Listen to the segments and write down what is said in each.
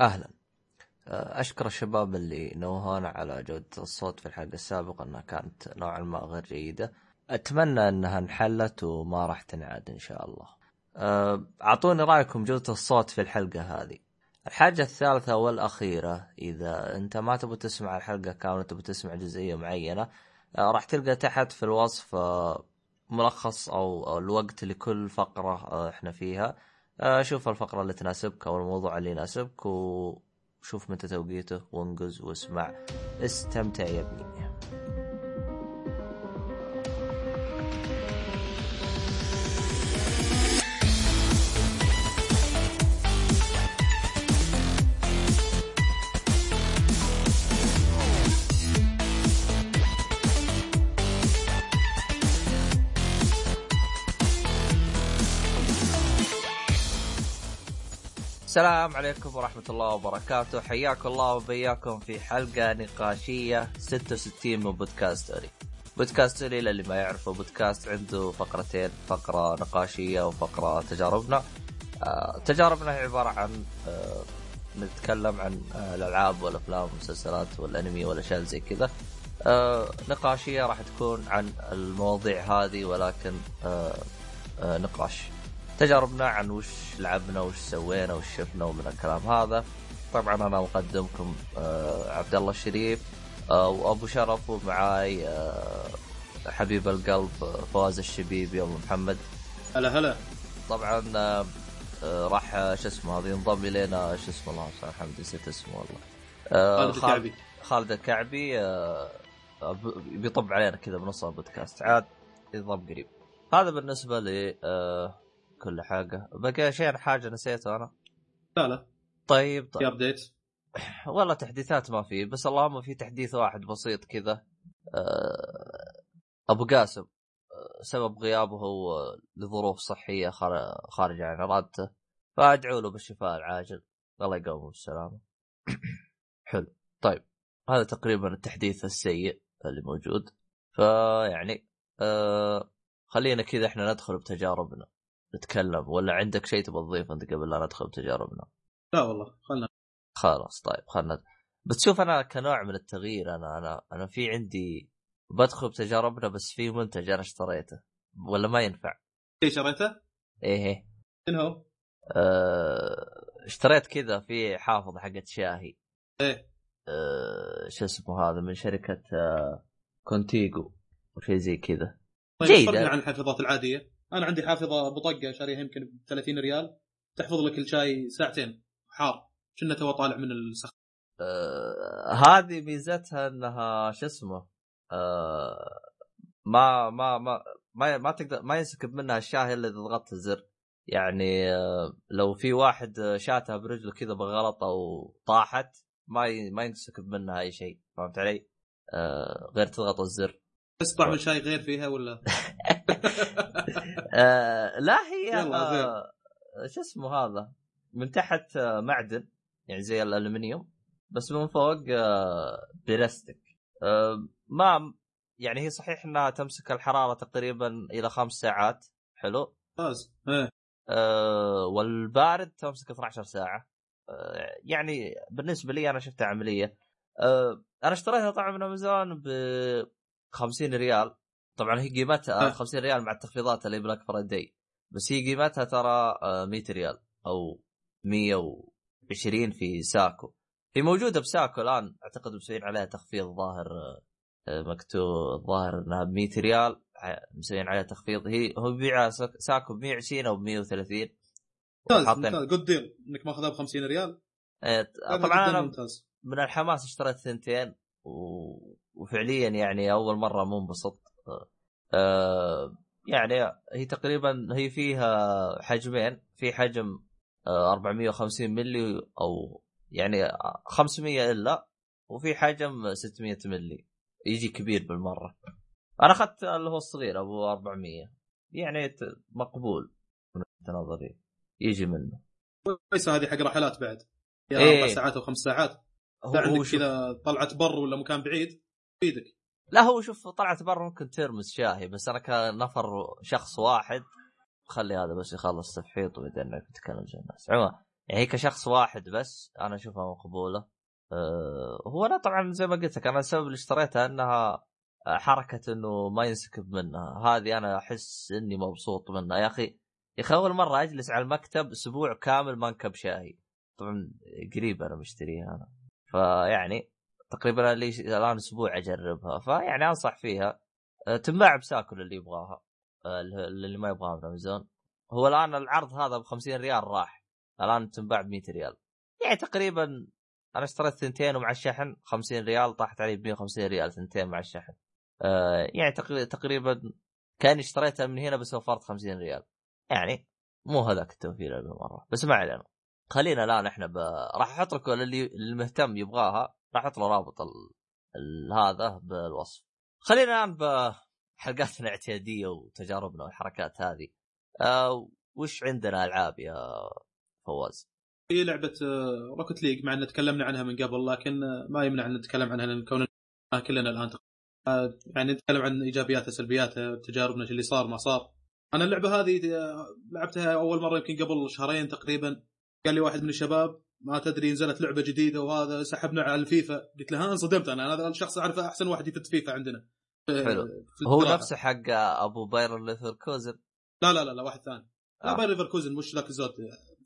أهلا. آه، أشكر الشباب اللي نوهونا على جودة الصوت في الحلقة السابقة إنها كانت نوعا ما غير جيدة. أتمنى إنها انحلت وما راح تنعاد إن شاء الله. آه، أعطوني رأيكم جودة الصوت في الحلقة هذه. الحاجة الثالثة والأخيرة إذا أنت ما تبغى تسمع الحلقة كاملة تبغى تسمع جزئية معينة آه، راح تلقى تحت في الوصف ملخص أو الوقت لكل فقرة إحنا فيها. شوف الفقرة اللي تناسبك أو الموضوع اللي يناسبك وشوف متى توقيته وانقز واسمع. استمتع يا ابني. السلام عليكم ورحمة الله وبركاته. حياكم الله وبياكم في حلقة نقاشية 66 من بودكاستوري بودكاستوري للي ما يعرفه بودكاست عنده فقرتين فقرة نقاشية وفقرة تجاربنا. آه تجاربنا هي عبارة عن آه نتكلم عن آه الألعاب والأفلام والمسلسلات والأنمي والأشياء زي كذا. نقاشية راح تكون عن المواضيع هذه ولكن نقاش. تجاربنا عن وش لعبنا وش سوينا وش شفنا ومن الكلام هذا. طبعا أنا مقدمكم آه عبد الله الشريف آه وأبو شرف ومعاي آه حبيب القلب فواز الشبيبي ابو محمد. هلا هلا. طبعا راح شو اسمه هذا ينضم إلينا شو اسمه الله الحمد نسيت اسمه والله. خالد الكعبي. خالد الكعبي بيطب علينا كذا بنص البودكاست. عاد ينضم قريب. هذا بالنسبة ل كل حاجة. بقى شيء حاجة نسيته أنا؟ لا لا. طيب طيب. ابديت والله تحديثات ما في بس اللهم في تحديث واحد بسيط كذا. آه، أبو قاسم آه، سبب غيابه هو لظروف صحية خارجه عن إرادته. فادعوا له بالشفاء العاجل. الله يقومه بالسلامة. حلو. طيب هذا تقريبا التحديث السيء اللي موجود. فيعني آه خلينا كذا إحنا ندخل بتجاربنا. نتكلم ولا عندك شيء تبغى تضيفه أنت قبل لا ندخل بتجاربنا؟ لا والله خلنا خلاص طيب خلنا بتشوف أنا كنوع من التغيير أنا أنا أنا في عندي بدخل بتجاربنا بس في منتج أنا اشتريته ولا ما ينفع؟ إيه شريته؟ إيه إيه من هو؟ آه اشتريت كذا في حافظة حقت شاهي إيه آه شو اسمه هذا من شركة آه Contigo وشيء زي كذا طيب جيدة عن الحافظات العادية أنا عندي حافظة بطقة شاريها يمكن ب 30 ريال تحفظ لك الشاي ساعتين. حار. كنا تو طالع من السخن آه هذه ميزتها إنها شو اسمه آه ما ما ما ما ما تقدر ما ينسكب منها الشاي إلا إذا ضغطت الزر. يعني آه لو في واحد شاتها برجله كذا بالغلط أو طاحت ما. ما ينسكب منها أي شيء. فهمت علي؟ آه غير تضغط الزر. بس طعم الشاي غير فيها ولا؟ آه لا هي آه شو اسمه هذا؟ من تحت آه معدن يعني زي الالومنيوم بس من فوق آه بلاستيك. ما يعني هي صحيح إنها تمسك الحرارة تقريبا إلى خمس ساعات. حلو. ممتاز إيه. آه والبارد تمسك 12 ساعة. آه يعني بالنسبة لي أنا شفتها عملية. آه أنا اشتريتها طبعا من أمازون ب 50 ريال. طبعا هي قيمتها 50 ريال مع التخفيضات اللي Black Friday بس هي قيمتها ترى 100 آه، ريال أو 120 في ساكو. هي موجودة بساكو الآن أعتقد مسويين عليها تخفيض ظاهر آه، مكتوب ظاهر إنها ب 100 ريال مسويين عليها تخفيض. هي هو بيبيعها ساكو ب 120 أو ب 130 ممتاز ممتاز. جود ديل إنك ماخذها ب 50 ريال. إيه، طبعا أنا ممتاز. من الحماس اشتريت ثنتين و... وفعليا يعني أول مرة منبسط آه يعني هي تقريبا هي فيها حجمين في حجم آه 450 ملي أو يعني 500 إلا وفي حجم 600 ملي يجي كبير بالمرة. أنا أخذت اللي هو الصغير أبو 400 يعني مقبول. من نظري. يجي منه. كويسة هذه حق رحلات بعد. يا إيه. أربع ساعات أو خمس ساعات. عندك كذا طلعت بر ولا مكان بعيد. بيدك. لا هو شوف طلعت برا ممكن ترمس شاهي بس أنا كنفر شخص واحد خلي هذا بس يخلص تفحيط وبعدين نتكلم زي الناس. عموما يعني هي كشخص واحد بس أنا أشوفها مقبولة. أه هو أنا طبعا زي ما قلت لك أنا السبب اللي اشتريتها إنها حركة إنه ما ينسكب منها. هذه أنا أحس إني مبسوط منها. يا أخي يا أخي أول مرة أجلس على المكتب أسبوع كامل ما أنكب شاهي. طبعا قريب أنا مشتريها أنا. فيعني تقريبا لي الآن أسبوع أجربها. فيعني أنصح فيها. أه، تنباع بساكل اللي يبغاها. أه، اللي ما يبغاها من امازون هو الآن العرض هذا ب 50 ريال راح. الآن تنباع ب 100 ريال. يعني تقريبا أنا اشتريت ثنتين ومع الشحن 50 ريال طاحت علي ب 150 ريال ثنتين مع الشحن. آه يعني تقريبا كأني اشتريتها من هنا بس وفرت 50 ريال. يعني مو هذاك التوفير بالمرة بس ما علينا. خلينا الآن إحنا ب... راح أحط لكم اللي المهتم يبغاها. راح أحط له رابط ال... ال... هذا بالوصف. خلينا الآن بحلقاتنا الاعتيادية وتجاربنا والحركات هذه. آه وش عندنا ألعاب يا فواز؟ هي لعبة Rocket آه، League مع إن تكلمنا عنها من قبل لكن آه، ما يمنع أن نتكلم عنها لأن كون كلنا الآن آه، يعني نتكلم عن إيجابياتها سلبياتها تجاربنا اللي صار ما صار. أنا اللعبة هذه لعبتها أول مرة يمكن قبل شهرين تقريبا. قال لي واحد من الشباب ما تدري نزلت لعبة جديدة وهذا سحبنا على الفيفا. قلت له ها انصدمت أنا. هذا الشخص أعرفه أحسن واحد يفت فيفا عندنا. حلو. هو نفسه حق أبو بايرن ليفركوزن؟ لا لا لا لا واحد ثاني. آه. لا بايرن ليفركوزن مش ذاك الزود.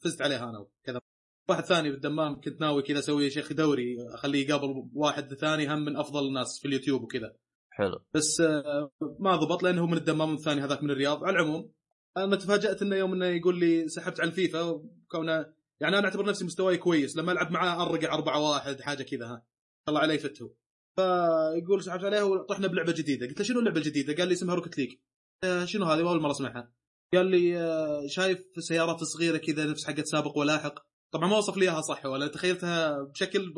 فزت عليها أنا وكذا. واحد ثاني بالدمام كنت ناوي كذا أسوي شيخ دوري. أخليه يقابل واحد ثاني هم من أفضل الناس في اليوتيوب وكذا. حلو. بس آه، ما ضبط لأنه هو من الدمام الثاني هذاك من الرياض. على العموم أنا تفاجأت إنه يوم إنه يقول لي سحبت على الفيفا كونه يعني أنا أعتبر نفسي مستواي كويس لما ألعب معاه ارقع 4 1 حاجة كذا ها. الله علي فته فيقول سحبت عليه وطحنا بلعبة جديدة. قلت له شنو اللعبة الجديدة؟ قال لي اسمها Rocket League شنو هذه؟ اول مرة أسمعها. قال لي آه، شايف سيارات صغيرة كذا نفس حقت سابق ولاحق؟ طبعا ما وصف لي إياها صح ولا تخيلتها بشكل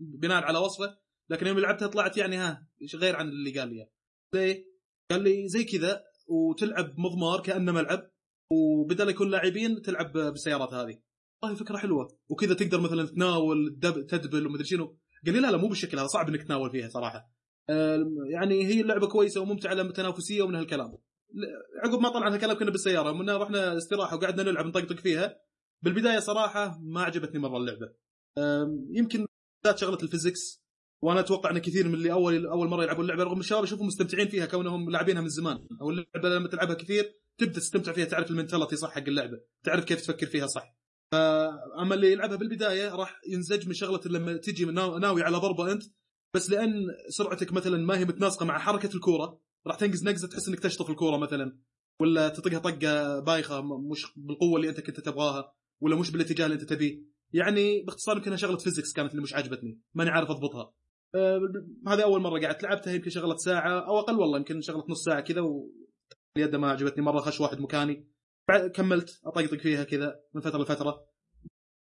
بناء على وصفه لكن يوم لعبتها طلعت يعني ها غير عن اللي قال لي ليه؟ قال لي زي كذا وتلعب مضمار كأنه ملعب وبدل يكون لاعبين تلعب بالسيارات هذه. والله فكرة حلوة. وكذا تقدر مثلا تناول تدبل ومدري شنو. قال لي لا لا مو بالشكل هذا صعب إنك تناول فيها صراحة. يعني هي اللعبة كويسة وممتعة تنافسية ومن هالكلام. عقب ما طلعنا الكلام كنا بالسيارة. منا رحنا استراحة وقعدنا نلعب نطقطق فيها. بالبداية صراحة ما عجبتني مرة اللعبة. يمكن ذات شغلة ال physics وأنا أتوقع إن كثير من اللي اول أول مرة يلعبون اللعبة رغم الشباب يشوفوا مستمتعين فيها كونهم لاعبينها من زمان. أو اللعبة لما تلعبها كثير تبدأ تستمتع فيها تعرف ال mentality صح حق اللعبة تعرف كيف تفكر فيها صح. فأما اللي يلعبها بالبداية راح ينزج من شغلة لما تجي ناوي على ضربة أنت. بس لأن سرعتك مثلا ما هي متناسقة مع حركة الكورة راح تنقز نقزة تحس إنك تشطف الكورة مثلا. ولا تطقها طقة بايخة مش بالقوة اللي أنت كنت تبغاها ولا مش بالاتجاه اللي أنت تبيه. يعني باختصار يمكن شغلة فيزكس كانت اللي مش عجبتني. ماني عارف أضبطها. أه هذه أول مرة قعدت لعبتها يمكن شغلة ساعة أو أقل والله يمكن شغلة نص ساعة كذا واليد ما عجبتني مرة خش واحد مكاني. بعد كملت اطقطق فيها كذا من فترة لفترة.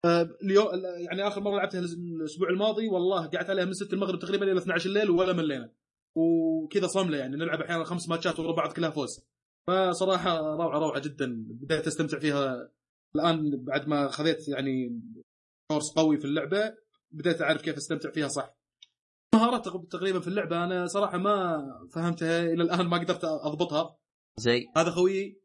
أه اليوم يعني آخر مرة لعبتها الأسبوع الماضي والله قعدت عليها من 6 المغرب تقريبا إلى 12 الليل ولا ملينا وكذا صمله يعني نلعب أحيانا خمس ماتشات ورا بعض كلها فوز. فصراحة روعة روعة جدا. بديت أستمتع فيها. الآن بعد ما خذيت يعني كورس قوي في اللعبة بديت أعرف كيف أستمتع فيها صح. مهارات تقريبا في اللعبة أنا صراحة ما فهمتها إلى الآن ما قدرت أضبطها. زي هذا خويي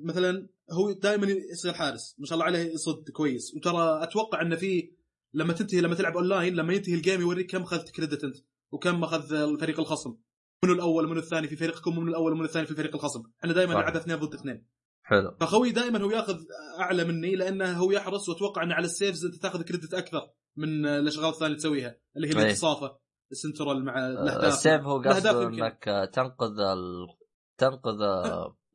مثلا هو دائما يصير حارس ما شاء الله عليه يصد كويس. وترى أتوقع إنه في لما تنتهي لما تلعب اونلاين لما ينتهي ال game يوريك كم أخذت credit أنت وكم أخذ الفريق الخصم. منو الأول ومنو الثاني في فريقكم ومنو الأول ومنو الثاني في فريق الخصم. إحنا دائما نلعب اثنين ضد اثنين. حلو. فخوي دائما هو ياخذ أعلى مني لأنه هو يحرص وأتوقع ان على ال saves أنت تاخذ credit أكثر من الأشغال الثانية اللي تسويها اللي هي إيه. الاتصافه السنترال مع الأهداف. ال save هو قصده إنك تنقذ ال... تنقذ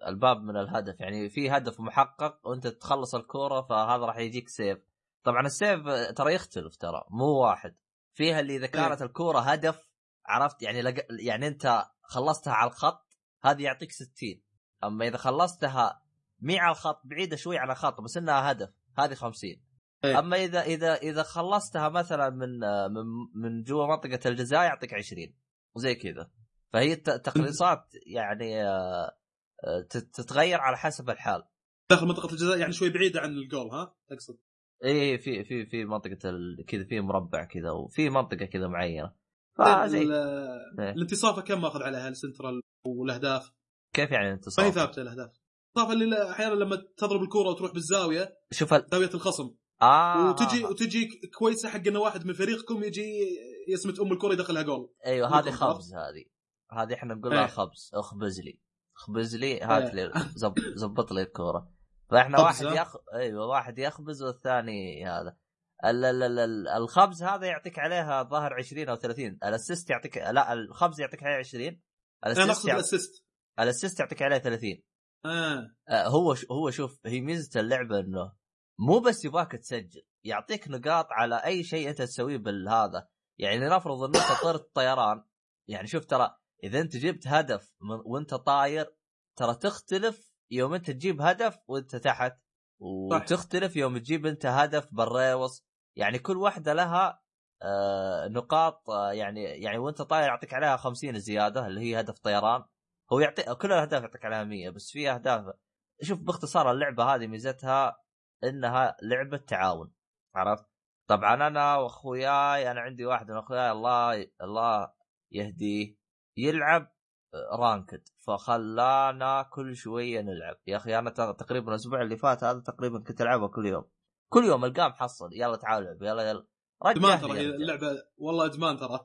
الباب من الهدف يعني في هدف محقق وانت تخلص الكورة فهذا راح يجيك save. طبعا ال save ترى يختلف ترى مو واحد. فيها اللي إذا كانت إيه. الكورة هدف عرفت؟ يعني لق... يعني انت خلصتها على الخط هذه يعطيك 60 أما إذا خلصتها مي على الخط بعيدة شوي عن الخط بس إنها هدف هذه 50 أيه. أما إذا إذا إذا خلصتها مثلا من من من جوا منطقة الجزاء يعطيك 20 وزي كذا. فهي التخليصات يعني آه، تتغير على حسب الحال. داخل منطقة الجزاء يعني شوي بعيدة عن الجول ها؟ تقصد إيه في في في منطقة كذا في مربع كذا وفي منطقة كذا معينة. فزي إيه. الانتصافه كم ماخذ عليها السنترال والأهداف؟ كيف يعني الانتصافه؟ ما هي ثابتة الأهداف. الانتصافه اللي أحيانا لما تضرب الكورة وتروح بالزاوية شوف ال... زاوية الخصم. آه. وتجي آه. وتجي كويسة حق إنه واحد من فريقكم يجي يسمت أم الكره يدخلها جول. أيوه هذه خبز هذه. هذه إحنا نقول لها إيه. خبز اخبز لي اخبز لي هات إيه. لي زب... زبط لي الكورة. فإحنا خبز، واحد؟ ياخ أيوه واحد يخبز والثاني هذا. ال... ال... ال... ال- الخبز هذا يعطيك عليها ظاهر 20 أو 30 الأسيست يعطيك لا الخبز يعطيك عليه 20 أنا الأسيست اقصد يعط... الأسيست. الأسيست يعطيك عليه 30 آه آه، هو ش... هو شوف هي ميزة اللعبة إنه مو بس يبغاك تسجل يعطيك نقاط على أي شيء أنت تسويه بالهذا. يعني نفرض انك طرت طيران يعني شوف ترى إذا أنت جبت هدف من... وأنت طاير ترى تختلف يوم أنت تجيب هدف وأنت تحت وتختلف يوم تجيب أنت هدف بالريوس. يعني كل واحدة لها آه نقاط آه يعني يعني وأنت طاير يعطيك عليها 50 زيادة اللي هي هدف طيران. هو يعطي كل الأهداف يعطيك عليها 100 بس في أهداف شوف باختصار اللعبة هذه ميزتها إنها لعبة تعاون عرفت؟ طبعا أنا وأخوياي أنا عندي واحد من أخوياي الله الله يهديه. يلعب رانكد فخلانا كل شوية نلعب. يا أخي أنا تقريبا الأسبوع اللي فات هذا تقريبا كنت العبها كل يوم. كل يوم ألقاه محصل. يلا تعال العب يلا يلا. إدمان ترى هي اللعبة والله إدمان ترى.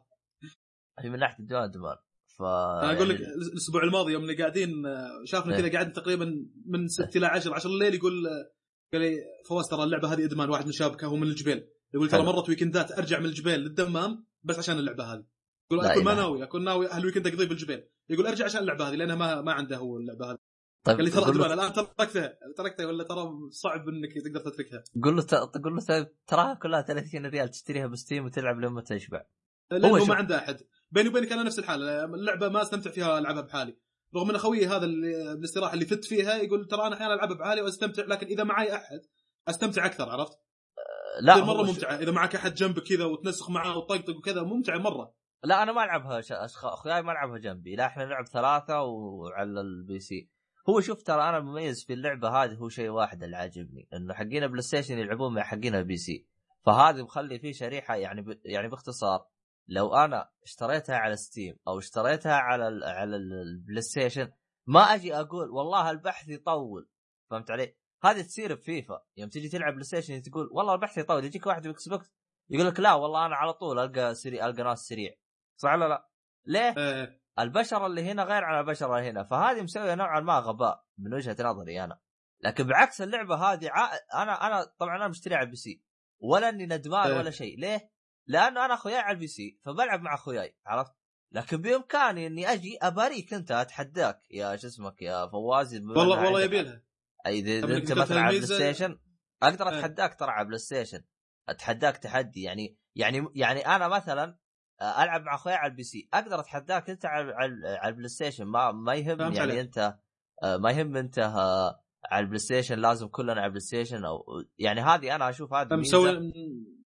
هي من ناحية الدمان إدمان. ف أنا أقول لك يعني- الأسبوع الماضي يوم قاعدين آه، شافنا إيه. كذا قاعدين تقريبا من 6 إلى 10 10 الليل يقول آه، قال لي فواز ترى اللعبة هذه إدمان. واحد من شبكه هو من الجبيل يقول ترى. مرت ويكندات أرجع من الجبيل للدمام بس عشان اللعبة هذه. يقول اكون ما. ناوي اكون ناوي هال weekend اقضيه بالجبيل يقول أرجع عشان اللعبة هذه لأنها ما ما عنده هو اللعبة هذه. طيب قال لي ترى ادمان الآن تركتها. تركتها ولا ترى صعب إنك تقدر تتركها. قول له ت- قول له تراها كلها 30 ريال تشتريها بستيم وتلعب لما تشبع. لأنه. ما عنده أحد. بيني وبينك أنا نفس الحال اللعبة ما أستمتع فيها ألعبها بحالي. رغم إن خويي هذا اللي بالاستراحه اللي فت فيها يقول ترى أنا أحيانا ألعبها بحالي وأستمتع لكن إذا معي أحد أستمتع أكثر عرفت؟ لا مرة ممتعة. إذا معك أحد جنبك كذا وتنسخ معاه وتطقطق وكذا ممتعة مرة. لا أنا ما ألعبها ش... أخوياي ما العبها جنبي. لا إحنا نلعب ثلاثة وعلى ال PC. هو شوف ترى أنا المميز في اللعبة هذه هو شيء واحد اللي عاجبني إنه حقين PlayStation يلعبون مع حقين ال PC. فهذه مخلي فيه شريحة يعني ب... يعني باختصار لو أنا اشتريتها على Steam أو اشتريتها على ال... على ال- ال PlayStation ما أجي أقول والله البحث يطول. فهمت علي؟ هذه تصير بفيفا يوم تجي تلعب PlayStation تقول والله البحث يطول يجيك واحد ب Xbox يقول لك لا والله أنا على طول ألقى سريع ألقى ناس سريع. صح ولا لا؟ ليه؟ آه البشر اللي هنا غير عن البشر اللي هنا فهذه مسوية نوعا ما غباء من وجهة نظري أنا لكن بعكس اللعبة هذه ع... أنا أنا طبعا أنا مشتري على ال PC ولا إني ندمان إيه. ولا شيء ليه؟ لأنه أنا أخوياي على ال PC فبلعب مع أخوياي عرفت؟ لكن بإمكاني إني أجي أباريك أنت أتحداك يا شو اسمك يا فواز والله والله عندك- يبي لها إذا أنت مثلا على Play هالميزة- Station أقدر إيه. أتحداك ترى على PlayStation أتحداك تحدي يعني يعني يعني أنا مثلا ألعب مع اخويا على ال PC. أقدر أتحداك أنت على على ال PlayStation. ما ما يهم يعني عليك. أنت آه، ما يهم أنت آه، على ال PlayStation. لازم كلنا على ال PlayStation أو يعني هذه أنا أشوف هذه مسوي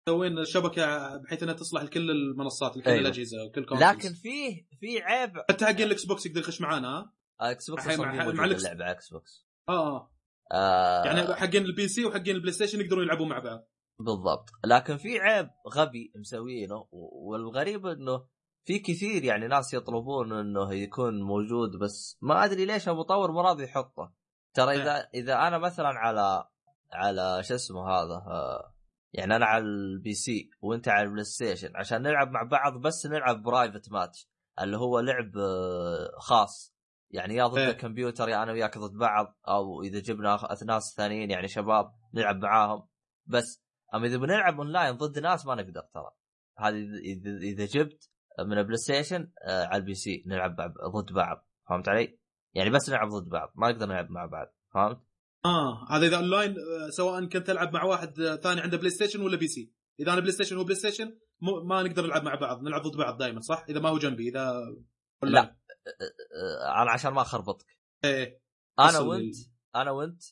مسوين الشبكه بحيث إنها تصلح لكل المنصات لكل أيوه. الأجهزة وكل لكن consoles فيه في عيب. حتى حقين ال Xbox يقدر يخش معانا ها؟ Xbox مع- مع اللعبه Xbox. آه آه. آه. يعني حقين ال PC وحقين ال PlayStation يقدرون يلعبون مع بعض. بالضبط. لكن في عيب غبي مسوينه والغريب إنه في كثير يعني ناس يطلبون إنه يكون موجود بس ما أدري ليش المطور مو راضي يحطه. ترى إذا إذا أنا مثلا على على شو اسمه هذا آه، يعني أنا على ال PC وأنت على ال PlayStation عشان نلعب مع بعض بس نلعب private match اللي هو لعب آه، خاص. يعني يا ضد إيه. الكمبيوتر يا أنا وياك ضد بعض أو إذا جبنا ناس ثانيين يعني شباب نلعب معاهم. بس اما إذا بنلعب أونلاين ضد ناس ما نقدر ترى. هذه اذا جبت من ال PlayStation آه، على ال PC نلعب ضد بعض. فهمت علي؟ يعني بس نلعب ضد بعض. ما نقدر نلعب مع بعض. فهمت؟ آه هذا إذا أونلاين آه، سواء كنت تلعب مع واحد آه، ثاني عنده PlayStation ولا PC. إذا أنا PlayStation هو PlayStation ما نقدر نلعب مع بعض. نلعب ضد بعض دائما صح؟ إذا ما هو جنبي إذا لا. أنا عشان ما أخربطك. إيه أنا وانت أنا وأنت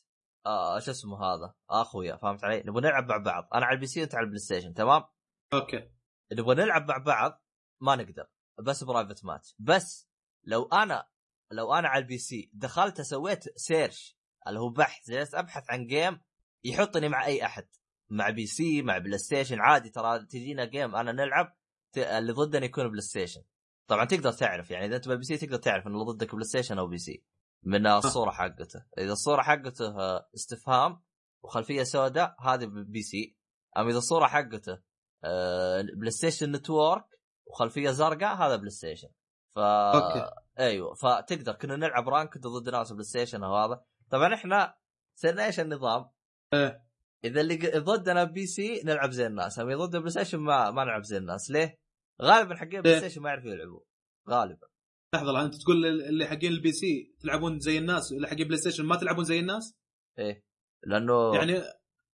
آه شو اسمه هذا؟ أخويا فهمت علي؟ نبغى نلعب مع بعض. أنا على ال PC وأنت على ال PlayStation تمام؟ okay. نبغى نلعب مع بعض ما نقدر. بس private match. بس لو أنا لو أنا على ال PC دخلت سويت search اللي هو بحث جلست أبحث عن game يحطني مع أي أحد. مع PC مع PlayStation عادي ترى تجينا game أنا نلعب اللي ضدنا يكون PlayStation. طبعا تقدر تعرف يعني إذا أنت بال PC تقدر تعرف إنه اللي ضدك PlayStation أو PC. من الصورة حقته إذا الصورة حقته استفهام وخلفية سوداء هذه بال PC اما إذا الصورة حقته آه، PlayStation Network وخلفية زرقاء هذا PlayStation ف okay. أيوه فتقدر كنا نلعب rank ضد ناس PlayStation وهذا طبعا إحنا صرنا إيش النظام؟ إيه. إذا اللي ضدنا PC نلعب زي الناس اما ضد PlayStation ما ما نلعب زي الناس ليه؟ غالبا حقين Play ليه؟ Station ما يعرفوا يلعبوا غالبا لحظه الآن، انت تقول اللي حقين ال PC تلعبون زي الناس اللي حقين PlayStation ما تلعبون زي الناس؟ إيه لأنه يعني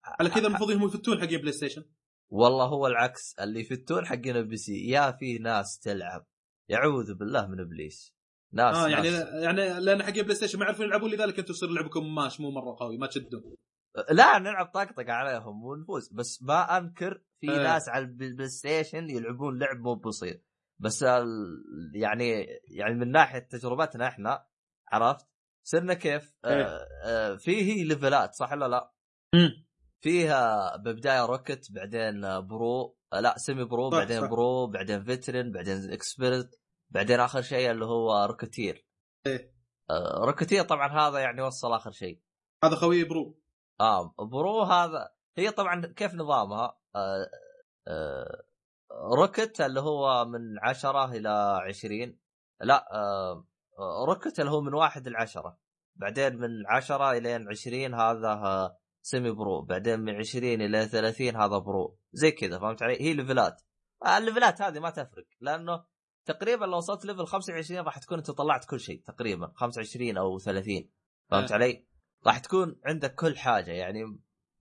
على كذا المفروض هم يفتون حقين PlayStation. والله هو العكس اللي يفتون حقين ال PC يا في ناس تلعب يعوذ بالله من إبليس. ناس آه يعني ناس. يعني لأن حقين PlayStation ما يعرفون يلعبون لذلك أنتم يصير لعبكم ماش مو مرة قوي ما تشدون. لا نلعب طقطقه عليهم ونفوز بس ما أنكر في إيه. ناس على البلاي Station يلعبون لعب مو بسيط. بس ال... يعني يعني من ناحية تجربتنا إحنا عرفت صرنا كيف إيه. آه آه فيه ليفلات صح ولا لا؟ فيها ببداية rookie بعدين آه، pro آه، لا semi pro صح، بعدين صح. pro بعدين veteran بعدين expert بعدين آخر شيء اللي هو rocketeer. آه Rocketeer طبعا هذا يعني وصل آخر شيء هذا خوي pro آه pro هذا هي طبعا كيف نظامها آه آه rookie اللي هو من عشرة إلى عشرين. لا آه آه، rookie اللي هو من واحد لعشرة. بعدين من عشرة إلى عشرين هذا آه semi pro. بعدين من عشرين إلى ثلاثين هذا pro. زي كذا فهمت علي؟ هي ليفلات الليفلات هذه ما تفرق لأنه تقريبا لو وصلت level 25 راح تكون أنت طلعت كل شيء تقريبا 25 أو 30 فهمت آه. علي؟ راح تكون عندك كل حاجة يعني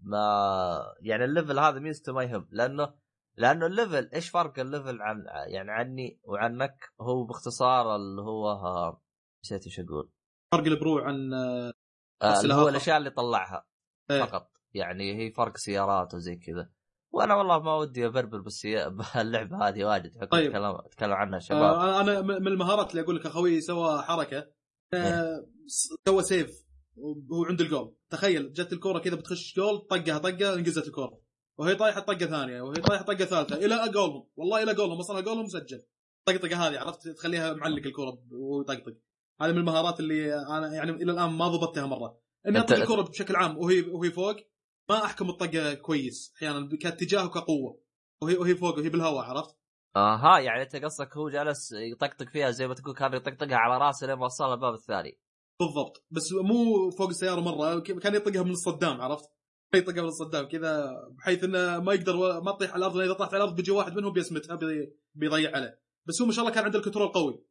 ما يعني ال level هذا ميزته ما يهم لأنه لأنه ال level إيش فرق ال level عن يعني عني وعنك هو باختصار اللي هو نسيت إيش أقول. فرق ال pro عن آه، آه اللي هو. الأشياء اللي طلعها إيه. فقط. يعني هي فرق سيارات وزي كذا. وأنا والله ما ودي أبربر بالسيا... باللعبة هذه واجد حكم طيب. تكلم تكلم عنها الشباب آه أنا من المهارات اللي أقول لك أخوي سوى حركة آه س- سوى سيف وهو عند الجول. تخيل جت الكورة كذا بتخش جول طقها طقه انقزت الكورة. وهي طايحة طقة ثانية وهي طايحة طقة ثالثة. إلى جولهم والله إلى جولهم وصلها جولهم مسجل. طقطقة هذه عرفت؟ تخليها معلق الكورة ويطقطق هذه من المهارات اللي أنا يعني إلى الآن ما ضبطتها مرة. إني اطق الكورة بشكل عام وهي وهي فوق. ما أحكم الطقة كويس. أحيانا كاتجاه وكقوه وهي وهي فوق وهي بالهواء عرفت؟ أها يعني أنت قصدك هو جالس يطقطق فيها زي ما تقول كان يطقطقها على رأسه لين وصلها الباب الثاني. بالضبط. بس مو فوق السيارة مرة كان يطقها من الصدام عرفت؟ يطقها من الصدام كذا بحيث إنه ما يقدر ما تطيح على الأرض لأن إذا طاحت على الأرض بيجي واحد منهم بيسمتها بي- بيضيع عليه. بس هو ما شاء الله كان عنده ال control قوي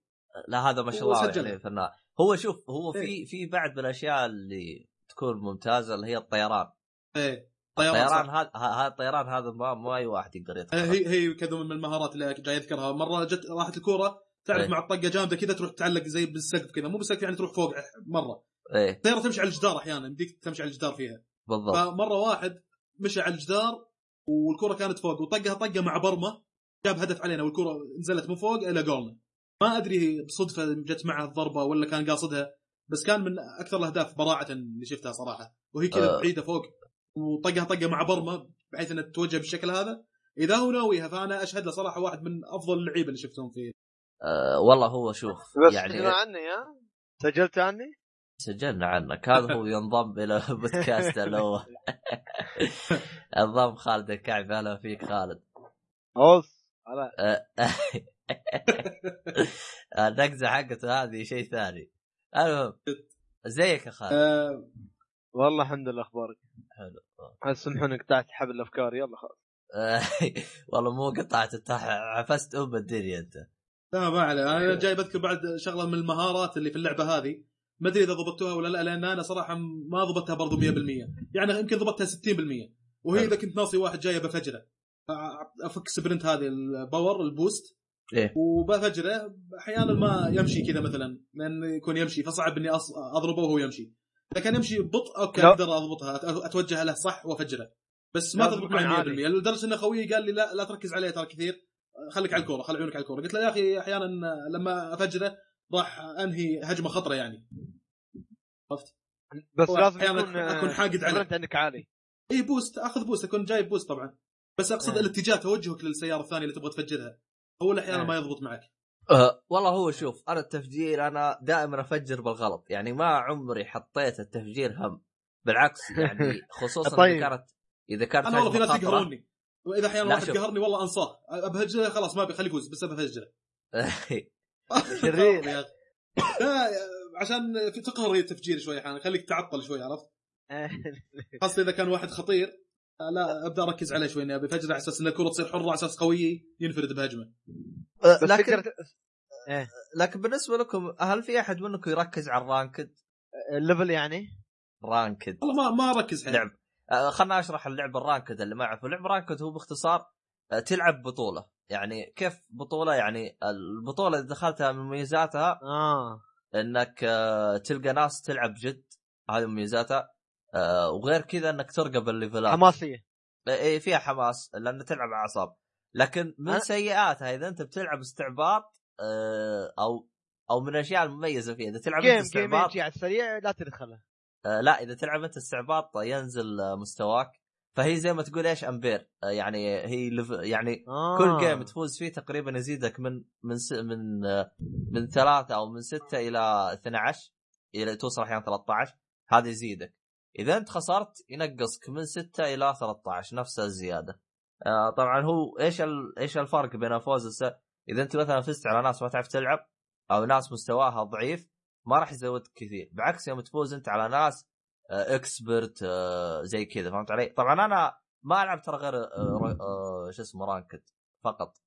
لا هذا ما شاء الله. يعني فنان. هو شوف هو في إيه. في بعد من الأشياء اللي تكون ممتازة اللي هي الطيران. إيه. طيران الطيران. هذا الطيران هذا ما ما أي واحد يقدر آه، يتخطى هي هي كذا من المهارات اللي جاي اذكرها مرة جت راحت الكورة تعرف إيه. مع الطقه جامدة كذا تروح تعلق زي بالسقف كذا. مو بالسقف يعني تروح فوق مرة. إيه. الطيارة تمشي على الجدار أحيانا يمديك تمشي على الجدار فيها. بالضبط. فمرة واحد مشى على الجدار والكرة كانت فوق وطقها طقة مع برمة جاب هدف علينا والكرة نزلت من فوق إلى جولنا. ما أدري بصدفة جت معه الضربة ولا كان قاصدها بس كان من أكثر الأهداف براعة اللي شفتها صراحة. وهي كذا آه. بعيدة فوق وطقها طقة مع برمة بحيث إنها تتوجه بالشكل هذا. إذا هو ناويها فأنا أشهد له صراحة واحد من أفضل اللعيبة اللي شفتهم في آه والله هو شوف بس يعني يعني عني ها سجلت عني؟ سجلنا عنك هذا هو ينضم إلى بودكاست هو انضم خالد الكعبي أهلا فيك خالد. على النقزة حقته هذه شيء ثاني. المهم زيك يا خالد. آه والله الحمد لله أخبارك؟ حلو. سمحوني قطعت حبل الأفكار. يلا خلاص. والله مو قطعت أنت عفست أم الدنيا أنت. لا ما عليه. أنا جاي بذكر بعد شغلة من المهارات اللي في اللعبة هذه. ما أدري إذا ضبطتوها ولا لا لأن أنا صراحة ما ضبطتها برضو 100% يعني يمكن ضبطتها 60% وهي. إذا كنت ناصي واحد جاي بفجرة. افك sprint هذه ال power ال boost. إيه. وبفجرة أحيانا ما يمشي كذا مثلا لأن يكون يمشي فصعب إني أضربه وهو يمشي. إذا كان يمشي ببطء okay. أقدر أضبطها أتوجه له صح وأفجره. بس ما تضبط معي 100% عالي. لدرجة إن خويي قال لي لا لا تركز عليه ترى كثير. خليك على الكورة خلي عيونك على الكورة. قلت له يا أخي أحيانا لما أفجره راح انهي هجمة خطرة يعني عرفت؟ بس هو لازم أحياناً يكون أكون حاقد عليه. عندك عالي إي boost أخذ boost أكون جايب boost طبعا بس أقصد إيه. الاتجاه توجهك للسيارة الثانية اللي تبغى تفجرها اول أحيانا إيه. ما يضبط معك أه والله هو شوف أنا التفجير أنا دائما أفجر بالغلط يعني ما عمري حطيت التفجير هم بالعكس يعني خصوصا طيب. اذا كانت إذا كانت أنا والله في ناس. يقهروني وإذا أحيانا لا، واحد. قهرني والله أنصاه ابهجله خلاص ما بخليه يفوز بس ابهجله شرير. يا. لا عشان في تقهر التفجير شوي أحيانا خليك تعطل شوي عرفت؟ خاصة إذا كان واحد خطير. لا أبدأ أركز عليه شوي إني أبي افجره على أساس إن الكره تصير حرة على أساس قوية ينفرد بهجمة. أه، بس لكن تقدر إيه. لكن بالنسبة لكم هل في أحد منكم يركز على ال ranked؟ ال level يعني؟ ranked. والله ما ما أركز حيل. لعب. آه، خلنا أشرح اللعب ال ranked اللي ما يعرفه اللعب ال ranked هو باختصار آه، تلعب بطولة. يعني كيف بطولة يعني البطولة إذا دخلتها من مميزاتها آه. إنك آه، تلقى ناس تلعب جد هذه مميزاتها. آه، وغير كذا إنك ترقي الليفلات. حماسية. اي فيها حماس لأن تلعب أعصاب. لكن من أنا- سيئاتها إذا أنت بتلعب استعباط آه، أو أو من الأشياء المميزة فيها. إذا تلعب أنت game game استعباط يجي على السريع لا تدخله. آه، لا إذا تلعب أنت استعباط ينزل مستواك. فهي زي ما تقول إيش أمبير. آه، يعني هي ليف- يعني آه. كل game تفوز فيه تقريبا يزيدك من من س... من آه، من ثلاثة أو من ستة إلى 12 إلى توصل أحيانا 13 هذا يزيدك. إذا أنت خسرت ينقصك من 6 إلى 13 نفس الزيادة. آه طبعا هو إيش ال... إيش الفرق بين الفوز والس... إذا أنت مثلا فزت على ناس ما تعرف تلعب أو ناس مستواها ضعيف ما راح يزودك كثير. بالعكس يوم تفوز أنت على ناس expert آه زي كذا فهمت علي؟ طبعا أنا ما ألعب ترى غير آه آه شو اسمه ranked فقط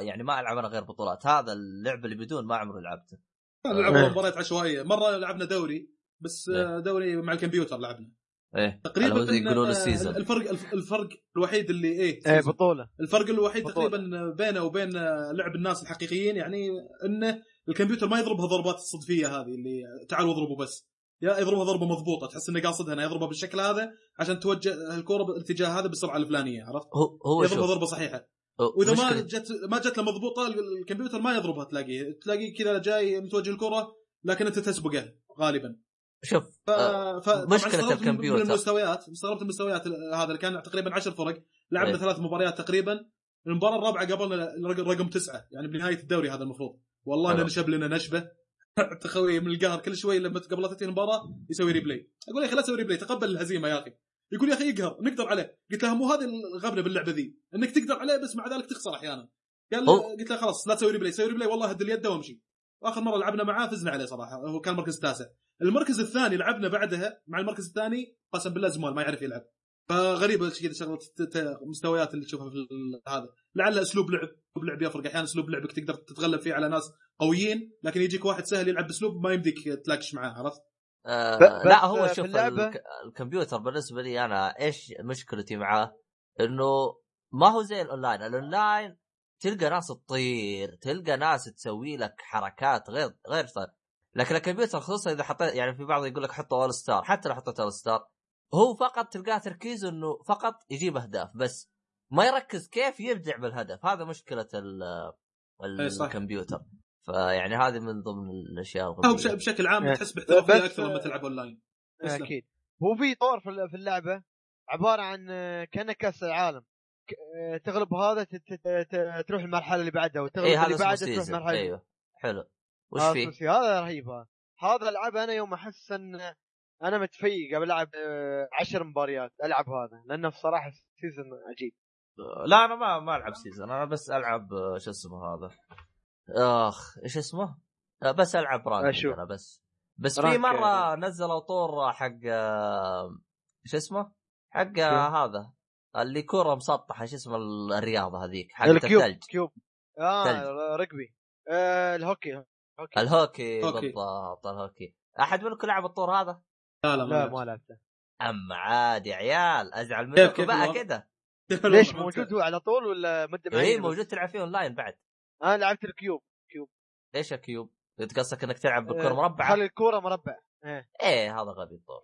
يعني ما ألعب أنا غير بطولات هذا اللعب اللي بدون ما عمري لعبته نلعب إيه. مباريات عشوائية مرة لعبنا دوري بس إيه. آه، دوري مع الكمبيوتر لعبنا إيه تقريبا يقولوا له آه، ال season الفرق الف- الفرق الوحيد اللي إيه إيه. بطولة الفرق الوحيد بطولة. تقريبا بينه وبين لعب الناس الحقيقيين يعني إنه الكمبيوتر ما يضربها ضربات الصدفية هذه اللي تعالوا اضربوا بس يا يضربها ضربة مضبوطة تحس إنه قاصدها إنه يضربها بالشكل هذا عشان توجه الكره بالاتجاه هذا بالسرعه الفلانية عرفت؟ هو هو يضربها شوف ضربة صحيحة وإذا ما جت ما جت له مضبوطة الكمبيوتر ما يضربها تلاقيه تلاقيه كذا جاي متوجه الكره لكن أنت تسبقه غالبا شوف ف... آه، ف... من- الكمبيوتر. من المستويات استغربت المستويات هذا اللي كان تقريبا 10 فرق لعبنا إيه. ثلاث مباريات تقريبا المباراة الرابعة الرقم- رقم تسعة يعني بنهاية الدوري هذا المفروض والله. إنه نشب لنا نشبة تخوي من القهر كل شوي لما قبل لا تنتهي المباراة يسوي replay أقول يا أخي لا تسوي replay تقبل الهزيمة يا أخي. يقول يا أخي يقهر نقدر عليه. قلت له مو هذه الغبنة باللعبة ذي إنك تقدر عليه بس مع ذلك تخسر أحيانا. قال قلت له خلاص لا تسوي replay سوي replay والله هد اليد وامشي. وآخر مرة لعبنا معاه فزنا عليه صراحة هو كان المركز التاسع. المركز الثاني لعبنا بعدها مع المركز الثاني قسم بالله زمال ما يعرف يلعب. فغريبه كذا شغلة ت- ت- مستويات اللي تشوفها في هذا. لعل أسلوب لعب أسلوب لعب يفرق. أحيانا أسلوب لعبك تقدر تتغلب فيه على ناس قويين لكن يجيك واحد سهل يلعب باسلوب ما يمديك تلاكش معاه عرفت؟ آه لا هو شوف اللعبة- الك... الكمبيوتر بالنسبة لي أنا إيش مشكلتي معاه؟ إنه ما هو زي ال online، ال online تلقى ناس تطير، تلقى ناس تسوي لك حركات غير غير صار. لكن الكمبيوتر خصوصا إذا حطيت يعني في بعض يقول لك حطوا all star، حتى لو حطيت all star هو فقط تلقاه تركيزه إنه فقط يجيب أهداف بس ما يركز كيف يبدع بالهدف، هذا مشكلة ال... إيه صح. الكمبيوتر. فيعني هذه من ضمن الأشياء. بش- بشكل عام إيه. تحس باحترافيه أكثر لما تلعب اونلاين. أكيد. هو في طور في اللعبة عبارة عن آه، كأنك كأس العالم. آه، تغلب هذا تروح المرحلة اللي بعدها وتغلب إيه، هذا اللي بعدها تروح المرحله أيوه. حلو. وش هذا فيه؟ هذا رهيب هذا. العب أنا يوم أحس إن أنا متفيق ابى ألعب آه، عشر مباريات ألعب هذا لأنه بصراحة season عجيب. لا أنا ما ما ألعب season أنا بس ألعب شو اسمه هذا؟ اخ إيش اسمه؟ آه، بس ألعب rank أشوف. أنا بس. بس في مرة نزلوا طور حق آه، شو اسمه؟ حق آه، هذا اللي كره مسطحة اسمه ال- الرياضة هذيك؟ حق ال cube الثلج. cube. آه آه الهوكي هوكي. الهوكي هوكي. بالضبط الهوكي. أحد منكم لعب الطور هذا؟ لا لا ما ما لعبته. اما عاد يا عيال أزعل منكم بقى؟ كده. ليش موجود هو على طول ولا مده معينه اي؟ موجود تلعب فيه أونلاين بعد. أنا لعبت ال cube. إيش ال cube؟ انت قصدك إنك تلعب بالكرة آه، مربعة؟ خلي الكورة مربع إيه. إيه هذا غبي الطور.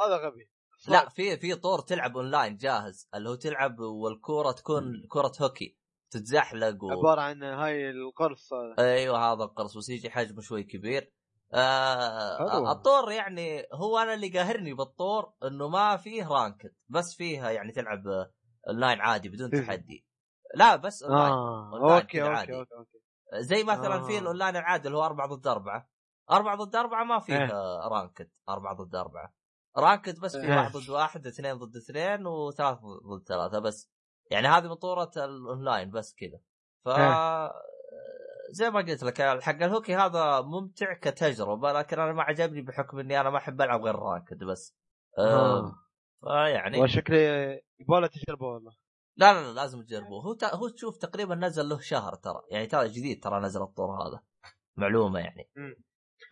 هذا غبي. لا في في طور تلعب أونلاين جاهز اللي هو تلعب والكورة تكون كرة هوكي تتزحلق و... عبارة عن هاي القرص أيوه هذا القرص بس يجي حجمه شوي كبير. آه. الطور يعني هو أنا اللي قاهرني بالطور إنه ما فيه ranked بس فيها يعني تلعب أونلاين عادي بدون إيه. تحدي. لا بس اونلاين آه online okay كذا okay. okay زي مثلا في آه. الأونلاين العادي اللي هو 4 ضد 4 4 ضد 4 ما فيه إيه. آه، ranked 4 ضد 4 ranked بس في آه. واحد ضد واحد اثنين ضد اثنين وثلاث ضد ثلاثة بس يعني هذه مطوره الأونلاين بس كذا ف آه. زي ما قلت لك حق الهوكي هذا ممتع كتجربة لكن أنا ما عجبني بحكم إني أنا ما أحب ألعب غير ranked بس آه. آه. فيعني وشكلي يبغى تجربة والله لا لا لا لازم تجربوه. هو. هو تشوف تقريبا نزل له شهر ترى. يعني ترى جديد ترى نزل الطور هذا. معلومة يعني.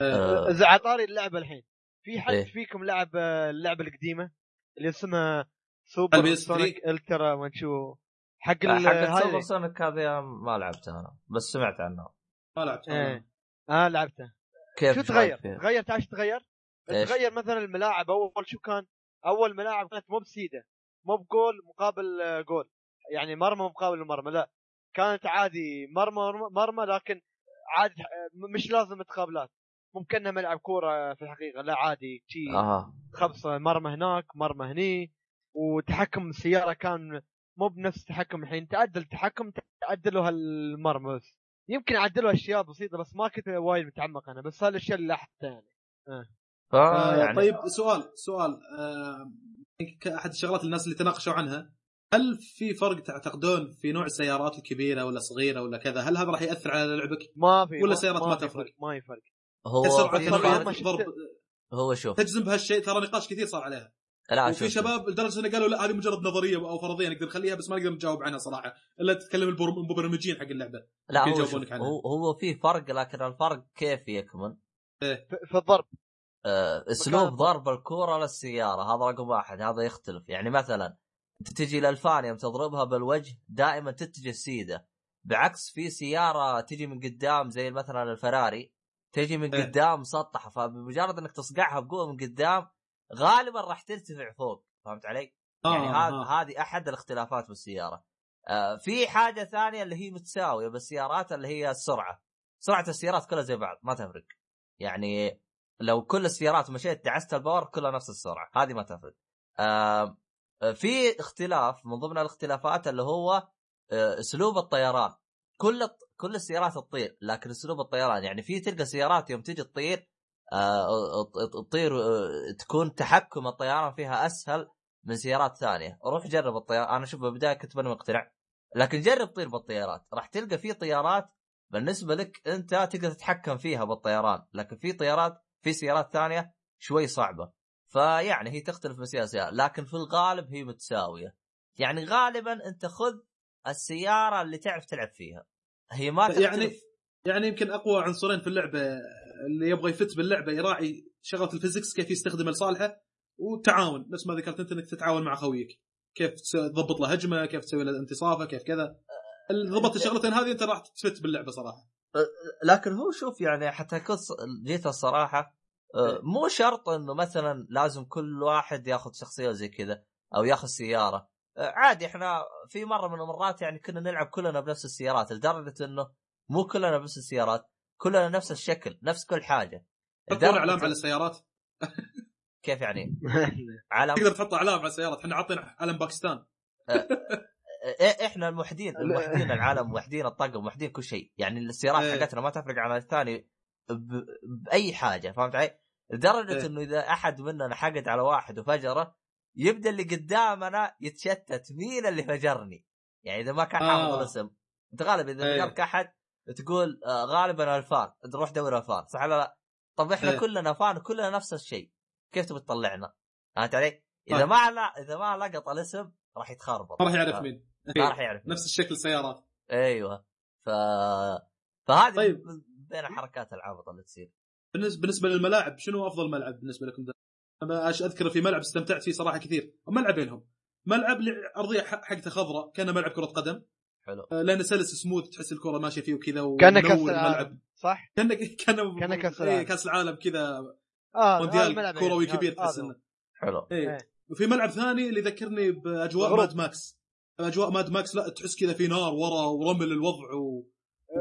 آه، آه. إذا على طاري اللعبة الحين في حد إيه. فيكم لعب اللعبة القديمة؟ اللي اسمها سوبر سونيك الترا ما شو. حق حق هذه. سونيك هذه ما لعبتها أنا بس سمعت عنها. ما لعبت إيه. آه لعبتها. كيف شو تغير؟ تغير تعرف تغير؟ تغير مثلا الملاعب أول شو كان؟ أول ملاعب كانت مو بسيدة مو بجول مقابل آه، جول. يعني مرمى مقابل مرمى لا. كانت عادي مرمى مرمى لكن عادي آه، مش لازم متقابلات. ممكن انها ملعب كورة في الحقيقة لا عادي شي أها خبصة مرمى هناك مرمى هني. وتحكم السيارة كان مو بنفس تحكم الحين تعدل التحكم تعدلوا هالمرمى بس. يمكن عدلوا أشياء بسيطة بس ما كنت وايد متعمق أنا بس هالاشياء اللي لاحظتها يعني. فا آه، يعني طيب سؤال سؤال آه، احد الشغلات الناس اللي تناقشوا عنها. هل في فرق تعتقدون في نوع السيارات الكبيرة ولا صغيرة ولا كذا؟ هل هذا راح يأثر على لعبك؟ ما في ولا سيارات ما في تفرق؟ فرق، ما يفرق هو ما ضرب. هو شوف. تجزم بهالشيء ترى نقاش كثير صار عليها. لا وفي شوف شباب لدرجه انه قالوا لا هذه مجرد نظرية أو فرضية نقدر نخليها بس ما نقدر نجاوب عنها صراحة. إلا تتكلم المبرمجين حق اللعبة. لا هو. هو, هو في فرق لكن الفرق كيف يكمن؟ في في الضرب. آه، أسلوب ضرب الكورة للسيارة هذا رقم واحد هذا يختلف. يعني مثلا تجي للفان يوم تضربها بالوجه دائما تتجه سيدة بعكس في سيارة تجي من قدام زي مثلا الفراري تجي من إيه. قدام مسطحة فبمجرد إنك تصقعها بقوة من قدام غالبا راح ترتفع فوق فهمت علي؟ يعني آه، هذا آه. هذه أحد الاختلافات بالسيارة. آه في حاجة ثانية اللي هي متساوية بالسيارات اللي هي السرعة. سرعة السيارات كلها زي بعض ما تفرق. يعني لو كل السيارات مشيت دعست الباور كلها نفس السرعة، هذه ما تفرق. آه في اختلاف من ضمن الاختلافات اللي هو آه أسلوب الطيران. كل كل السيارات تطير لكن أسلوب الطيران يعني في تلقى سيارات يوم تجي تطير آه تطير آه تكون تحكم الطيران فيها أسهل من سيارات ثانية. روح جرب الطيارات أنا شوف بالبداية كنت ماني مقتنع. لكن جرب طير بالطيارات. راح تلقى في طيارات بالنسبة لك أنت تقدر تتحكم فيها بالطيران. لكن في طيارات في سيارات ثانية شوي صعبة. فيعني هي تختلف من سيارة لسيارة لكن في الغالب هي متساوية. يعني غالبا أنت خذ السيارة اللي تعرف تلعب فيها. هي ما تختلف. يعني يعني يمكن أقوى عنصرين في اللعبة اللي يبغى يفت باللعبة يراعي شغله الفيزكس كيف يستخدم لصالحه والتعاون نفس ما ذكرت أنت إنك تتعاون مع خويك. كيف تضبط له هجمة كيف تسوي له انتصافه كيف كذا. ضبطت الشغلتين هذه أنت راح تفت باللعبة صراحة. لكن هو شوف يعني حتى كنت جيت الصراحة. مو شرط إنه مثلا لازم كل واحد ياخذ شخصية زي كذا أو ياخذ سيارة. آه، عادي إحنا في مرة من المرات يعني كنا نلعب كلنا بنفس السيارات لدرجة إنه مو كلنا بنفس السيارات كلنا نفس الشكل نفس كل حاجة. تحطون لدرجة- أعلام على السيارات. كيف يعني؟ علم تقدر تحط أعلام على السيارات. إحنا عاطين علم باكستان. إيه إحنا الموحدين الموحدين العالم موحدين الطاقم موحدين كل شيء. يعني السيارات إيه. حقتنا ما تفرق عن الثاني ب... بأي حاجة فهمت علي؟ لدرجة إيه. إنه إذا أحد مننا حقد على واحد وفجره يبدأ اللي قدامنا يتشتت مين اللي فجرني يعني إذا ما كان آه. حافظ الاسم أنت غالبا إذا إيه. فجرك أحد تقول آه غالبا ألفان تروح دور ألفان صح ولا لا؟ طب إحنا إيه. كلنا فان كلنا نفس الشيء كيف تبي تطلعنا؟ فهمت علي؟ إذا طيب. ما لا إذا ما لقط الاسم راح يتخربط ما راح يعرف آه. مين ما راح يعرف نفس الشكل السيارات أيوه ف فهذه طيب. طيب. بين حركات العبط اللي تصير بالنسبة للملاعب شنو أفضل ملعب بالنسبة لكم ده؟ أنا أذكر في ملعب استمتعت فيه صراحة كثير ملعبينهم ملعب أرضية ح- حقته خضراء كان ملعب كرة قدم حلو آه، لأنه سلس سموث تحس الكرة ماشية فيه وكذا كأنه كأس العالم الملعب صح؟ كانه كانه كأنه كأس إيه، العالم. كأس العالم كذا آه مونديال كروي. كبير تحس إنه حلو إيه إيه. وفي ملعب ثاني اللي يذكرني بأجواء. ماد ماكس أجواء ماد ماكس لا تحس كذا في نار ورا ورمل الوضع غروب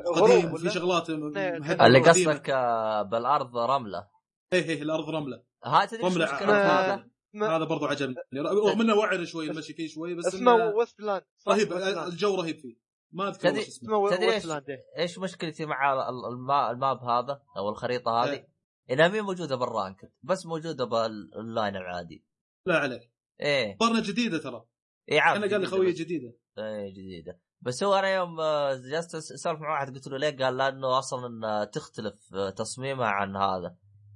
وقديم في؟ شغلات إيه، مهدئة اللي. قصدك آه، بالأرض رملة إيه إيه الأرض رملة هذا تدري إيش رملة آه، هذا؟ هذا ما- هذا برضو عجبني رغم إنه وعر شوي المشي فيه شوي بس اسمه إنه ويست لاند صح؟ رهيب. الجو رهيب فيه ما أذكر تدري- اسمه تدري إيش إيه. إيش مشكلتي مع ال- الما- ال map هذا أو الخريطة هذه؟ إيه. إنها مي موجودة بال ranked بس موجودة بالاونلاين العادي لا عليك إيه مقارنه جديدة ترى اي عارف أنا قال لي جديدة خوية جديدة إيه جديدة بس هو أنا يوم آه، جلست أسولف مع واحد قلت له ليه؟ قال لأنه أصلا آه، تختلف آه، تصميمها عن هذا.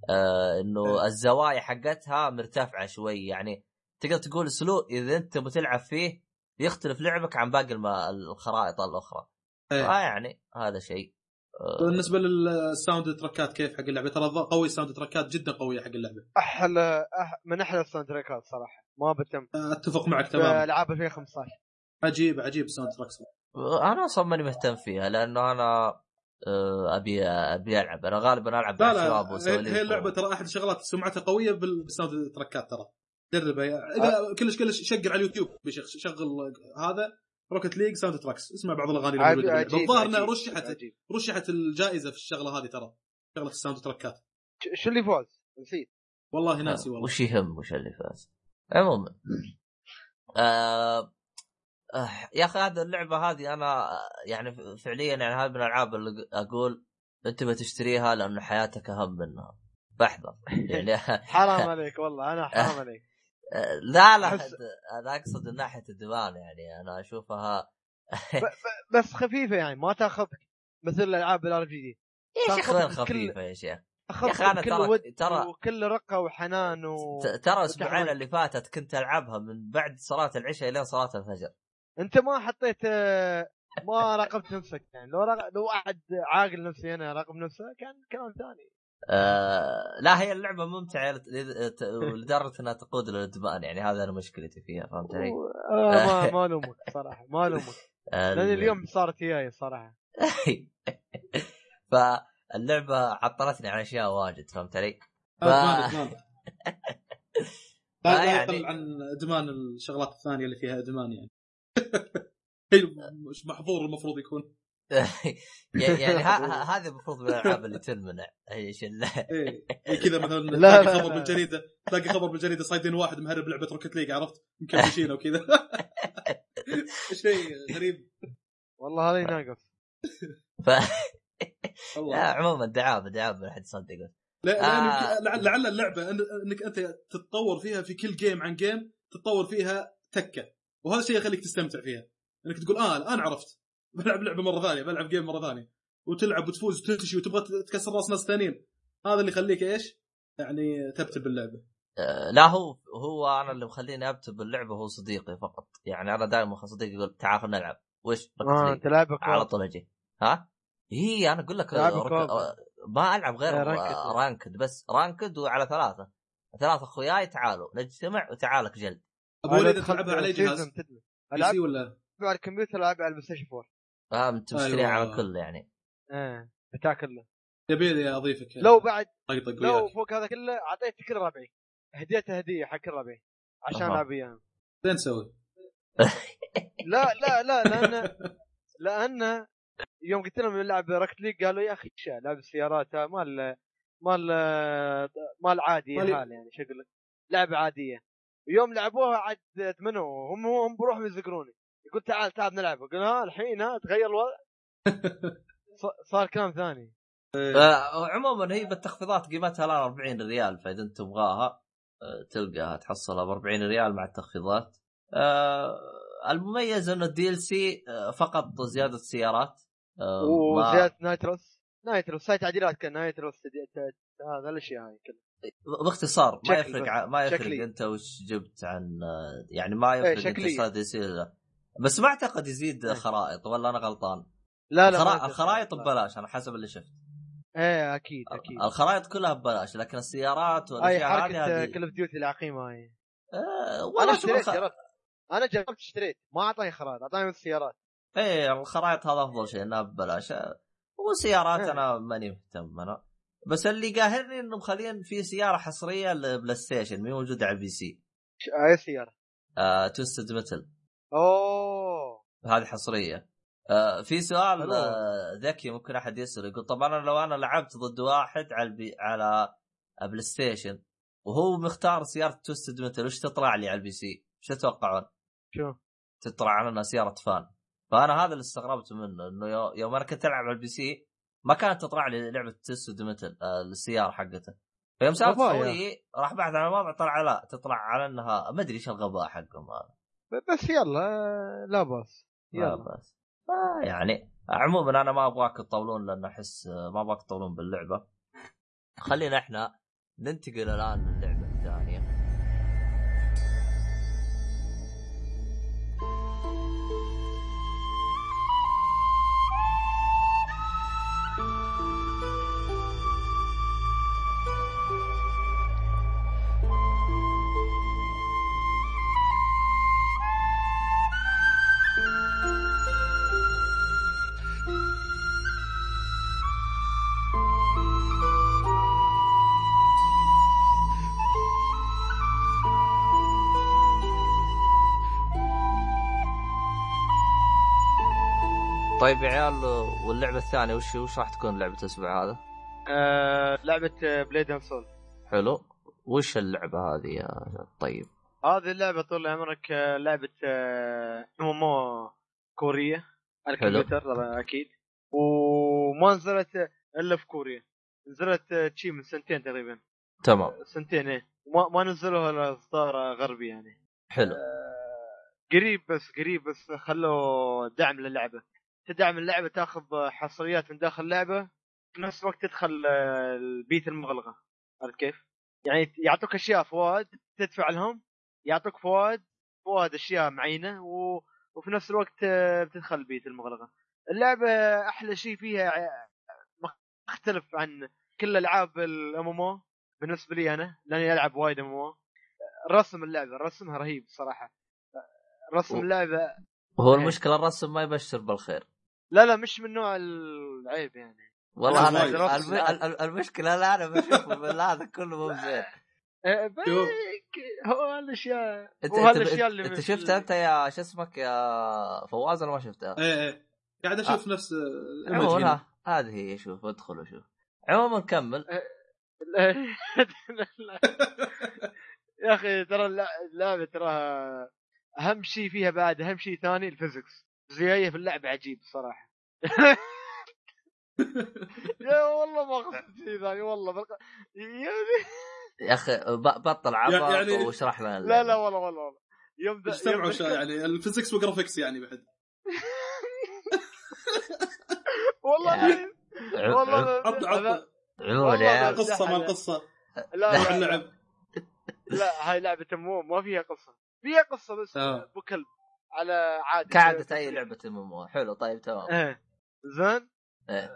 آه إنه إيه. الزوايا حقتها مرتفعة شوي. يعني تقدر تقول اسلوب إذا أنت بتلعب فيه يختلف لعبك عن باقي الم- الخرائط الأخرى. إيه. آه يعني هذا شيء. آه، بالنسبة لل sound trackات كيف حق اللعبة؟ ترى قوي ال sound trackات جدا قوية حق اللعبة. أحلى أح... من أحلى ال sound trackات صراحة. ما بتم. أتفق معك تماما. العاب 2015 عجيب عجيب ال sound track صراحة. أنا أصلا ماني مهتم فيها لأنه أنا آه، أبي أبي ألعب. أنا غالبا ألعب مع لا الشباب لا وسواليف هي اللعبة ترى أحد الشغلات سمعتها قوية بال- بال sound trackات ترى. جربها. يا- اذا كلش كلش شقر على اليوتيوب. بشغل شغل هذا Rocket League soundtracks اسمع بعض الأغاني اللي الظاهر إنها رشحت عجيب. رشحت الجائزة في الشغلة هذه ترى. شغلة ال sound trackات شو اللي فوز؟ نسيت. والله ناسي والله. وش يهم وش اللي فاز؟ عموما. آه آه يا أخي هذه اللعبة هذه أنا يعني فعليا يعني هذه من الألعاب اللي أقول أنت بتشتريها لأنه حياتك أهم منها. فاحذر يعني حرام عليك والله أنا حرام عليك. لا لا أنا أقصد من ناحية الديوان يعني أنا أشوفها بس خفيفة يعني ما تاخذك مثل الألعاب الار بي دي يا شيخ خفيفة يا شيخ. أخي أنا بكل ترى- ود ترى- وكل رقة وحنان و... ترى أسبوعين وتحويل. اللي فاتت كنت ألعبها من بعد صلاة العشاء الين صلاة الفجر. انت ما حطيت ما راقبت نفسك يعني. لو رق... لو واحد عاقل نفسي أنا راقب نفسه كان كلام ثاني. آه لا هي اللعبة ممتعة لدرجة إنها تقود للادمان يعني. هذا أنا مشكلتي فيها فهمت علي؟ آه، ما ما الومك صراحة ما الومك لأن ال- اليوم صارت وياي الصراحه فاللعبة عطلتني عن أشياء واجد فهمت علي؟ ف- ادمان ادمان آه، لا لا يعني- يقل عن إدمان الشغلات الثانية اللي فيها إدمان يعني. محظور المفروض يكون. يعني ه- ه- هذه المفروض من الألعاب اللي تنمنع إيش ال- إيه إيه كذا مثلا لا، تلاقي لا، خبر. بالجريده تلاقي خبر بالجريده صايدين واحد مهرب لعبة Rocket League عرفت؟ مكبشين وكذا شيء غريب. والله هذا يناقص. ف... لا عموما دعابة دعابة ما حد يصدقه لا آه. لعل اللعبة إنك أنت تتطور فيها في كل game عن game تتطور فيها تكة. وهذا الشيء يخليك تستمتع فيها. إنك تقول آه الآن عرفت. بلعب لعبة مرة ثانية بلعب game مرة ثانية. وتلعب وتفوز وتنتشي وتبغى تكسر راس ناس ثانيين. هذا اللي يخليك إيش؟ يعني تبتل باللعبه آه، لا هو هو أنا اللي مخليني أبتل باللعبه هو صديقي فقط. يعني أنا دائما صديقي يقول تعال خلينا نلعب. وش؟ آه لي لعبك على طول أجي. ها؟ هي أنا أقول لك رك... آه، ما ألعب غير إيه، آه، ranked. ranked بس. رانكد وعلى ثلاثة. ثلاثة أخوياي تعالوا. نجتمع وتعالك guild. أبو وليد تلعبها على أي جهاز؟ PC ولا؟ على الكمبيوتر ألعب على البلاي ستيشن 4 فاهم أنت مشتريها أيوة. على الكل يعني. إيه بتاكل له. يبي لي أضيفك لو بعد لو وياك فوق هذا كله اعطيت كل ربعي. هديته هدية حق كل ربعي عشان. العب وياهم زين نسوي؟ لا لا لا لأن لأن يوم قلت لهم نلعب ركت ليج قالوا يا أخي إيش لعب السيارات؟ مال مال مال عادي مال- حال يعني شو أقول لك لعبة عادية. يوم لعبوها عاد ادمنوا هم هم بروحهم يذكروني يقول تعال تعال نلعب. أقول ها الحين ها تغير الوضع. صار كلام ثاني. آه، عموما هي بالتخفيضات قيمتها الآن 40 ريال فإذا أنت تبغاها آه، تلقاها تحصلها ب 40 ريال مع التخفيضات. آه، المميز انه ال DLC فقط زيادة سيارات. وزياده nitrous. nitrous هاي تعديلات كان nitrous هذا الأشياء هاي كلها. باختصار ما يفرق. ع- ما يفرق شكلي. أنت وش جبت عن آه، يعني ما يفرق أنت DLC ولا لا. بس ما أعتقد يزيد إيه. خرائط ولا أنا غلطان لا لا الخرا- الخرائط لا. ببلاش أنا حسب اللي شفت إيه أكيد أكيد الخرائط كلها ببلاش لكن السيارات والاشياء هذه حركة كل of Duty العقيمه هاي آه، أنا اشتريت. جربت أنا جربت اشتريت ما أعطاني خرائط أعطاني بس سيارات إيه الخرائط هذا أفضل شيء إنها ببلاش والسيارات إيه. أنا ماني مهتم أنا بس اللي قاهرني انه مخلين في سيارة حصرية للبلاي ستيشن مي موجودة على ال PC أي سيارة؟ آه Twisted Metal أوه. هذه حصرية. آه في سؤال. آه ذكي ممكن أحد يسأل يقول طب أنا لو أنا لعبت ضد واحد على ال P... على بلاي ستيشن وهو مختار سيارة Twisted Metal وش تطلع لي على ال PC؟ وش تتوقعون؟ شو تطلع عنها سيارة فان. فأنا هذا اللي استغربت منه إنه يو- يوم أنا كنت ألعب على ال PC ما كانت تطلع لي لعبة Twisted آه، السياره حقته. فيوم سالت خويي راح بحث عن الموضوع طلع لا تطلع على إنها ما أدري إيش الغباء حقهم هذا. بس يلا آه، لا بأس. لا آه يعني عموما أنا ما أبغاك تطولون لأن أحس آه، ما أبغاك تطولون باللعبة. خلينا إحنا ننتقل الآن للعبة. طيب يا عيال واللعبة الثانية وش وش راح تكون لعبة الأسبوع هذا؟ آه لعبة Blade and Soul حلو. وش اللعبة هذه يا طيب؟ هذه اللعبة طول عمرك آه، لعبة MM كورية على. الكمبيوتر طبعاً أكيد. وما نزلت إلا في كوريا. نزلت آه، شي من سنتين تقريبا. تمام. سنتين إيه. ما, ما نزلوها إلا اصدار غربي يعني. حلو. قريب بس قريب بس خلوا دعم للعبة. تدعم اللعبة تاخذ حصريات من داخل اللعبة في نفس الوقت تدخل آه، البيت المغلقة عرفت كيف؟ يعني يعطوك أشياء فوائد تدفع لهم يعطوك فوائد فوائد أشياء معينة و... وفي نفس الوقت آه، بتدخل البيت المغلقة اللعبة أحلى شيء فيها ع- مختلف عن كل ألعاب الأم بالنسبة لي أنا لأني ألعب وايد أم رسم اللعبة رسمها رهيب الصراحه رسم اللعبة هو إيه. المشكلة الرسم ما يبشر بالخير لا لا مش من نوع العيب يعني والله أنا. الم... ال- ال- المشكلة لا أنا بشوف من هذا كله مو زين إيه،. هو الاشياء انت هو أنت, اللي أنت شفتها أنت يا شو اسمك يا فواز ولا ما شفتها؟ إيه إيه قاعد أشوف نفس آه، image عموما. ها، هذه هي شوف ادخل وشوف عموما كمل يا أخي ترى اللع- اللعبة تراها أهم شيء فيها بعد أهم شيء ثاني ال physics زياية في اللعبه عجيب الصراحه يا والله ما قصدت شيء ثاني والله بلق... يا- يا أخي بطل عبط يعني- واشرح لنا لا. لا والله والله والله. يوم اجتمعوا يوم يعني ال physics و graphics يعني بعد. والله يعني- والله عط عط يا قصة ما لا. القصة لا لا, اللعب لا هاي لعبة مو ما فيها قصة. فيها قصة بس آه. ابو كلب على عادي كعادة أي لعبة MMO حلو طيب تمام إيه زين إيه.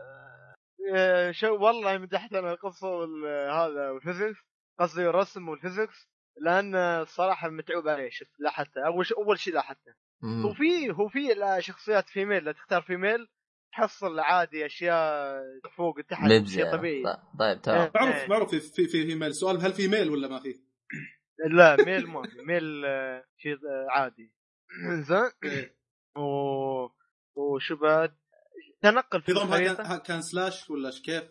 آه، شو والله مدحت أنا القصة وهذا وال physics قصدي الرسم وال physics لأن الصراحة متعوب عليه شفت لاحظته أول شيء أول شيء لاحظته. وفي هو في لا شخصيات فيميل لا تختار فيميل تحصل عادي أشياء فوق وتحت مو شيء. طبيعي ط- طيب تمام معروف إيه. معروف في في في, في ميل سؤال هل في ميل ولا ما في؟ لا ميل ما في ميل آه، شيء آه، عادي زين. إيه. و وشو بعد؟ تنقل في الخريطة. كان, سلاش ولا إيش كيف؟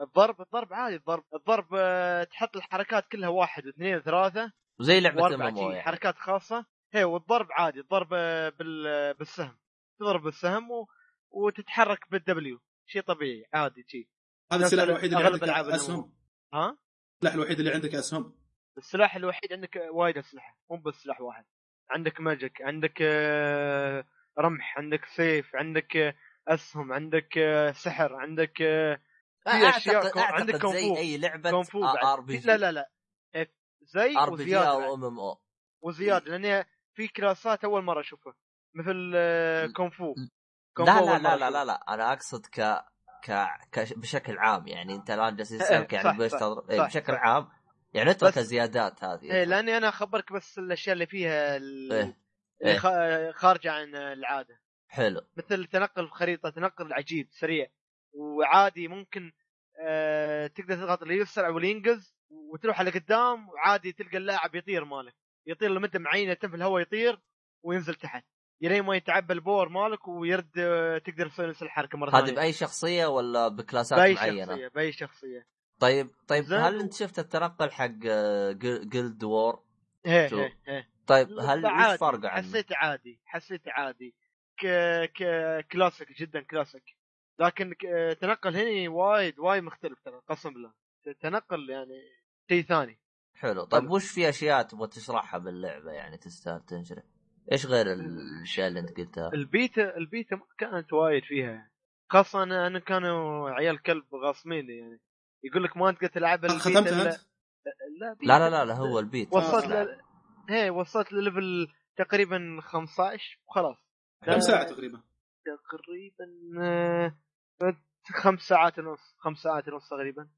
الضرب الضرب عادي الضرب الضرب آه، تحط الحركات كلها واحد واثنين وثلاثه زي شي يعني. حركات خاصة. هي والضرب عادي الضرب آه، بال بالسهم. تضرب بالسهم و... وتتحرك بال W شيء طبيعي عادي شي. هذا السلاح الوحيد اللي عندك. اسهم ها؟ السلاح الوحيد اللي عندك اسهم السلاح الوحيد عندك وايد أسلحة. مو بس سلاح واحد. عندك magic عندك آه، رمح عندك سيف عندك آه، أسهم عندك آه، سحر عندك في كو- عندك أعتقد زي kung fu. أي لعبة kung fu RP لا لا لا إيه، زي RPG أو. MMO وزيادة لأن في كلاسات أول مرة أشوفها مثل kung fu لا kung fu لا لا لا أشوفها. لا لا أنا أقصد ك ك, ك... بشكل عام يعني أنت الآن جالس إيه، يعني إيه صح، بشكل صح. عام يعني اترك بس- الزيادات هذه إيه لأني أنا أخبرك بس الأشياء اللي فيها ال- إيه. إيه. خا- خارجة عن العادة. حلو. مثل تنقل في خريطه تنقل عجيب سريع. وعادي ممكن آه تقدر تضغط اللي يسرع واللي ينقز وتروح على قدام وعادي تلقى اللاعب يطير مالك. يطير لمدة معينة يتم في الهواء يطير وينزل تحت. يلين ما يتعبى ال power مالك ويرد آه، تقدر تسوي نفس الحركة مرة هذه ثانية. بأي شخصية ولا بكلاسات بأي معينة؟ شخصية بأي شخصية. طيب طيب. هل انت شفت التنقل حق آه، Guild Wars؟ إيه شو؟ إيه إيه. طيب هل عادي. فرقه عنه؟ حسيت عادي حسيت عادي. ك... ك... كلاسيك جدا كلاسيك. لكن تنقل هني وايد وايد مختلف ترى قسم بالله. تنقل يعني شيء ثاني. حلو. طيب حلو. وش في أشياء تبغى تشرحها باللعبة يعني تستاهل تنشرح إيش غير الأشياء اللي أنت قلتها؟ ال beta ال beta ما كانت وايد فيها. خاصة أنا أنا كانوا عيال كلب غاصميني يعني. يقول لك ما تقدر تلعب إلا- أنت؟ لا لا لا لا, لا هو البيت وصلت. ل... هي وصلت لل level تقريبا 15 وخلاص كم ساعة تقريبا؟ تقريبا آه، خمس ساعات ونص خمس ساعات ونص تقريبا.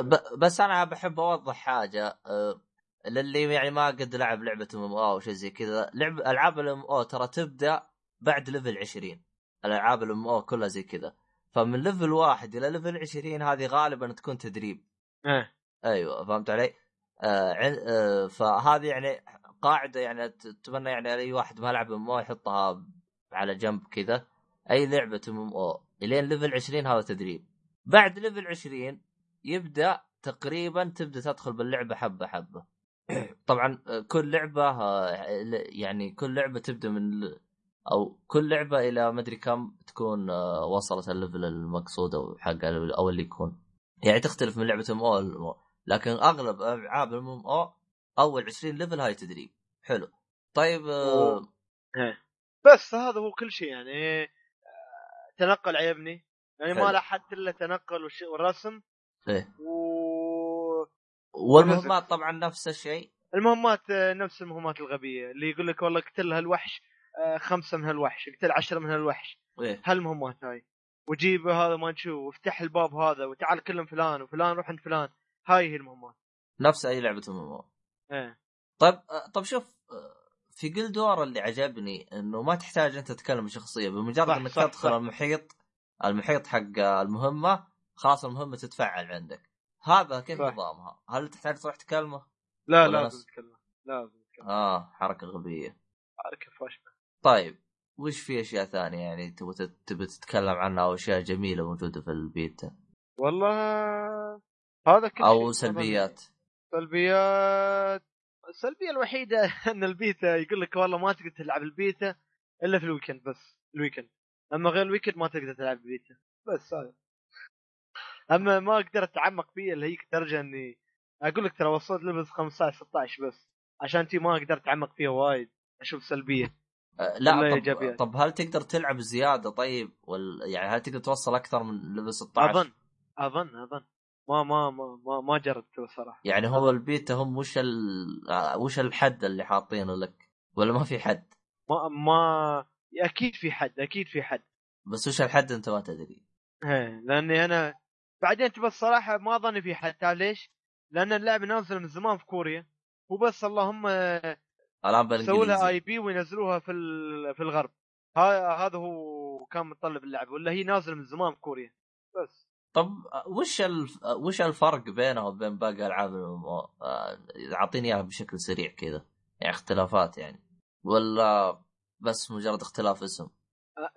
ب- بس أنا بحب أوضح حاجة آه، للي يعني ما قد لعب لعبة MMO شيء زي كذا لعب ألعاب ال MMO ترى تبدأ بعد level 20 الألعاب ال MMO كلها زي كذا فمن level واحد إلى level 20 هذه غالبا تكون تدريب. إيه. أيوه فهمت علي؟ آه عن- آه فهذه يعني قاعدة يعني اتمنى يعني أي واحد ما لعب MMO يحطها على جنب كذا. أي لعبة MMO إلين level 20 هذا تدريب. بعد level 20 يبدأ تقريبا تبدأ تدخل باللعبة حبة حبة. طبعا آه، كل لعبة آه، يعني كل لعبة تبدأ من أو كل لعبة إلى مدري كم تكون آه، وصلت ال level المقصود أو حق أو اللي يكون. يعني تختلف من لعبة MMO لكن أغلب ألعاب ال MMO أول 20 level هاي تدريب حلو. طيب آه، و- بس هذا هو كل شيء يعني آه، تنقل عجبني يعني حلو. ما لاحظت إلا تنقل والرسم. إيه. و والمهمات طبعا نفس الشيء. المهمات نفس المهمات الغبية اللي يقول لك والله اقتل هالوحش. خمسة من هالوحش اقتل عشرة من هالوحش. إيه. هالمهمات هاي وجيب هذا ما نشوف وافتح الباب هذا وتعال كلم فلان وفلان روح عند فلان. هاي هي المهمات. نفس أي لعبة أو إيه. طيب آه، طب شوف آه، في جلدور اللي عجبني إنه ما تحتاج أنت تتكلم شخصيه بمجرد صح، إنك صح، تدخل صح. المحيط المحيط حق المهمة خلاص المهمة تتفعل عندك. هذا كيف. نظامها؟ هل تحتاج تروح تكلمه؟ لا لازم تتكلم لازم تتكلم آه حركة غبية. حركة فاشلة. طيب وش في أشياء ثانية يعني تبغى تتكلم عنها أو أشياء جميلة موجودة في البيتا؟ والله هذا كل أو. سلبيات. سلبيات السلبية الوحيدة إن البيتا يقول لك والله ما تقدر تلعب البيتا إلا في ال weekend بس ال weekend أما غير ال weekend ما تقدر تلعب البيتا بس هذا. أما ما قدرت أتعمق فيه إلا هيك درجة إني أقول لك ترى وصلت level 15 16 بس عشان تي ما قدرت أتعمق فيها وايد أشوف سلبية. لا ولا طب, إيجابيات؟ طب هل تقدر تلعب زيادة طيب؟ وال... يعني هل تقدر توصل أكثر من level 16 أظن أظن أظن. ما ما ما ما, ما جربت صراحة. يعني هو البيتا هم وش ال... آه، وش الحد اللي حاطينه لك؟ ولا ما في حد؟ ما ما أكيد في حد أكيد في حد. بس وش الحد أنت ما تدري؟ إيه لأني أنا بعدين تبى الصراحه ما ظني في حد. تعرف ليش؟ لأن اللعبه نازله من زمان في كوريا. وبس اللهم الان يسووا لها بالانجليزي آي بي وينزلوها في في الغرب. هذا هو كان متطلب اللعبه ولا هي نازلة من زمان في كوريا. بس. طب آه، وش ال... آه، وش الفرق بينها وبين باقي ألعاب الام أعطيني إياها بشكل سريع كذا يعني اختلافات يعني. ولا بس مجرد اختلاف اسم؟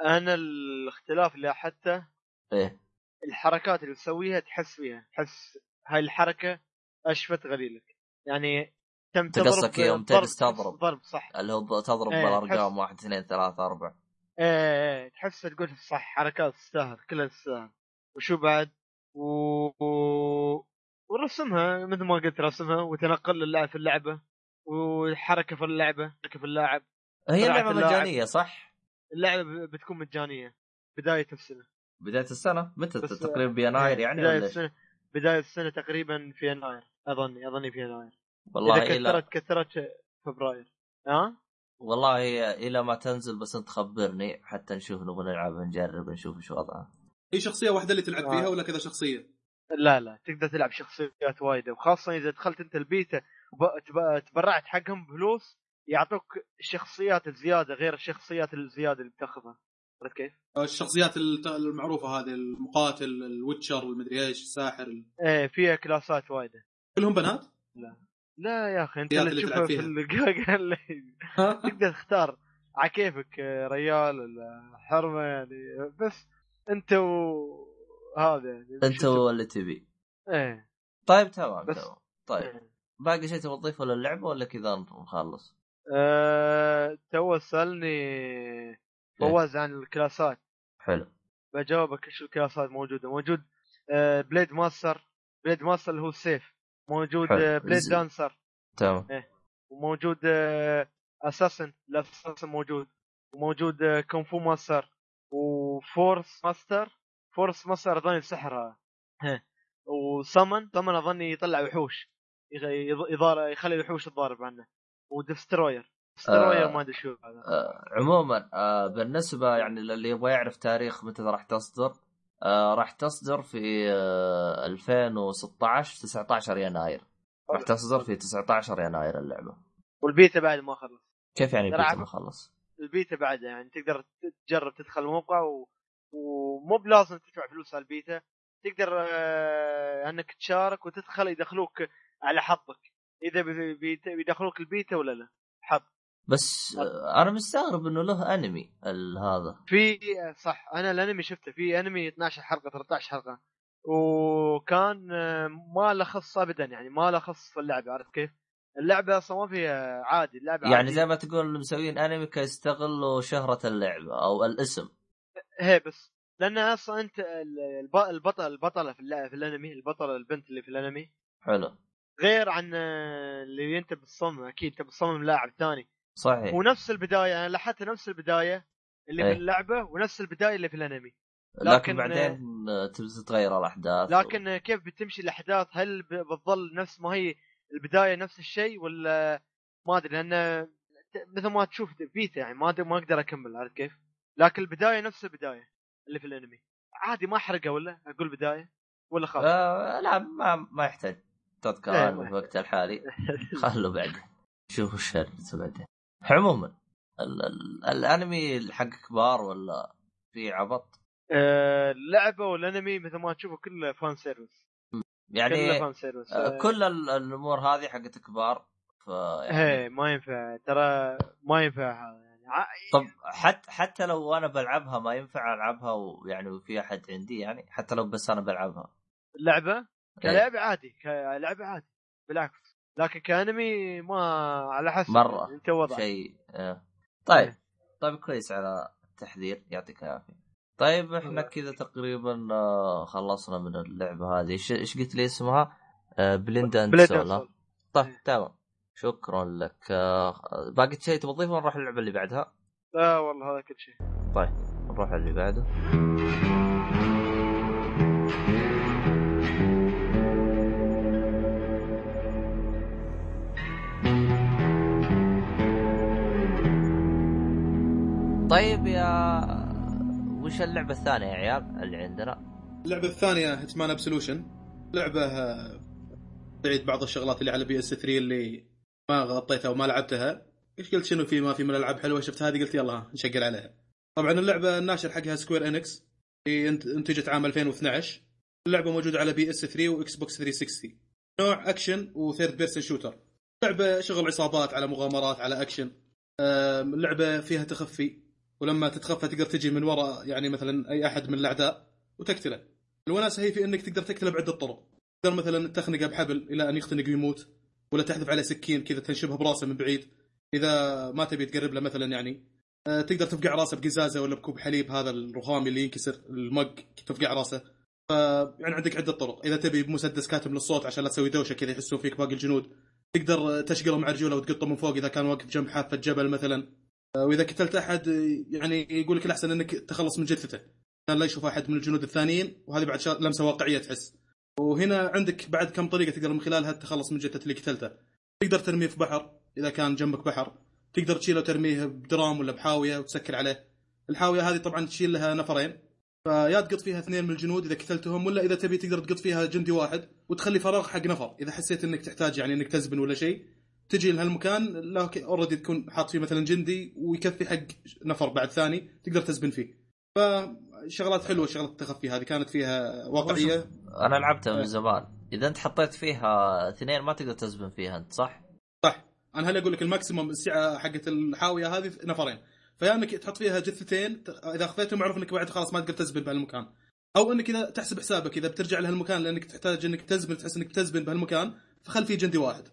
أنا الاختلاف اللي لاحظته إيه. الحركات اللي تسويها تحس فيها تحس هاي الحركة أشفت غليلك. يعني تم أنت قصدك تضرب يوم تجلس تضرب. ضرب صح اللي هو تضرب إيه، بالأرقام واحد اثنين ثلاثة أربعة إيه إيه تحس تقول صح حركات تستاهل كلها تستاهل وشو بعد و... و... ورسمها مثل ما قلت رسمها وتنقل اللاعب في اللعبة والحركه في اللعبة حركة في اللاعب هي اللاعب. مجانية صح؟ اللعبة بتكون مجانية بداية السنة بداية السنة متى تقريبا بيناير إيه، يعني بداية ولا؟ السنة بداية السنة تقريبا في يناير أظني أظني في يناير والله إذا كثرت كثرت فبراير ها والله إلى ما تنزل بس أنت خبرني حتى نشوف نبغى نلعب نجرب نشوف إيش وضعها هي شخصية واحدة اللي تلعب آه. فيها ولا كذا شخصية؟ لا لا تقدر تلعب شخصيات وايده وخاصة إذا دخلت أنت البيتا تبرعت حقهم بفلوس يعطوك الشخصيات الزيادة غير الشخصيات الزيادة اللي بتاخذها عرفت كيف؟ الشخصيات المعروفة هذه المقاتل ال witcher المدري إيش الساحر ال- إيه فيها كلاسات وايدة كلهم بنات؟ لا يا أخي أنت اللي تشوفها في الجاجا اللي تقدر تختار. على كيفك آه، ريال ولا حرمة يعني بس أنت و هذا يعني أنت واللي تبي؟ إيه. طيب تمام بس- تمام. طيب إيه. باقي شيء تبغى تضيفه للعبة ولا كذا نخلص؟ أه تو سألني فواز عن الكلاسات. حلو. بجاوبك إيش الكلاسات موجودة؟ موجود آه، blade master blade master اللي هو السيف. موجود. آه، blade dancer تمام. وموجود آه، assassin ال assassin موجود. وموجود آه، Kung Fu master و force master force master اظني السحر ها. و summoner summoner اظني يطلع وحوش. يضار يخلي الوحوش تضارب عنه. و destroyer destroyer آه. ما أدري شو هذا. آه عموما آه بالنسبة يعني للي يبغى يعرف تاريخ متى راح تصدر آه راح تصدر في آه 2016 19 يناير. راح تصدر في 19 يناير اللعبة. والبيتا بعد ما خلص. كيف يعني ترى بيتا عم- ما خلص؟ البيتا بعد يعني تقدر تجرب تدخل الموقع و... ومو بلازم تدفع فلوس على البيتا. تقدر آه، انك تشارك وتدخل يدخلوك على حظك. إذا بي- بي- بيدخلوك البيتا ولا لا. حظ. بس أنا مستغرب إنه له انمي هذا. في صح أنا الأنمي شفته في انمي 12 حلقة 13 حلقة. وكان آه، ما له خص ابدا يعني ما له خص اللعبة عرفت كيف؟ اللعبة أصلا ما فيها عادي اللعبة يعني عادي. زي ما تقول مسويين انمي كي يستغلوا شهرة اللعبة أو الاسم. هي بس لأن أصلا أنت ال- الب- البطل البطلة في, في الأنمي البطلة البنت اللي في الأنمي. حلو. غير عن آه، اللي أنت بتصمم أكيد أنت بتصمم لاعب ثاني. صحيح. ونفس البداية أنا لاحظت نفس البداية اللي إيه. في اللعبة ونفس البداية اللي في الأنمي. لكن, لكن- بعدين تبي تتغير الأحداث لكن آه، كيف بتمشي الأحداث؟ هل بتظل نفس ما هي البداية نفس الشيء ولا ما أدري؟ لأن مثل ما تشوف بيتا يعني ما ما أقدر أكمل عرفت كيف؟ لكن البداية نفس البداية اللي في الأنمي. عادي ما أحرقها ولا أقول بداية؟ ولا خلاص؟ آه لا ما ما يحتاج. تذكر إيه، في الوقت الحالي. خله بعدين. شوف سالفته بعدين. عموما ال- ال- الأنمي حق كبار ولا في عبط؟ آه، اللعبه والأنمي مثل ما تشوفوا كله fan service كله يعني fan service آه، كل ال- الأمور هذه حقت كبار ف يعني ما ينفع ترى ما ينفع هذا يعني. ع- طب حتى حتى لو أنا بلعبها ما ينفع ألعبها ويعني وفي أحد عندي يعني حتى لو بس أنا بلعبها؟ اللعبه إيه. كلعبة عادي كلعبه عادي بالعكس. لكن كأنمي ما على حسب. يعني أنت وضعك شيء آه. طيب إيه. طيب كويس على التحذير يعطيك العافية طيب إحنا. كذا تقريبا آه، خلصنا من اللعبة هذه إيش قلت لي اسمها؟ Blade and Soul. طيب إيه. تمام شكرا لك آه، باقي شيء تبغى تضيفه نروح للعبه اللي بعدها لا والله هذا كل شيء نروح اللي بعده طيب يا وش اللعبة الثانية يا عيال اللي عندنا؟ اللعبة الثانية Hitman Absolution لعبة آه، بعيد بعض الشغلات اللي على PS 3 اللي ما غطيتها وما لعبتها. إيش قلت شنو في ما في من الألعاب حلوة شفت هذه؟ قلت يلا نشقل عليها. طبعا اللعبة الناشر حقها Square Enix انتجت عام 2012 اللعبة موجودة على PS 3 و Xbox 360 نوع action و third person shooter. لعبة شغل عصابات على مغامرات على أكشن. اللعبة فيها تخفي. ولما تتخفى تقدر تجي من وراء يعني مثلا أي أحد من الأعداء وتقتله. الوناسة هي في إنك تقدر تقتله بعدة طرق. تقدر مثلا تخنقه بحبل إلى أن يختنق ويموت ولا تحذف عليه سكين كذا تنشبه براسه من بعيد. إذا ما تبي تقرب له مثلا يعني آه، تقدر تفقع راسه بقزازة ولا بكوب حليب هذا الرخامي اللي ينكسر المج تفقع راسه. ف يعني عندك عدة طرق. إذا تبي بمسدس كاتم للصوت عشان لا تسوي دوشة كذا يحسون فيك باقي الجنود تقدر تشقله مع رجوله وتقطه من فوق إذا كان واقف جنب حافة جبل مثلا. وإذا قتلت أحد يعني يقول لك الأحسن إنك تخلص من جثته. عشان لا يشوف أحد من الجنود الثانيين وهذه بعد لمسة واقعية تحس. وهنا عندك بعد كم طريقة تقدر من خلالها تتخلص من جثة اللي قتلته. تقدر ترميه في بحر إذا كان جنبك بحر. تقدر تشيله وترميه بدرام ولا بحاوية وتسكر عليه. الحاوية هذه طبعا تشيل لها نفرين. فيا تقط فيها اثنين من الجنود إذا قتلتهم ولا إذا تبي تقدر تقط فيها جندي واحد وتخلي فراغ حق نفر. إذا حسيت إنك تحتاج يعني إنك تزبن ولا شيء تجي لهالمكان already تكون حاط فيه مثلا جندي ويكفي حق نفر بعد ثاني تقدر تزبن فيه. فشغلات حلوة شغلات التخفي هذه كانت فيها واقعية. أنا لعبتها إيه. من زمان. إذا أنت حطيت فيها اثنين ما تقدر تزبن فيها أنت صح؟ صح. أنا هل أقول لك ال maximum السعة حقت الحاوية هذه نفرين. فيا انك تحط فيها جثتين إذا اخذتهم معروف إنك بعد خلاص ما تقدر تزبن بهالمكان. أو إنك إذا تحسب حسابك إذا بترجع لهالمكان لأنك تحتاج إنك تزبن تحس إنك تزبن بهالمكان فخل فيه جندي واحد.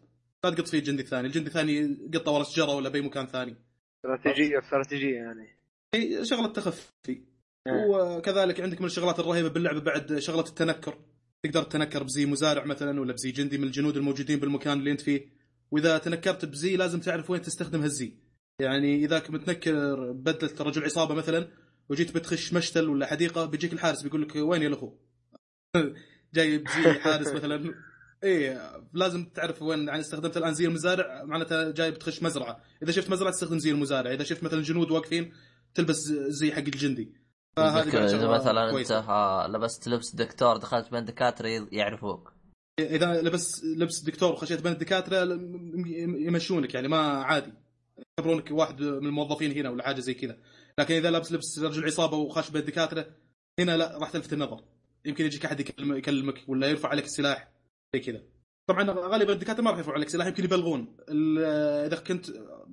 لا تقط فيه الجندي الثاني الجندي الثاني قطة ورا شجرة ولا بأي مكان ثاني. استراتيجيه استراتيجية يعني. هي شغلة تخفي. إيه. وكذلك عندك من الشغلات الرهيبة باللعبة بعد شغلة التنكر. تقدر تتنكر بزي مزارع مثلا ولا بزي جندي من الجنود الموجودين بالمكان اللي أنت فيه. وإذا تنكرت بزي لازم تعرف وين تستخدم هالزي. يعني اذا كنت متنكر بدلت رجل عصابة مثلا وجيت بتخش مشتل ولا حديقة بيجيك الحارس بيقول لك وين يا الأخو؟ جاي بزي حارس مثلا. إيه لازم تعرف وين يعني استخدمت الان زي المزارع معناتها جاي بتخش مزرعة. إذا شفت مزرعة تستخدم زي المزارع إذا شفت مثلا جنود واقفين تلبس زي حق الجندي. فهذه إذا مثلا أنت كويسة. ها لبست لبس دكتور دخلت بين دكاترة يعرفوك. إذا لبس لبس دكتور وخشيت بين الدكاترة يمشونك يعني ما عادي. يعتبرونك واحد من الموظفين هنا ولا حاجة زي كذا. لكن إذا لابس لبس رجل عصابة وخش بين الدكاترة هنا لا راح تلفت النظر. يمكن يجيك أحد يكلم- يكلمك ولا يرفع عليك السلاح. زي كذا. طبعا غالبا الدكاترة ما راح يرفعوا عليك سلاح يمكن يبلغون. إذا كنت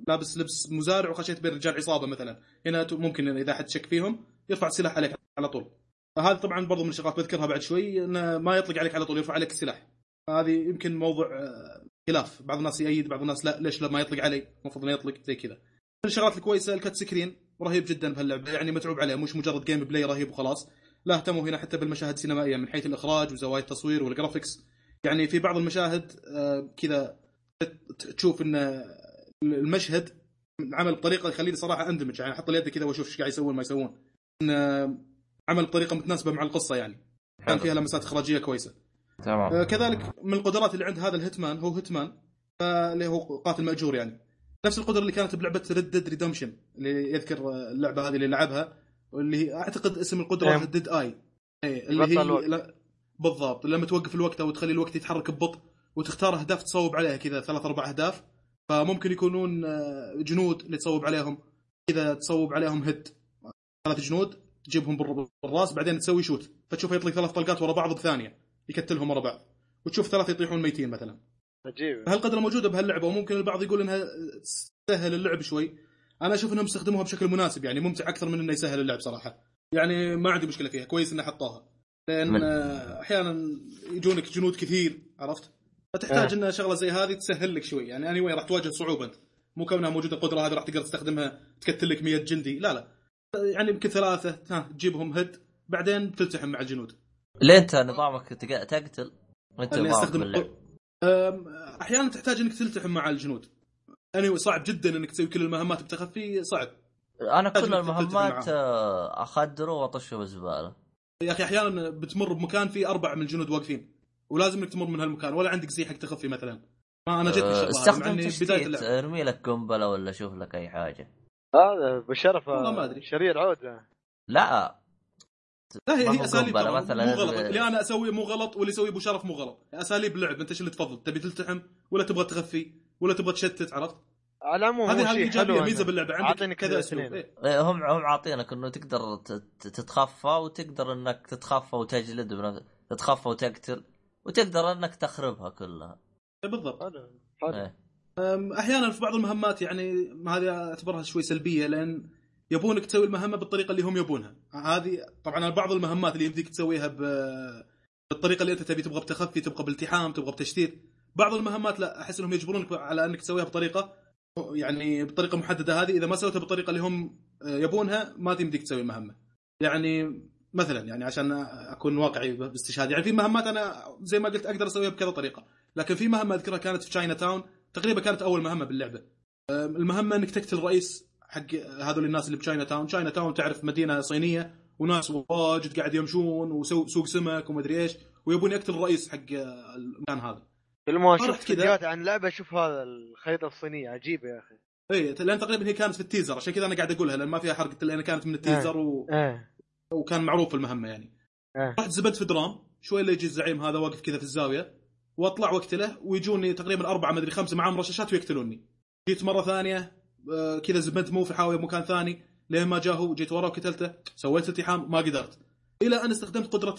لابس لبس مزارع وخشيت بين رجال عصابة مثلا هنا ممكن إذا حد شك فيهم يرفع السلاح عليك على طول. هذا طبعا برضو من الشغلات بذكرها بعد شوي انه ما يطلق عليك على طول يرفع عليك السلاح هذه يمكن موضوع آه، خلاف. بعض الناس يأيد بعض الناس لا. ليش لا؟ ما يطلق علي. المفروض إنه يطلق زي كذا. من الشغلات الكويسة الكت سكرين. رهيب جدا بهاللعبة يعني متعوب عليه مش مجرد gameplay رهيب وخلاص. لا اهتموا هنا حتى بالمشاهد السينمائية من حيث الإخراج وزوايا التصوير وال graphics يعني في بعض المشاهد آه، كذا تشوف إن المشهد عمل بطريقة يخليني صراحة أندمج يعني أحط اليد كذا وأشوف إيش قاعد يسوون ما يسوون. إن عمل بطريقة متناسبة مع القصة يعني. كان حلو. فيها لمسات إخراجية كويسة. تمام. آه، كذلك من القدرات اللي عند هذا ال Hitman هو Hitman اللي هو قاتل مأجور يعني. نفس القدرة اللي كانت بلعبة Red Dead Redemption اللي يذكر اللعبة هذه اللي لعبها واللي هي أعتقد اسم القدرة إيه. Dead Eye اللي هي بالضبط. لما توقف الوقت أو تخلي الوقت يتحرك ببطء وتختار أهداف تصوب عليها كذا ثلاث أربع أهداف فممكن يكونون آه، جنود اللي تصوب عليهم. كذا تصوب عليهم head. ثلاث جنود تجيبهم بالر- بالراس بعدين تسوي shoot. فتشوفه يطلق ثلاث طلقات ورا بعض بثانية يقتلهم ورا بعض. وتشوف ثلاثة يطيحون ميتين مثلا. عجيب. هالقدره موجودة بهاللعبة وممكن البعض يقول إنها تسهل اللعب شوي. أنا أشوف إنهم استخدموها بشكل مناسب يعني ممتع أكثر من إنه يسهل اللعب صراحة. يعني ما عندي مشكلة فيها كويس إنه حطوها. لأن أحيانا يجونك جنود كثير عرفت؟ فتحتاج آه. إن شغلة زي هذه تسهل لك شوي. يعني اني راح تواجه صعوبة. انت مو كونها موجودة القدرة هذه راح تقدر تستخدمها تكتل لك 100 جندي لا لا. يعني يمكن ثلاثة ها تجيبهم هيد بعدين تلتحم مع الجنود. ليه أنت نظامك تق- تقتل؟ نظامك أستخدم أحيانا تحتاج إنك تلتحم مع الجنود. اني صعب جدا إنك تسوي كل المهمات بتخفي صعب. أنا كل المهمات. آه، أخدره واطشه بالزباله يا أخي أحيانا بتمر بمكان فيه أربع من الجنود واقفين ولازم إنك تمر من هالمكان ولا عندك زي حق تخفي مثلا. ما أنا جيت مع استخدم تشتيت أرمي لك قنبلة ولا شوف لك أي حاجة. هذا بشرف والله ما أدري. شرير عوده لا. لا هي هي أساليب مثلاً. مو غلط. اللي أنا أسويه مو غلط واللي يسويه أبو شرف مو غلط. أساليب لعب أنت إيش اللي تفضل؟ تبي تلتحم ولا تبغى تخفي ولا تبغى تشتت عرفت؟ على العموم هو هذه هذه شيء إيجابية ميزة باللعبة عندك عاطينك كذا أسلوب. إيه. هم هم عاطينك إنه تقدر تتخفى وتقدر إنك تتخفى وتجلد بنفس... تتخفى وتقتل وتقدر إنك تخربها كلها إيه، بالضبط حلو حلو إيه. أحيانا في بعض المهمات يعني ما هذه أعتبرها شوي سلبية لأن يبونك تسوي المهمة بالطريقة اللي هم يبونها هذه طبعا بعض المهمات اللي يمديك تسويها ب... بالطريقة اللي أنت تبي تبغى بتخفي تبغى بالتحام تبغى بتشتيت بعض المهمات لا أحس إنهم يجبرونك على إنك تسويها بطريقة يعني بطريقة محددة هذه. إذا ما سويتها بالطريقة اللي هم آه، يبونها ما تمديك تسوي المهمه يعني مثلا يعني عشان أكون واقعي باستشهاد يعني في مهمات أنا زي ما قلت أقدر أسويها بكذا طريقة. لكن في مهمة أذكرها كانت في Chinatown تقريبا كانت أول مهمة باللعبة. المهمة إنك تقتل رئيس حق هذول الناس اللي ب Chinatown Chinatown تعرف مدينة صينية وناس واجد قاعد يمشون وسوق سمك ومدري إيش ويبون يقتل الرئيس حق المكان هذا. كل ما أشوف كذا. فيديوهات عن لعبة أشوف هذا الخريطة الصينية عجيبة يا أخي. اي لأن تقريبا هي كانت في ال teaser عشان كذا أنا قاعد أقولها لأن ما فيها حرق لأن كانت من ال teaser و... إيه وكان معروف المهمة يعني. إيه. رحت زبنت في drum شوي اللي يجي الزعيم هذا واقف كذا في الزاوية وأطلع واقتله ويجوني تقريبا أربعة مدري خمسة معاهم رشاشات ويقتلوني. جيت مرة ثانية آه، كذا زبنت مو في حاوية مكان ثاني لين ما جاء هو جيت وراه وقتلته سويت التحام ما قدرت. إلى أن استخدمت قدرة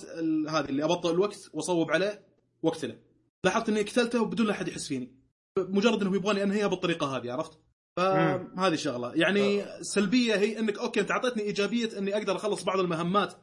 هذه اللي أبطئ الوقت وأصوب عليه وأقتله. لاحظت إني قتلته وبدون لا أحد يحس فيني. مجرد انه يبغاني أنهيها بالطريقة هذه عرفت؟ فهذه شغلة. يعني سلبية هي إنك okay أنت أعطيتني إيجابية إني أقدر أخلص بعض المهمات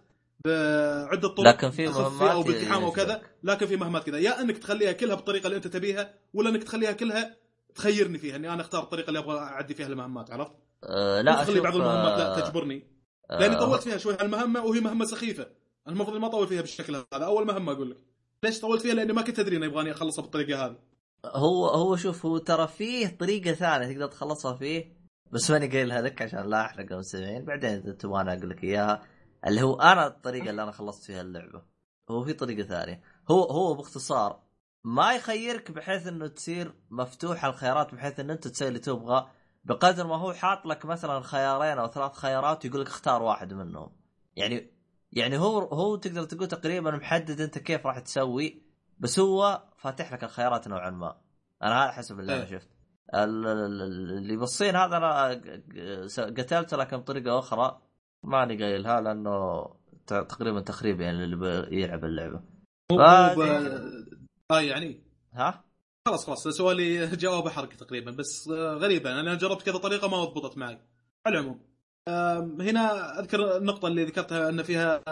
بعدة طرق لكن في مهمات أو بالتحام أو كذا. لكن في مهمات كذا. يا إنك تخليها كلها بالطريقة اللي أنت تبيها ولا إنك تخليها كلها تخيرني فيها إني أنا أختار الطريقة اللي أبغى أعدي فيها المهمات عرفت؟ آه لا تخلي بعض المهمات لا آه، تجبرني. لأني آه، طولت فيها شوي هالمهمة وهي مهمة سخيفة. المفروض ما أطول فيها بالشكل هذا. أول مهمة أقول لك. ليش طولت فيها؟ لأني ما كنت أدري إنه يبغاني أخلصها بالطريقة هذه. هو هو شوف هو ترى فيه طريقة ثانية تقدر تخلصها فيه بس ماني قايلها لك عشان لا أحرق المستمعين. بعدين إذا تبغى أقول لك إياها اللي هو أنا الطريقة اللي أنا خلصت فيها اللعبة. هو في طريقة ثانية. هو هو باختصار ما يخيرك بحيث إنه تصير مفتوحه الخيارات بحيث إن أنت تسوي اللي تبغى. بقدر ما هو حاط لك مثلا خيارين أو ثلاث خيارات ويقول لك اختار واحد منهم. يعني يعني هو هو تقدر تقول تقريبا محدد أنت كيف راح تسوي بس هو فاتح لك الخيارات نوعا ما. أنا هذا حسب اللي أنا إيه. شفت. ال- ال- ال- اللي بالصين هذا أنا قتلته لكن بطريقه أخرى. ماني قايلها لأنه تقريبا تخريب يعني اللي بيلعب اللعبة. مو ب... آه يعني ها؟ خلاص خلاص. سوى لي جواب حرق تقريبا بس آه، غريبه أنا جربت كذا طريقة ما ضبطت معي. على العموم. هنا أذكر النقطة اللي ذكرتها أن فيها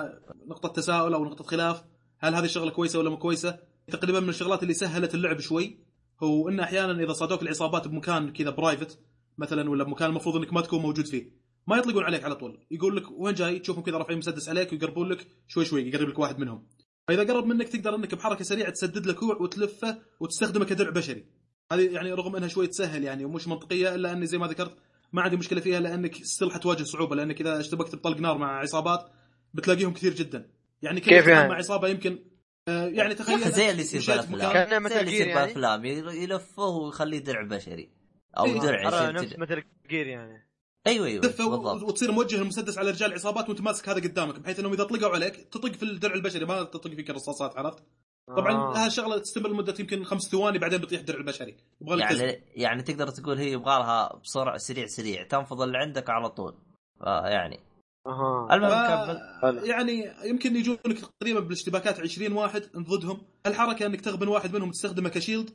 نقطة تساؤل أو نقطة خلاف. هل هذه الشغلة كويسة ولا مو كويسة؟ تقريبا من الشغلات اللي سهلت اللعب شوي هو إن أحيانا إذا صادوك العصابات بمكان كذا private مثلا ولا بمكان المفروض إنك ما تكون موجود فيه ما يطلقون عليك على طول. يقول لك وين جاي؟ تشوفهم كذا رافعين مسدس عليك ويقربون لك شوي شوي يقرب لك واحد منهم. فإذا قرب منك تقدر إنك بحركة سريعة تسدد له كوع وتلفه وتستخدمه كدرع بشري. هذه يعني رغم إنها شوي تسهل يعني ومش منطقية إلا أني زي ما ذكرت ما عندي مشكلة فيها لأنك still حتواجه صعوبة لأنك إذا اشتبكت بطلق نار مع عصابات بتلاقيهم كثير جدا يعني كل كيف يعني؟ مع عصابة يمكن آه يعني تخيل زي اللي يصير بالأفلام اللي مثل يصير جير يعني؟ بالأفلام يلفه ويخليه درع بشري أو إيه. درع نفس مثل جير يعني أيوه أيوه تلفه و- بالضبط وتصير موجه المسدس على رجال عصابات وأنت ماسك هذا قدامك بحيث إنهم إذا طلقوا عليك تطق في الدرع البشري ما تطق فيك الرصاصات عرفت؟ طبعا آه. هالشغله تستمر لمدة يمكن خمس ثواني بعدين بتطيح الدرع البشري. يبغى لك تزن. يعني يعني تقدر تقول هي يبغى لها بسرعة سريع سريع تنفض اللي عندك على طول. آه يعني. أها. المهم كمل. يعني يمكن يجون لك تقريبا بالاشتباكات 20 واحد انت ضدهم الحركة إنك تغبن واحد منهم تستخدمه كشيلد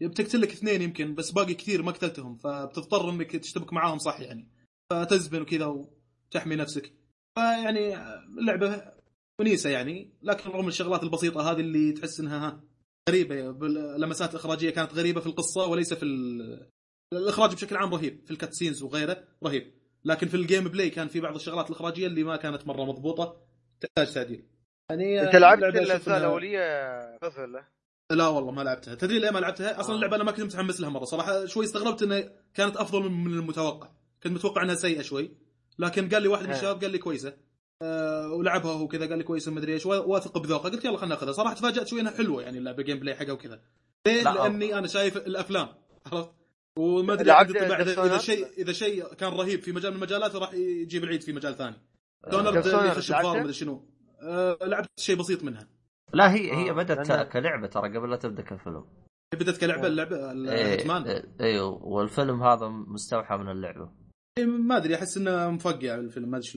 بتقتل لك اثنين يمكن بس باقي كثير ما قتلتهم فبتضطر إنك تشتبك معاهم صح يعني. فتزبن وكذا وتحمي نفسك. فيعني اللعبة ونيسة يعني. لكن رغم الشغلات البسيطة هذه اللي تحس إنها ها غريبة اللمسات الإخراجية كانت غريبة في القصة وليس في ال- الإخراج بشكل عام رهيب في ال cutscenes وغيره رهيب. لكن في ال gameplay كان في بعض الشغلات الإخراجية اللي ما كانت مرة مضبوطة تحتاج تعديل يعني أنت لعبت الاجزاء الأولية ولا؟ لا والله ما لعبتها. تدري ليه ما لعبتها؟ أصلا آه. اللعبة أنا ما كنت متحمس لها مرة صراحة. شوي استغربت إنها كانت أفضل من المتوقع. كنت متوقع إنها سيئة شوي. لكن قال لي واحد من إيه. الشباب قال لي كويسة. أه ولعبها هو كذا قال لي كويسه مدري إيش واثق بذوقه. قلت يلا خلينا ناخذها. صراحة تفاجأت شوي إنها حلوة يعني اللعبة gameplay حقها وكذا. ليه؟ لا، لأني أنا شايف الأفلام عرفت؟ وما أدري إذا شيء إذا شيء كان رهيب في مجال من المجالات راح يجيب العيد في مجال ثاني. ديسونر اللي يخش؟ بفار مدري شنو. أه لعبت شيء بسيط منها. لا هي هي آه، بدأت لأنه- كلعبة ترى قبل لا تبدأ كفيلم. بدت كلعبة اللعبة إيه إيه، أيوه والفيلم هذا مستوحى من اللعبة. ما أدري أحس إنه مفقع الفيلم ما أدري.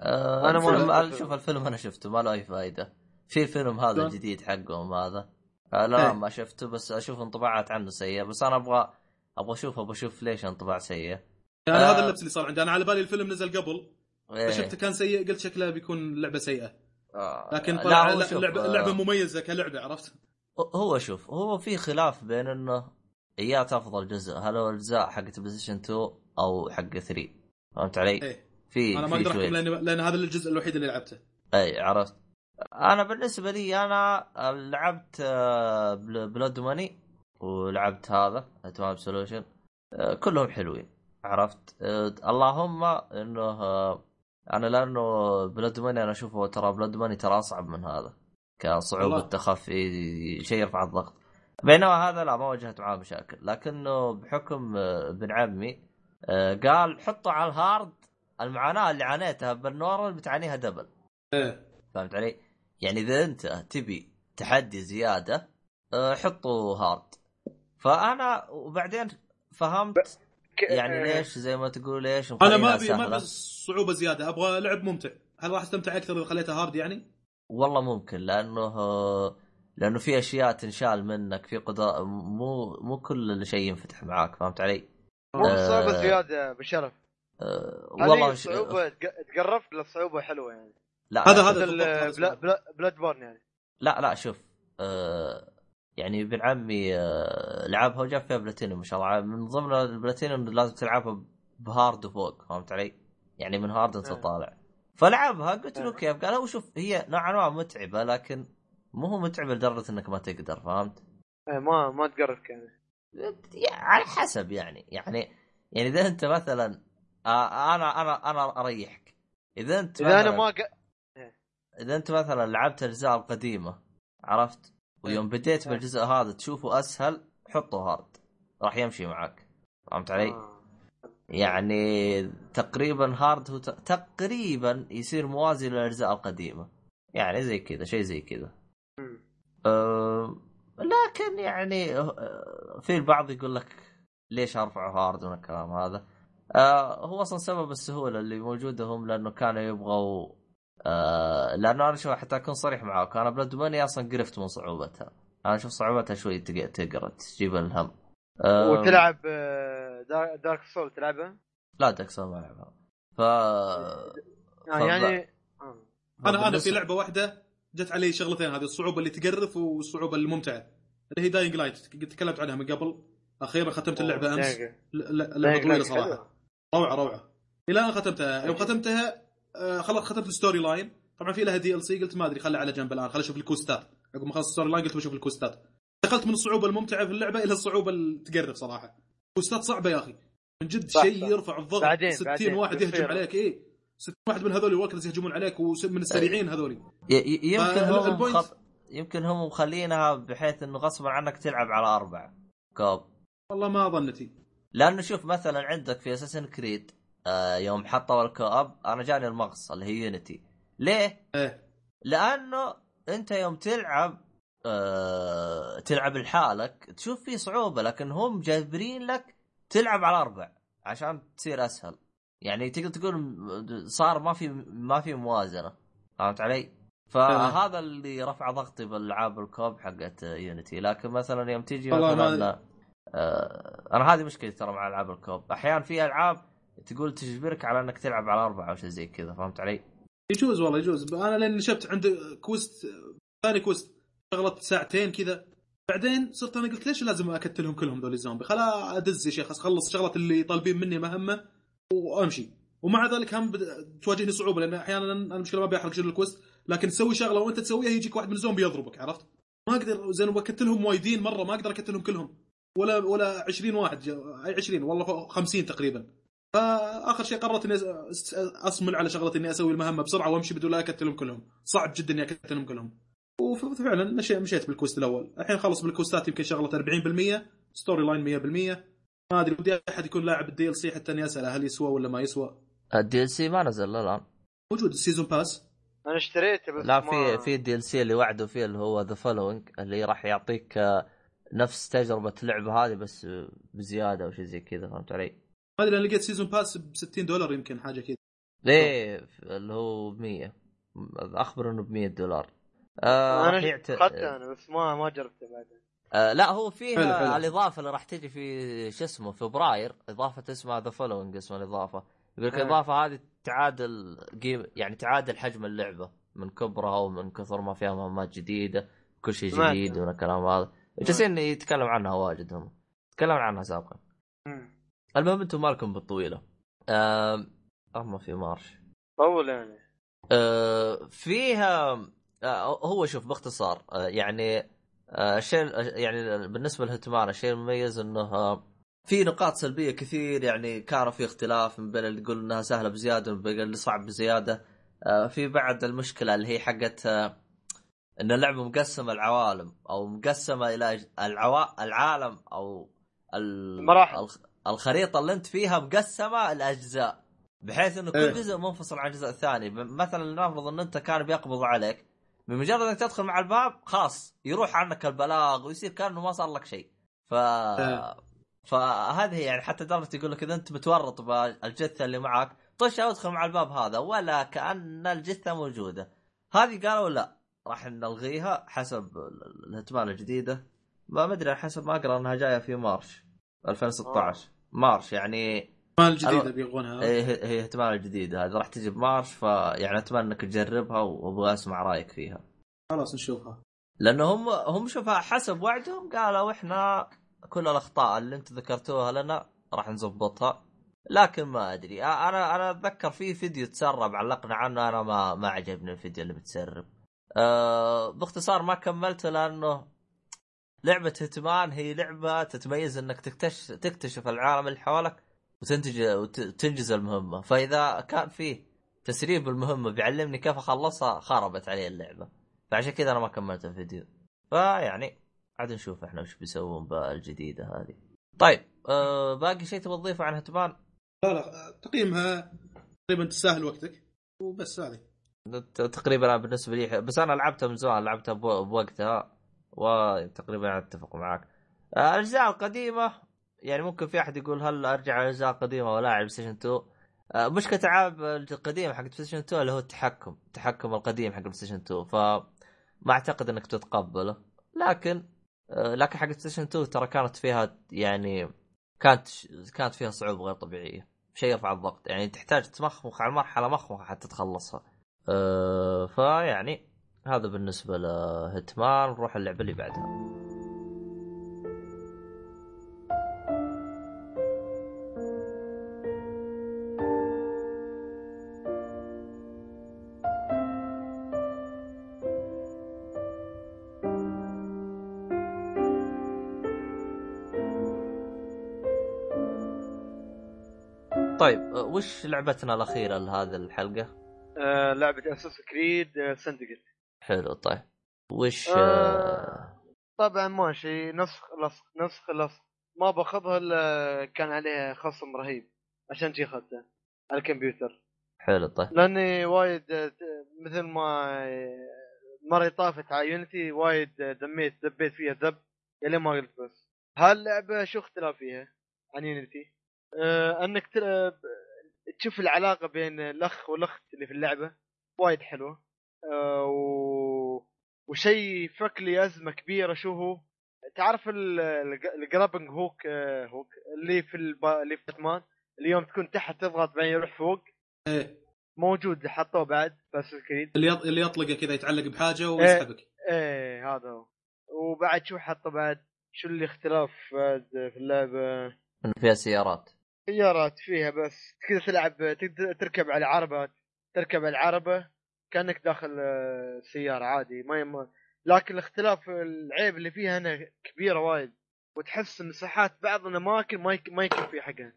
آه أنا ما شوف الفيلم أنا شفته ما له أي فائده في فيلم هذا؟ الجديد حقهم هذا آه لا إيه. ما شفته بس أشوف انطباعات عنه سيئة بس أنا أبغى أبغى أشوف أبغى أشوف ليش انطباع سيء يعني آه. هذا اللبس اللي صار عندي أنا على بالي الفيلم نزل قبل إيه. فشفته كان سيء قلت شكله بيكون لعبة سيئة آه. لكن لا طلع لا اللعبه آه، اللعبه مميزة كلعبة عرفت؟ هو شوف هو في خلاف بين إنه ايات افضل جزء هل هو الاجزاء حقت ستيشن 2 أو حق 3 فهمت علي؟ إيه في أنا ما أقدر أحكم لأن لأن هذا الجزء الوحيد اللي لعبته. أي عرفت. أنا بالنسبة لي أنا لعبت آه، Blood Money ولعبت هذا Absolution كلهم حلوين عرفت. آه، اللهم إنه آه، أنا لأنه Blood Money أنا أشوفه ترى Blood Money ترى أصعب من هذا كصعوبه. تخفي شيء يرفع الضغط. بينما هذا لا ما واجهت معاه مشاكل. لكنه بحكم آه، ابن عمي آه، قال حطوا على ال hard المعاناة اللي عانيتها بال normal بتعانيها double إيه فهمت علي؟ يعني إذا أنت تبي تحدي زيادة آه، حطوا hard فأنا وبعدين فهمت يعني ليش زي ما تقول ليش أنا ما ابي ما. ابي صعوبة زيادة أبغى لعب ممتع هل راح أستمتع أكثر إذا خليته hard يعني؟ والله ممكن لأنه لأنه في أشياء تنشال منك في قدرات مو مو كل شيء ينفتح معاك فهمت علي؟ مو بصعوبة آه. زيادة بشرف والله والله ش... الصعوبة تق- تقرب الصعوبة حلوة يعني لا هذا- لا، هذا Bloodborne يعني لا لا شوف أه يعني ابن عمي أه لعبها وجاب فيها بلاتينيوم ما شاء الله من ضمن البلاتينيوم لازم تلعبها ب hard وفوق فهمت علي؟ يعني من hard انت آه. طالع فلعبها قلت له آه. كيف قال هو شوف هي نوعا ما متعبة لكن مو هو متعبة لدرجة إنك ما تقدر فهمت؟ إيه، ما ما تقرب يعني يعني على حسب يعني يعني يعني إذا أنت مثلا آه، أنا أنا أنا أريحك. إذا أنت إذا أنا ما ق... إذا أنت مثلا لعبت الأجزاء القديمة عرفت؟ ويوم بديت إيه. بالجزء هذا تشوفه أسهل حطه hard. راح يمشي معك فهمت علي؟ آه. يعني تقريبا hard هو ت- تقريبا يصير موازي للأجزاء القديمة. يعني زي كذا شيء زي كذا. أه لكن يعني في البعض يقول لك ليش ارفعه hard من الكلام هذا؟ أه هو أصلا سبب السهولة اللي موجوده هم لأنه كانوا يبغوا أه لأنه أنا شوف حتى أكون صريح معاك أنا بلاد ماني أصلا قرفت من صعوبتها. أنا أشوف صعوبتها شوي تق- تقرا تجيب الهم. أه وتلعب آه، دا- Dark Souls تلعبها؟ لا دارك سول ما ألعبها. ف آه، يعني آه. أنا أنا في لعبة واحدة جت علي شغلتين هذه الصعوبة اللي تقرف والصعوبة الممتعة. اللي هي Dying Light تكلمت عنها من قبل. أخيرا ختمت اللعبة أمس. لعبه طويلة صراحة. روعة روعة. إلى أن ختمتها. يوم ختمتها آه، خلاص ختمت ال story line طبعا في لها DLC قلت ما أدري خلها على جنب الآن. خل أشوف الكويستات. عقب ما خلصت ال story line قلت بشوف الكويستات. دخلت من الصعوبة الممتعة في اللعبة إلى الصعوبة اللي تقرف صراحة. كويستات صعبة يا أخي. من جد شيء. يرفع الضغط. بعدين- 60 بعدين. واحد يهجم. عليك. إيه. 60 واحد من هذول ال walkers يهجمون عليك ومن السريعين هذول يمكن هم خط... يمكن هم مخلينها بحيث إنه غصبا عنك تلعب على أربع co-op. والله ما ظنتي. لأنه شوف مثلا عندك في Assassin's Creed آه يوم حطوا ال co-op أنا جاني المغص اللي هي Unity ليه؟ إيه. لأنه أنت يوم تلعب آه تلعب لحالك تشوف في صعوبة لكن هم جابرين لك تلعب على أربع عشان تصير أسهل. يعني تقدر تقول صار ما في ما في موازنة. فهمت علي؟ فهذا اللي رفع ضغطي بالألعاب الكوب حقت يونيتي لكن مثلا يوم تيجي مثلا أنا هذه مشكلتي ترى مع ألعاب الكوب. أحيانا في ألعاب تقول تجبرك على إنك تلعب على أربعة أو شيء زي كذا فهمت علي؟ يجوز والله يجوز. أنا لأن شفت عند quest ثاني quest شغلت ساعتين كذا. بعدين صرت أنا قلت ليش لازم أكتلهم كلهم ذول الزومبي؟ خلا أدز يا شيخ اخلص الشغلات اللي طالبين مني مهمة وأمشي. ومع ذلك هم تواجهني صعوبة لأن أحيانا أنا المشكلة ما بيحرق شنو ال quest لكن تسوي شغلة وأنت تسويها يجيك واحد من الزومبي يضربك عرفت؟ ما أقدر زين بكتلهم وايدين مرة ما أقدر أكتلهم كلهم. ولا ولا 20 واحد أي 20 والله فوق 50 تقريبا. فآخر شيء قررت إني أصمل على شغلة إني أسوي المهمة بسرعة وأمشي بدون لا أكتلهم كلهم. صعب جدا إني أكتلهم كلهم. وفعلا مشي مشيت بال quest الأول. الحين خلص بالكويستات يمكن شغلة 40% story line 100% ما أدري ودي أحد يكون لاعب ال DLC حتى إني اساله هل يسوى ولا ما يسوى؟ ال DLC ما نزل الآن. موجود ال season pass أنا اشتريته بس لا. في في ال DLC اللي وعدوا فيه اللي هو The Following اللي راح يعطيك آه، نفس تجربة اللعبه هذه بس بزيادة أو شيء زي كذا فهمت علي؟ ما أدري أنا لقيت season pass ب 60 دولار يمكن حاجة كذا ليه اللي هو ب 100 أخبر إنه ب 100 دولار آه أنا يعت... اخذته أنا بس ما ما جربته بعدين آه لا هو حلو، فيها حلو. الإضافة اللي راح تجي في شو اسمه فبراير إضافة اسمها The Following اسمها الإضافة يقول لك. الإضافة هذه تعادل game يعني تعادل حجم اللعبة من كبرها ومن كثر ما فيها مهمات جديدة كل شيء. جديد من الكلام هذا جالسين يتكلم عنها واجد هم. تكلمنا عنها سابقا. المهم أنتم مالكم بالطويلة. آم، أما في مارش. طول يعني. آه، فيها آه، هو شوف باختصار آه، يعني آه، الشيء يعني بالنسبة للهتمان الشيء المميز إنه آه، في نقاط سلبية كثير يعني كان في اختلاف من بين اللي يقول إنها سهلة بزيادة ومن بين اللي صعب بزيادة. آه، في بعد المشكلة اللي هي حقت آه، إن اللعبة مقسمة العوالم أو مقسمة إلى العوا... العالم أو ال... المراحل. الخ- الخريطة اللي أنت فيها مقسمة الاجزاء بحيث إنه كل إيه. جزء منفصل عن الجزء الثاني مثلا لنفرض إن أنت كان بيقبض عليك بمجرد إنك تدخل مع الباب خلاص يروح عنك البلاغ ويصير كأنه ما صار لك شيء ف إيه. فهذه هي يعني حتى درجة يقول لك إذا أنت متورط بالجثة اللي معك طش ادخل مع الباب هذا ولا كأن الجثة موجودة هذه قالوا لا راح نلغيها حسب ال- الهيتمان الجديدة. ما مدري حسب ما أقرأ إنها جاية في مارش 2016 مارش يعني مال الجديدة ألو. بيبغونها. هي هي هيتمان الجديدة. هذه راح تجي بمارش فيعني أتمنى إنك تجربها وأبغى أسمع رأيك فيها. خلاص نشوفها. لأنه هم هم شوفها حسب وعدهم قالوا إحنا كل الأخطاء اللي أنتم ذكرتوها لنا راح نظبطها. لكن ما أدري أنا أنا أتذكر في فيديو تسرب علقنا عنه أنا ما ما عجبني الفيديو اللي متسرب أه باختصار ما كملته لأنه لعبة هيتمان هي لعبة تتميز إنك تكتشف تكتشف العالم اللي حولك وتنتج وتنجز المهمة. فإذا كان فيه تسريب المهمة بيعلمني كيف أخلصها خربت علي اللعبة. فعشان كذا أنا ما كملت الفيديو. فيعني عاد نشوف إحنا وش بيسوون بالجديدة هذه. طيب أه باقي شيء تبغى تضيفه عن هيتمان؟ لا لا تقييمها تقريبا تستاهل وقتك. وبس هذه. تقريبا أنا بالنسبة لي بس أنا لعبتها من زمان لعبتها بو- بوقتها وتقريبا أتفق آه، الأجزاء القديمة يعني ممكن في أحد يقول هل أرجع على الأجزاء القديمة ولا ألعب Station 2 آه، مشكله العاب القديمه حق Station 2 اللي هو التحكم التحكم القديم حق Station 2 ف ما أعتقد إنك تتقبله. لكن لكن حق Station 2 ترى كانت فيها يعني كانت كانت فيها صعوبة غير طبيعية شيء يرفع الضغط يعني تحتاج تمخمخ على مرحلة مخمخة حتى تخلصها. أه فيعني هذا بالنسبة لهيتمان نروح اللعبة اللي بعدها طيب أه، وش لعبتنا الأخيرة لهذه الحلقة؟ آه لعبة Assassin's Creed Syndicate حلو طيب. وش آه. أه طبعا ماشي. نسخ لصق نسخ لصق ما باخذها إلا كان عليها خصم رهيب. عشان جي اخذتها على الكمبيوتر. حلو طيب. لأني وايد آه، مثل ما آه، المره طافت على Unity وايد آه، دميت دبيت فيها دب يا ما قلت بس. هاللعبة شو اختلاف فيها عن يونيتي؟ آه أنك تلعب تشوف العلاقة بين الأخ والأخت اللي في اللعبة؟ وايد حلوة. آه و... وشيء فك لي أزمة كبيرة شو هو؟ تعرف ال- الج- ال grappling hook آه، hook اللي في الب... اللي في باتمان؟ اليوم تكون تحت تضغط بعدين يروح فوق؟ إيه. موجود حطوه بعد بأساسنز كريد اللي اللي يطلقه كذا يتعلق بحاجة ويسحبك. إيه هذا هو. وبعد شو حطوا بعد؟ شو الاختلاف بعد في اللعبة؟ إن فيها سيارات. سيارات فيها بس. كذا تلعب تقدر تركب على عربات تركب على العربة كأنك داخل آه، سيارة عادي. ما يم... لكن الاختلاف العيب اللي فيها هنا كبيرة وايد. وتحس مساحات بعض الأماكن ما يك... ما يكفي حقها.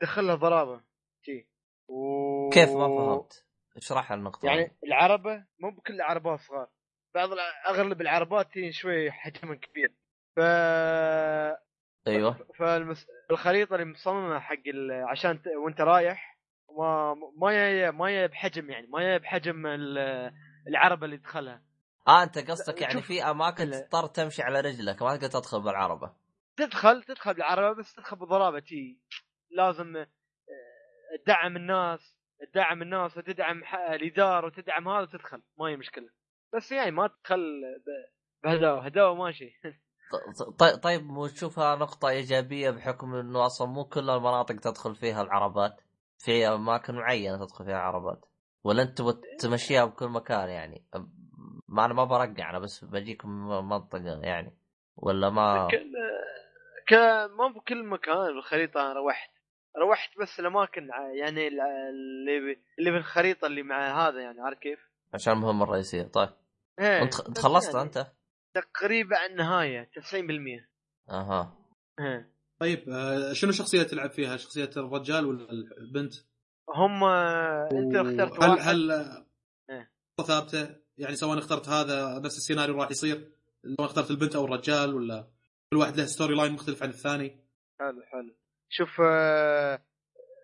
تدخلها ضرابة. شي. و... كيف ما فهمت؟ اشرح النقطة يعني العربة مو بكل العربات صغار. بعض أغلب العربات شوي حجمها كبير. ف أيوه. فالخريطه اللي مصممة حق ال... عشان ت... وانت رايح ما ما هي ما هي بحجم يعني ما هي بحجم ال... العربة اللي تدخلها. آه أنت قصدك يعني في أماكن. تضطر تمشي على رجلك ما تقدر تدخل بالعربة. تدخل تدخل بالعربة بس تدخل بضرابه تي. لازم آه، تدعم الناس تدعم الناس وتدعم الإدارة وتدعم هذا وتدخل. ما هي مشكلة. بس يعني ما تدخل. بهداوة هداوة ماشي. طيب مو تشوفها نقطة إيجابية بحكم إنه أصلا مو كل المناطق تدخل فيها العربات؟ في أماكن معينة تدخل فيها عربات ولا أنت تمشيها بكل مكان يعني؟ ما أنا ما برقع أنا بس بجيكم منطقة يعني. ولا ما؟ ك... ما بكل مكان بالخريطه أنا روحت. روحت بس الأماكن ع- يعني ال- اللي. اللي بالخريطه اللي مع هذا يعني عارف كيف؟ عشان المهمة الرئيسية. طيب. إيه، بس خلصت يعني أنت؟ تقريبا على النهايه 90% أها إيه. طيب آه، شنو شخصية تلعب فيها؟ شخصية الرجال ولا البنت؟ هم أنت اخترت هل واحد هل إيه. ثابتة؟ يعني سواء اخترت هذا نفس السيناريو راح يصير سواء اخترت البنت أو الرجال ولا كل واحد له story line مختلف عن الثاني؟ حلو حلو شوف آه،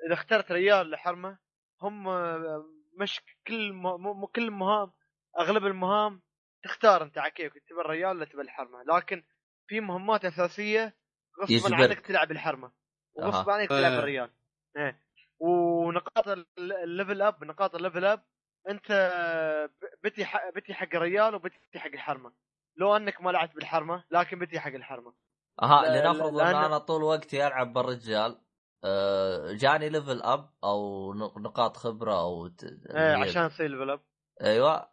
إذا اخترت ريال لحرمة هم آه، مش كل م... م... كل المهام أغلب المهام تختار انت على كيفك تبى الريال ولا تبى الحرمة. لكن في مهمات أساسية غصبا. عنك تلعب الحرمة. وغصب أها. عنك تلعب آه. الريال. إيه. ونقاط ال- ال level up نقاط ال level up أنت بتيي ح- بتيي حق الريال وبتيي حق الحرمة. لو أنك ما لعبت بالحرمة لكن بتيي حق الحرمة. لا- لنفرض لأن- أنا طول وقتي ألعب بالرجال آه، جاني level up أو نق- نقاط خبرة أو ت... إيه عشان تصير level up أيوه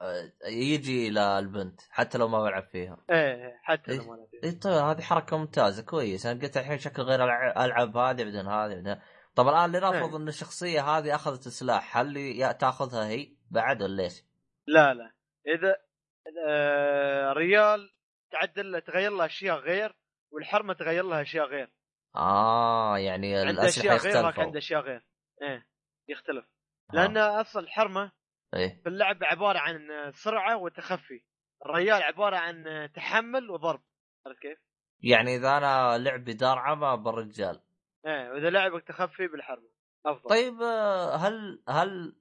يجي إلى البنت حتى لو ما بلعب فيها إيه حتى إيه. لو ما لعبت اي طيب هذه حركة ممتازة كويس أنا قلت الحين شكل غير ألع- ألعب هذه بعدين هذه بعدين طب الآن لنفرض إيه. إن الشخصية هذه أخذت سلاح هل تأخذها هي بعد ولا إيش؟ لا لا إذا آه ريال تعدل تغير لها أشياء غير والحرمة تغير لها أشياء غير آه يعني الاسلحه أشياء غير عنده أشياء غير إيه يختلف آه. لأن أصلا الحرمة إيه. في اللعب عبارة عن سرعة وتخفي. الريال عبارة عن تحمل وضرب. عرفت كيف؟ يعني إذا أنا لعبي دار عمى بالرجال إيه وإذا لعبك تخفي بالحرمه أفضل. طيب هل هل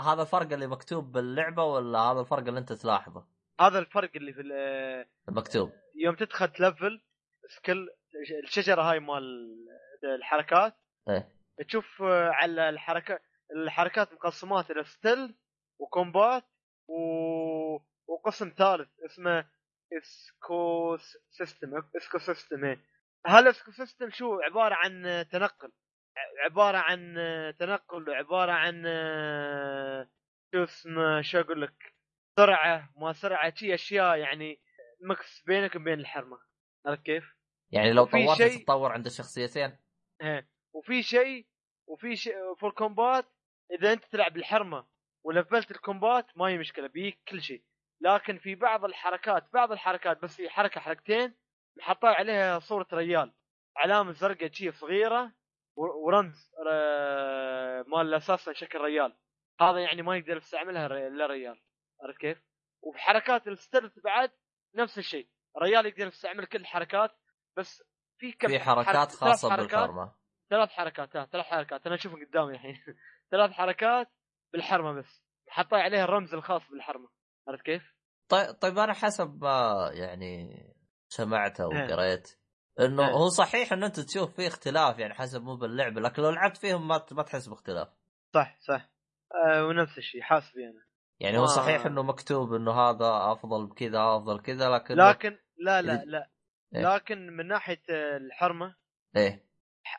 هذا الفرق اللي مكتوب باللعبة ولا هذا الفرق اللي أنت تلاحظه؟ هذا الفرق اللي في ال- المكتوب. يوم تدخل تلفل سكيل الشجرة هاي مال الحركات. إيه. تشوف على الحركات الحركات مقسمات إلى ستيل وكومبات و... وقسم ثالث اسمه اسكو سيستم اسكو سيستم إيه. هل اسكو سيستم شو؟ عبارة عن تنقل. عبارة عن تنقل وعبارة عن شو اسمه شو أقول لك؟ سرعة ما سرعة شي أشياء يعني مكس بينك وبين الحرمة. عرفت كيف؟ يعني لو طورت شيء- تتطور عند الشخصيتين إيه. وفي شيء وفي شيء في الكومبات إذا أنت تلعب بالحرمة ولفلت ال combat ما هي مشكلة بيك كل شيء. لكن في بعض الحركات بعض الحركات بس في حركة حركتين محطين عليها صورة ريال. علامة زرقاء شي صغيرة ورمز آه، مال أساسا شكل ريال. هذا يعني ما يقدر يستعملها إلا ريال. عرفت كيف؟ وفي حركات ال stealth بعد نفس الشيء. ريال يقدر يستعمل كل الحركات بس في كم في حرك- حركات ثلاث خاصة بالحرمة ثلاث حركات ثلاث حركات. أنا أشوفهم قدامي الحين. ثلاث حركات بالحرمة بس حطوا عليها الرمز الخاص بالحرمة عرفت كيف؟ طيب طيب أنا حسب ما يعني سمعت أو إيه. قريت إنه إيه. هو صحيح انه أنت تشوف فيه اختلاف يعني حسب مو باللعبة لكن لو لعبت فيهم ما ما تحس باختلاف صح صح آه ونفس الشيء حاسبي أنا يعني هو ما- صحيح إنه مكتوب إنه هذا أفضل بكذا أفضل كذا لكن لكن لا لا لا إيه. لكن من ناحية آه، الحرمة إيه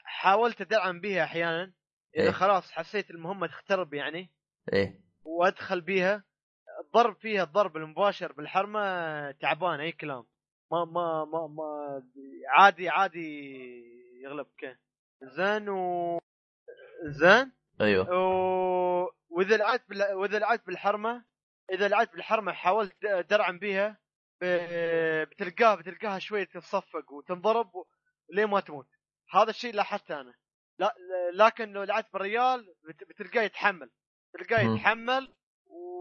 حاولت أدعم بها أحيانا إذا إيه. خلاص حسيت المهمة تخترب يعني إيه. وأدخل بيها. الضرب فيها الضرب المباشر بالحرمة تعبان أي كلام. ما ما ما ما عادي عادي يغلبك زين و زين؟ أيوه. و... وإذا لعبت بال... وإذا لعبت بالحرمة إذا لعبت بالحرمة حاولت درعم بيها ب... بتلقاها بتلقاها شوية تتصفق وتنضرب و... ليه ما تموت. هذا الشيء لاحظته أنا. لا لكن لو لعبت بالريال بت... بتلقاه يتحمل. تلقاه. يتحمل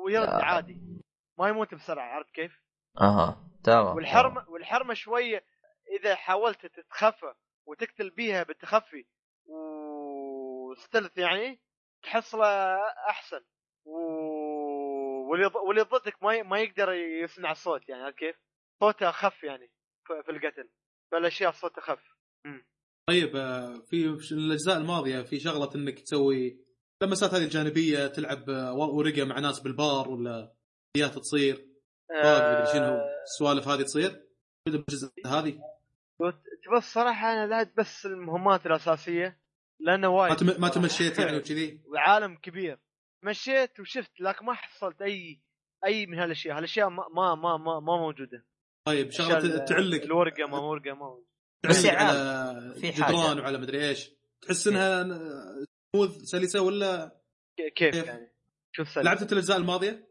ويرد لا. عادي ما يموت بسرعة عرفت كيف؟ أها تمام والحرمه والحرمة شوية إذا حاولت تتخفى وتقتل بيها بالتخفي وستلث يعني تحصله أحسن و... واللي ضدك ما ي... ما يقدر يسمع الصوت يعني عرفت كيف؟ صوته اخف يعني في القتل فالاشياء صوته اخف طيب آه، في في الأجزاء الماضية في شغلة إنك تسوي اللمسات هذه الجانبية تلعب آه، ورقة مع ناس بالبار ولا هيات تصير؟ طاق مدري شنو السوالف هذه تصير؟ بالجزء هذه؟ تبى الصراحة أنا لعبت بس المهمات الأساسية لأنه وايد. ما, تم... ما. تمشيت يعني وكذي؟ وعالم كبير. مشيت وشفت لكن ما حصلت أي أي من هالأشياء. هالأشياء ما ما ما ما, ما موجودة. طيب شغلة تعلق. الورقة ما ورقة ما موجودة. بس على في جدران حاجة. وعلى مدري إيش. تحس إنها سموث سلسة ولا كيف؟ يعني شوف سلسة. لعبت انت الأجزاء الماضية؟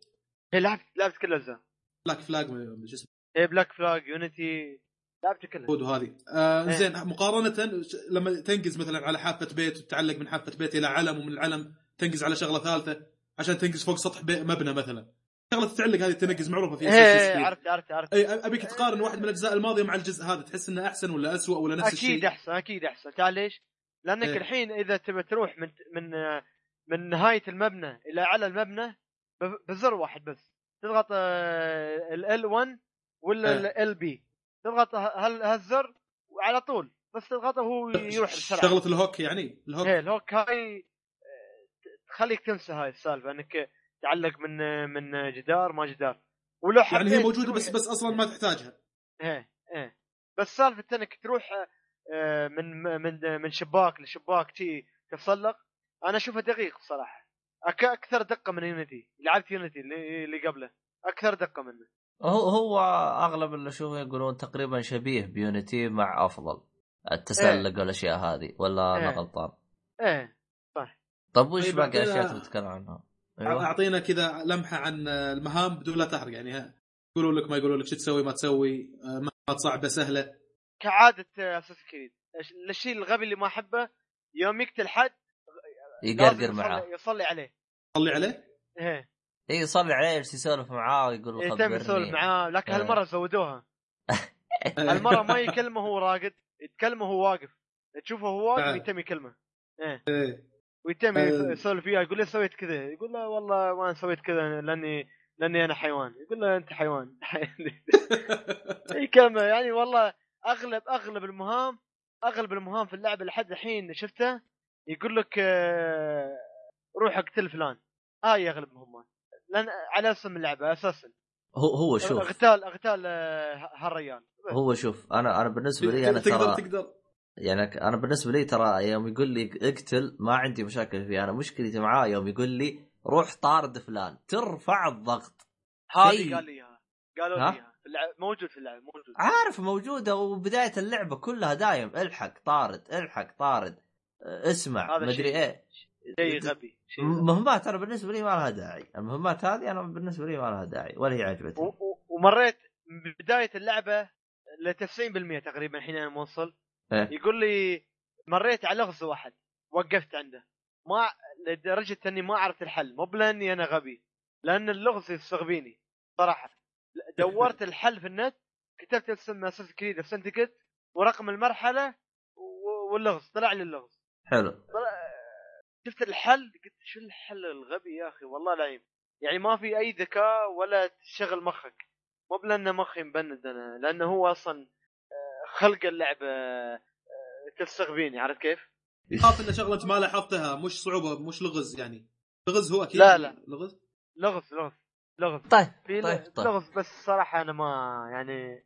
هي لعبت لعبت كل الأجزاء Black Flag شو اسمه هي Black Flag Unity لعبت كلها هود وهذه آه إيه. زين مقارنة لما تنقز مثلا على حافة بيت وتتعلق من حافة بيت إلى علم ومن العلم تنقز على شغلة ثالثة عشان تنقز فوق سطح مبنى مثلا شغلة تتعلق هذه تنقز معروفة في إيه. عرفت عرفت عرفت أي أبيك تقارن واحد من الأجزاء الماضية مع الجزء هذا تحس إنه أحسن ولا اسوء ولا نفس الشيء أكيد أحسن أكيد أحسن تعال ليش؟ لأنك إيه. الحين إذا تبى تروح من من من نهاية المبنى إلى أعلى المبنى بزر واحد بس. تضغط ال R1 ولا إيه. ال B تضغط هال- هالزر وعلى طول بس تضغطه وهو يروح بسرعة. شغلة ال hook يعني؟ ال hook. إيه ال hook هاي آه، تخليك تنسى هاي السالفة إنك تعلق من من جدار ما جدار. ولو يعني هي موجودة بس بس أصلا ما تحتاجها. إيه إيه. بس سالفة إنك تروح آه، من من من شباك لشباك شي تتسلق. أنا أشوفها دقيق بصراحة. أك أكثر دقة من يونيتي لعبت يونيتي اللي اللي قبله. أكثر دقة منه. هو هو أغلب اللي أشوفه يقولون تقريبا شبيه بيونيتي مع أفضل. التسلق والأشياء هذه. ولا أنا إيه. غلطان؟ إيه. طب وش طيب، باقي أعطينا- اشياء تبي تتكلم عنها؟ أيوه. أعطينا كذا لمحة عن المهام بدون لا تحرق يعني ها. يقولوا لك ما يقولوا لك شو تسوي ما تسوي آه، مهمات صعبه سهلة. كعادة أساس كريد الشيء الغبي اللي ما أحبه يوم يقتل حد يقرقر يصلي, معاه يصلي عليه. صلي عليه؟ إيه. اي يصلي عليه يجلس يسولف معاه ويقول له يتم خبرني يسولف معاه لكن إيه. هالمرة زودوها. هالمرة ما يكلمه وهو راقد يتكلمه وهو واقف. تشوفه هو واقف. يتم يكلمه. إيه. إيه. ويتم. يسولف فيها يقول له سويت كذا. يقول له والله ما سويت كذا لاني لأني أنا حيوان. يقول له أنت حيوان. اي كلمه يعني والله أغلب أغلب المهام أغلب المهام في اللعبه لحد الحين شفتها يقول لك آه، روح اقتل فلان. هاي أغلب المهمات. لأن على اسم اللعبة أساسا هو هو شوف. اغتال اغتال آه، هالرجال هو شوف أنا أنا بالنسبة لي أنا تقدر ترى تقدر. يعني أنا بالنسبة لي ترى يوم يقول لي اقتل ما عندي مشاكل فيه. أنا مشكلتي معاه يوم يقول لي روح طارد فلان. ترفع الضغط. هذه. قال لي إياها. قالوا؟ لي إياها. موجود في اللعبه موجود. عارف موجودة وبداية اللعبة كلها دايم. الحق طارد الحق طارد. أه، اسمع مدري. إيه شيء غبي شيء غبي. مهمات أنا بالنسبة لي ما لها داعي. المهمات هذه أنا بالنسبة لي ما لها داعي ولا هي عجبتني. ومريت بداية اللعبة ل 90% تقريبا الحين أنا موصل. إيه. يقول لي مريت على لغز واحد. وقفت عنده. ما لدرجة أني ما عرفت الحل. مو بلأني أنا غبي لأن اللغز يستغبيني. صراحة. دورت الحل في النت كتبت اسم أساس كريد سنتيكت ورقم المرحلة واللغز طلع لي اللغز. حلو. طلع- شفت الحل؟ قلت شو الحل الغبي يا أخي؟ والله العظيم. يعني ما في أي ذكاء ولا تشغل مخك. مو بلأن مخي مبند أنا لأنه هو أصلا آه، خلق اللعبة آه، تستغبيني عرفت كيف؟ خاف انه شغلة ما لاحظتها مش صعوبة مش لغز يعني. لغز هو أكيد لا، لا. لغز؟ لغز لغز. لغز طيب في طيب طيب لغز بس صراحة أنا ما يعني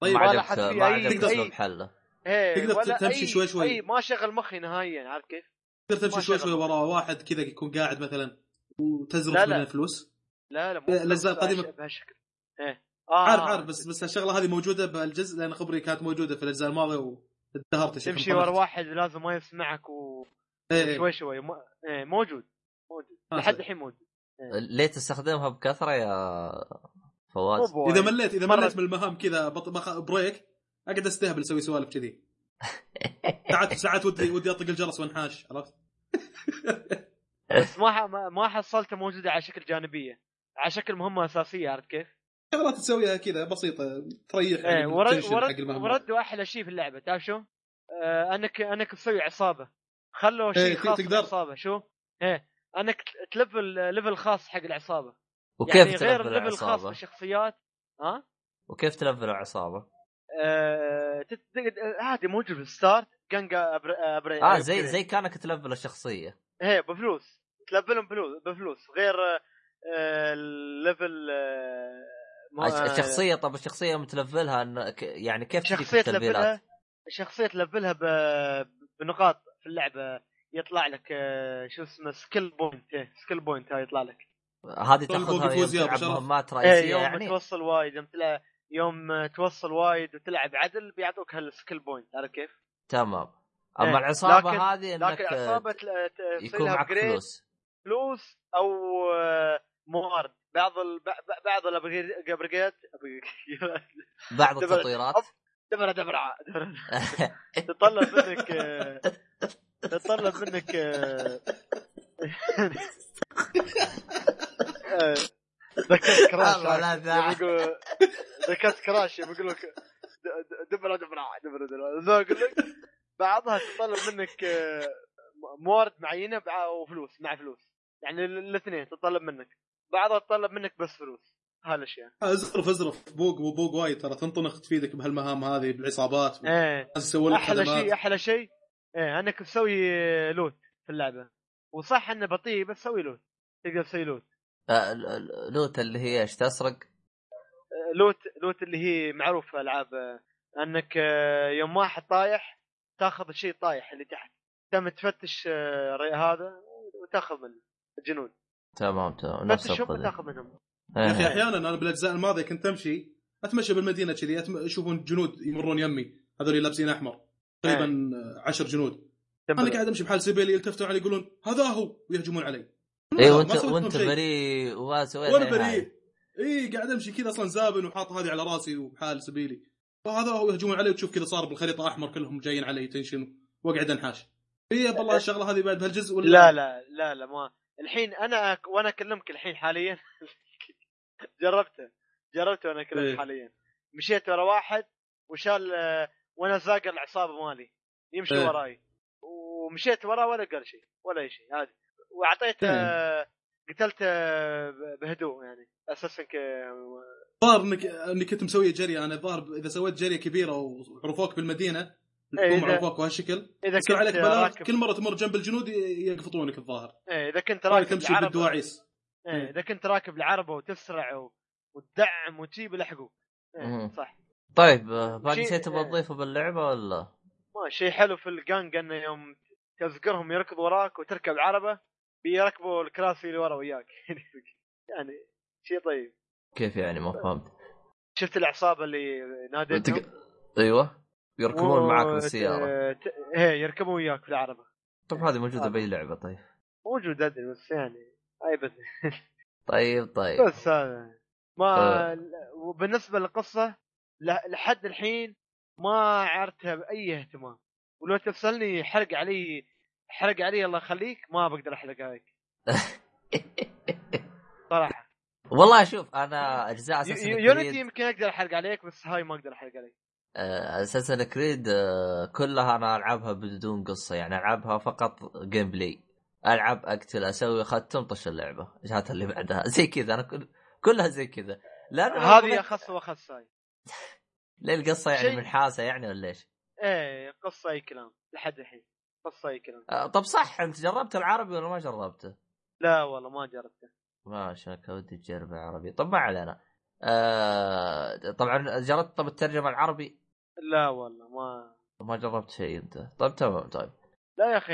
طيب ما في ما أسلوب حله إيه تقدر تمشي شوي شوي. أي ما شغل مخي نهائيا عارف كيف؟ تقدر تمشي شوي. شوي ورا واحد كذا يكون قاعد مثلا وتزرف لا، لا. منه فلوس لا لا الأجزاء القديمة- بهالش- بهالشكل إيه آه عارف عارف بس بس الشغلة هذه موجودة بالجزء لأن خبري كانت موجودة في الأجزاء الماضية شيخ تمشي ورا. واحد لازم ما يسمعك و... إيه، إيه. شوي شوي م... إيه موجود موجود آه، لحد. الحين موجود ليه تستخدمها بكثرة يا فواز. إذا مليت إذا مليت من المهام كذا بط... بخ... break أقعد أستهبل أسوي سوالف كذي ساعات ساعات ودي ودي أطق الجرس وأنحاش عرفت؟ بس ما ح... ما- ما حصلته موجودة على شكل جانبية على شكل مهمة أساسية عرفت كيف؟ شغلات تسويها كذا بسيطة تريح إيه ورد ورد وردوا أحلى شيء في اللعبة تعرف شو؟ آه انك أنك تسوي عصابة خلوا شيء إيه، خاص تقدر. بالعصابة شو؟ إيه انك تلفل level خاص حق العصابة وكيف يعني غير ال level الخاص؟ بالشخصيات ها؟ وكيف تلفل العصابة؟ آه تت- تقعد- عادي موجود في ال start جنجا أبر... أبر... آه زي زي كأنك تلفل الشخصية إيه بفلوس تلفلهم بفلوس بفلوس غير آه، ال level آه، ما- الش- الشخصية طب الشخصية متلفلها إن يعني كيف شخصية التلفيلات؟ تلفلها شخصية تلفلها ب... بنقاط في اللعبة يطلع لك آه، شو اسمه skill point إيه، skill point هاي يطلع لك. هذه طول تاخذها يوم تلعب. مهمات إيه رئيسية يوم يعني؟ توصل وايد يوم تلعب يوم توصل وايد وتلعب عدل بيعطوك هال skill point عارف كيف؟ تمام. أما إيه، العصابة لكن- هذه إنك لكن عصابة تل- ت- يكون معك فلوس. فلوس أو آه، موارد. بعض ال... بعض الابريجات بعض التطويرات. دبرة دبرة دبرة. تتطلب منك تتطلب منك آه، آه، ذكرت كراش. والله لا عاد. داعي. يبي يقول- ذكرت كراش يبي يقول لك د- دبرة دبرة دبرة دبرة. ذا أقول لك بعضها تتطلب منك آه، موارد معينة بع- وفلوس مع فلوس. يعني ال- الاثنين تتطلب منك. بعضها تتطلب منك بس فلوس. هالأشياء. ازرف ازرف. بوق وبوق وايد ترى. تنطنخ تفيدك بهالمهام هذه بالعصابات. إيه. ناس تسوي لك أحلى. شيء أحلى شيء إيه أنك تسوي لوت في اللعبة. وصح إنه بطيء بس سوي لوت. تقدر تسوي لوت. آه، ال- ال- لوت اللي هي إيش تسرق؟ آه، لوت لوت اللي هي معروف في ألعاب آه، أنك يوم واحد طايح تاخذ الشيء الطايح اللي تحت. تم تفتش هذا وتاخذ منه الجنود تمام تمام. نفس وتاخذ منهم. يا أخي إيه. أحيانا أنا بالأجزاء الماضية كنت أمشي أتمشى بالمدينة كذي أتم... يشوفون جنود يمرون يمي هذول لابسين أحمر. تقريبا عشر جنود. أنا قاعد امشي بحال سبيلي يلتفتون علي يقولون هذا هو ويهجمون علي. اي ما وانت وانت. بريء وما سويت وأنا. بريء. اي قاعد أمشي كذا أصلا زابن وحاط هذه على رأسي وبحال سبيلي وهذا هو يهجمون علي وتشوف كذا صار بالخريطة أحمر كلهم جايين علي تنشن واقعد انحاش هي بالله الشغلة هذه بعد بهالجزء ولا لا لا لا لا ما. الحين أنا أك- وأنا أكلمك الحين حاليا. جربته. جربته وأنا إيه. اكلمك حاليا. مشيت ورا واحد وشال آه، وأنا زاق العصابة مالي. يمشي إيه. وراي. ومشيت وراه ولا قال شيء ولا أي شيء عادي. واعطيته إيه. آه، قتلته ب- بهدوء يعني. أساسا ك الظاهر إنك إنك كنت مسوي جري. أنا الظاهر إذا سويت جريه كبيره وعرفوك بالمدينة إيه، هم إذا- عرفوك بهالشكل إذا يصير عليك كنت بلاغ كل مرة تمر جنب الجنود يقفطونك الظاهر. إيه، إذا كنت راكب تمشي العربة بالدواعيس. إيه، إذا كنت راكب العربة وتسرع و... وتدعم وتجيب لحقوك إيه، مم. صح. طيب آه، باقي شيء- شيء تبغى آه. تضيفه باللعبة ولا؟ ما شيء حلو في الجانج إنه يوم تزقرهم يركضوا وراك وتركب عربة بيركبوا الكراسي اللي ورا وياك يعني شيء طيب كيف يعني ما فهمت؟ شفت العصابة اللي ناديتهم تق... أيوه يركبون معاك وت- بالسيارة ت- إيه يركبوا وياك في العربه طيب هذه موجودة. بأي لعبة طيب موجود أدري بس يعني أي بس طيب طيب بس هذا ما آه. وبالنسبة للقصة لحد الحين ما عرتها بأي اهتمام. ولو تسالني حرق علي حرق علي الله يخليك ما بقدر أحرق عليك. صراحة. والله شوف أنا أجزاء يو- Unity Creed يمكن أقدر أحرق عليك بس هاي ما أقدر أحرق عليك. Assassin's Creed آه، كلها أنا ألعبها بدون قصة يعني ألعبها فقط gameplay ألعب أقتل أسوي ختم طش اللعبة. جات اللي بعدها. زي كذا أنا كل... كلها زي كذا. لأن هذه أخص وأخص هاي. ليه القصة يعني شيء- منحاسة يعني ولا إيش؟ إيه قصة أي كلام لحد الحين. قصة أي كلام. آه، طب صح أنت جربت العربي ولا ما جربته؟ لا والله ما جربته. ما شاك ودي تجرب العربي. طب ما علينا. آه طبعا جربت طب الترجمة العربي؟ لا والله ما. ما جربت شيء أنت. طيب تمام طيب. لا يا أخي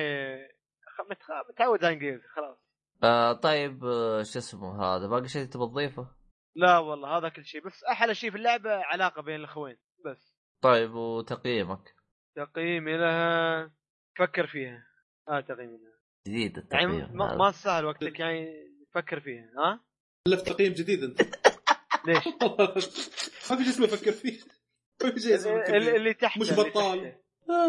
متعود على انجليزي خلاص. آه طيب آه شو اسمه هذا باقي شيء تبغى تضيفه؟ لا والله هذا كل شيء بس أحلى شيء في اللعبة علاقة بين الأخوين بس. طيب وتقييمك؟ تقييمي لها فكر فيها. آه تقييمي لها جديد يعني التقييم ما, هذا. ما تسهل وقتك يعني فكر فيها ها؟ لف تقييم جديد أنت. ليش؟ ما في شيء اسمه أفكر فيه. ما في شيء اسمه اللي, تحت مش اللي بطال.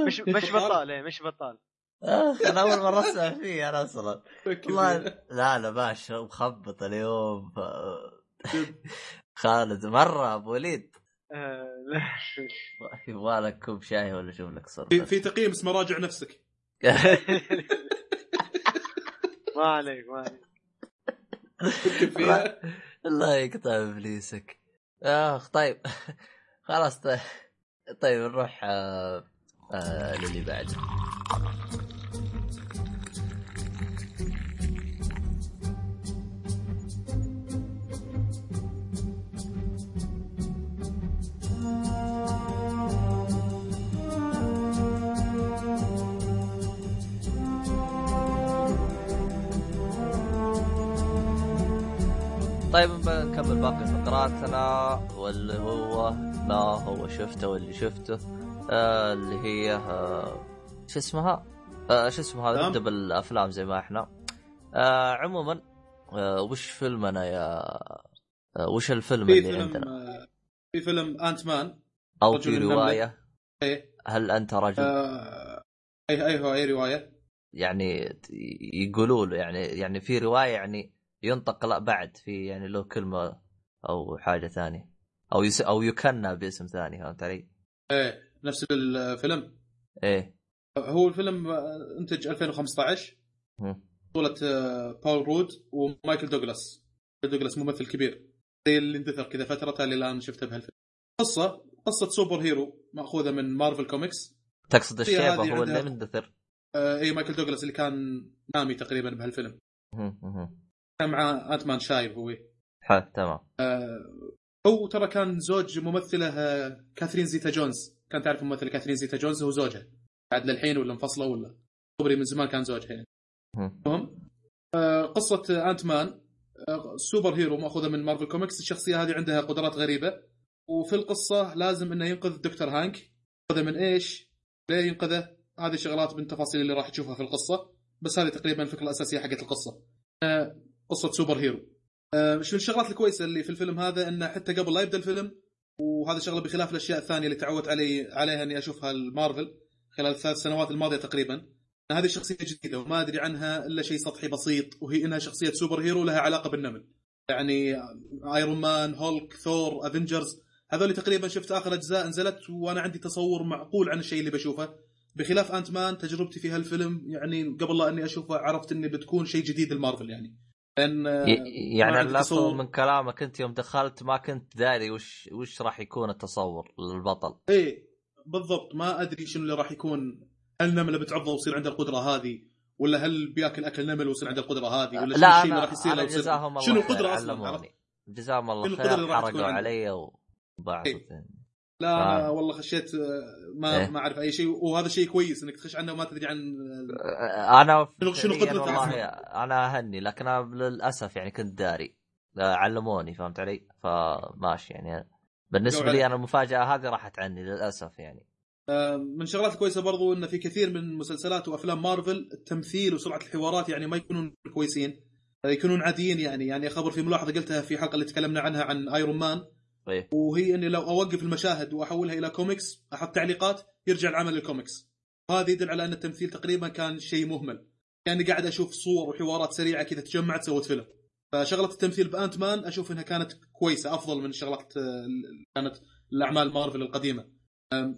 مش مش بطال؟ إيه، مش بطال. آه أنا أول مرة أسمع فيه أنا أصلا فكر والله. لا لا باشا مخبط اليوم خالد مرة أبو وليد. آه، لا. يبغى لك كوب شاي ولا شوف لك في, صرفه في تقييم اسمه راجع نفسك. ما عليك ما عليك. الله يقطع إبليسك. أخ طيب. خلاص طيب, طيب نروح آه آه للي بعده. طيب نكمل باقي فقراتنا واللي هو ما هو شفته واللي شفته آه اللي هي آه شو اسمها؟ آه شو اسمه هذا نعم. نبدأ بالأفلام زي ما إحنا آه عموما آه وش فيلمنا يا آه وش الفيلم في اللي فيلم عندنا؟ آه، في فيلم انت مان أو في. رواية إيه هل أنت رجل؟ آه، أي أي هو أي رواية يعني يقولوا له يعني يعني في رواية يعني ينطق لا بعد في يعني له كلمة أو حاجة ثانية. أو يس أو يكنى باسم ثاني فهمت علي؟ إيه نفس الفيلم. إيه. هو الفيلم إنتج 2015 مم. بطولة آه، بول رود ومايكل دوغلاس. دوغلاس ممثل كبير. زي اللي اندثر كذا فترة اللي الآن شفته بهالفيلم. قصة قصة superhero مأخوذة من Marvel Comics. تقصد هذه هو اللي مندثر آه، اي مايكل دوغلاس اللي كان نامي تقريبا بهالفيلم. معاه Ant-Man شايب هو. حلو تمام. آه، هو ترى كان زوج ممثلة آه، كاثرين زيتا جونز. كان تعرف الممثلة كاثرين زيتا جونز؟ هو زوجها. بعد للحين ولا انفصلوا ولا؟ خبري من زمان كان زوجها يعني. مهم. المهم آه، قصة Ant-Man آه، superhero مأخوذة من مارفل كوميكس. الشخصية هذه عندها قدرات غريبة. وفي القصة لازم إنه ينقذ دكتور هانك. ينقذه من إيش؟ ليه ينقذه؟ هذه الشغلات من التفاصيل اللي راح تشوفها في القصة. بس هذه تقريبا الفكرة الأساسية حقت القصة. آه، قصة superhero. آه، مش من الشغلات الكويسة اللي في الفيلم هذا؟ إنه حتى قبل لا يبدأ الفيلم وهذا شغلة بخلاف الأشياء الثانية اللي تعودت علي عليها إني أشوفها المارفل خلال الثلاث سنوات الماضية تقريبا. هذه شخصية جديدة وما أدري عنها إلا شيء سطحي بسيط وهي إنها شخصية superhero لها علاقة بالنمل. يعني Iron Man Hulk Thor Avengers هذول تقريبا شفت آخر أجزاء نزلت وأنا عندي تصور معقول عن الشيء اللي بشوفه. بخلاف Ant-Man تجربتي في هالفيلم يعني قبل لا إني أشوفه عرفت إني بتكون شيء جديد المارفل يعني. لأن ي- يعني اللي أفهم من كلامك أنت يوم دخلت ما كنت داري وش وش راح يكون التصور للبطل. إيه بالضبط. ما أدري شنو اللي راح يكون. هل النمله بتعضه ويصير عنده القدرة هذه؟ ولا هل بياكل أكل نمل ويصير عنده القدرة هذه؟ ولا شنو لا الشيء اللي راح يصير لو يصير شنو القدرة أصلا؟ جزاهم الله شنو خير حرقوا؟ علي وبعض. لا آه. والله خشيت آه، ما إيه. ما أعرف أي شيء وهذا شيء كويس إنك تخش عنه وما تدري عن أنا شنو- شنو أصلاً؟ أنا أهني لكن أنا للأسف يعني كنت داري آه، علموني فهمت علي فماشي يعني بالنسبة لي. أنا المفاجأة هذه راحت عني للأسف يعني من الشغلات الكويسه برضو انه في كثير من مسلسلات وأفلام مارفل التمثيل وسرعة الحوارات يعني ما يكونون كويسين يكونون عاديين يعني يعني خبر في ملاحظة قلتها في حلقة اللي تكلمنا عنها عن Iron Man طيب وهي إني لو أوقف المشاهد وأحولها إلى كوميكس أحط تعليقات يرجع العمل للكوميكس. وهذا يدل على أن التمثيل تقريبا كان شيء مهمل. يعني قاعد أشوف صور وحوارات سريعة كذا تجمعت سوت فيلم. فشغلة التمثيل ب Ant-Man أشوف إنها كانت كويسة أفضل من شغلات آه، كانت الأعمال مارفل القديمة.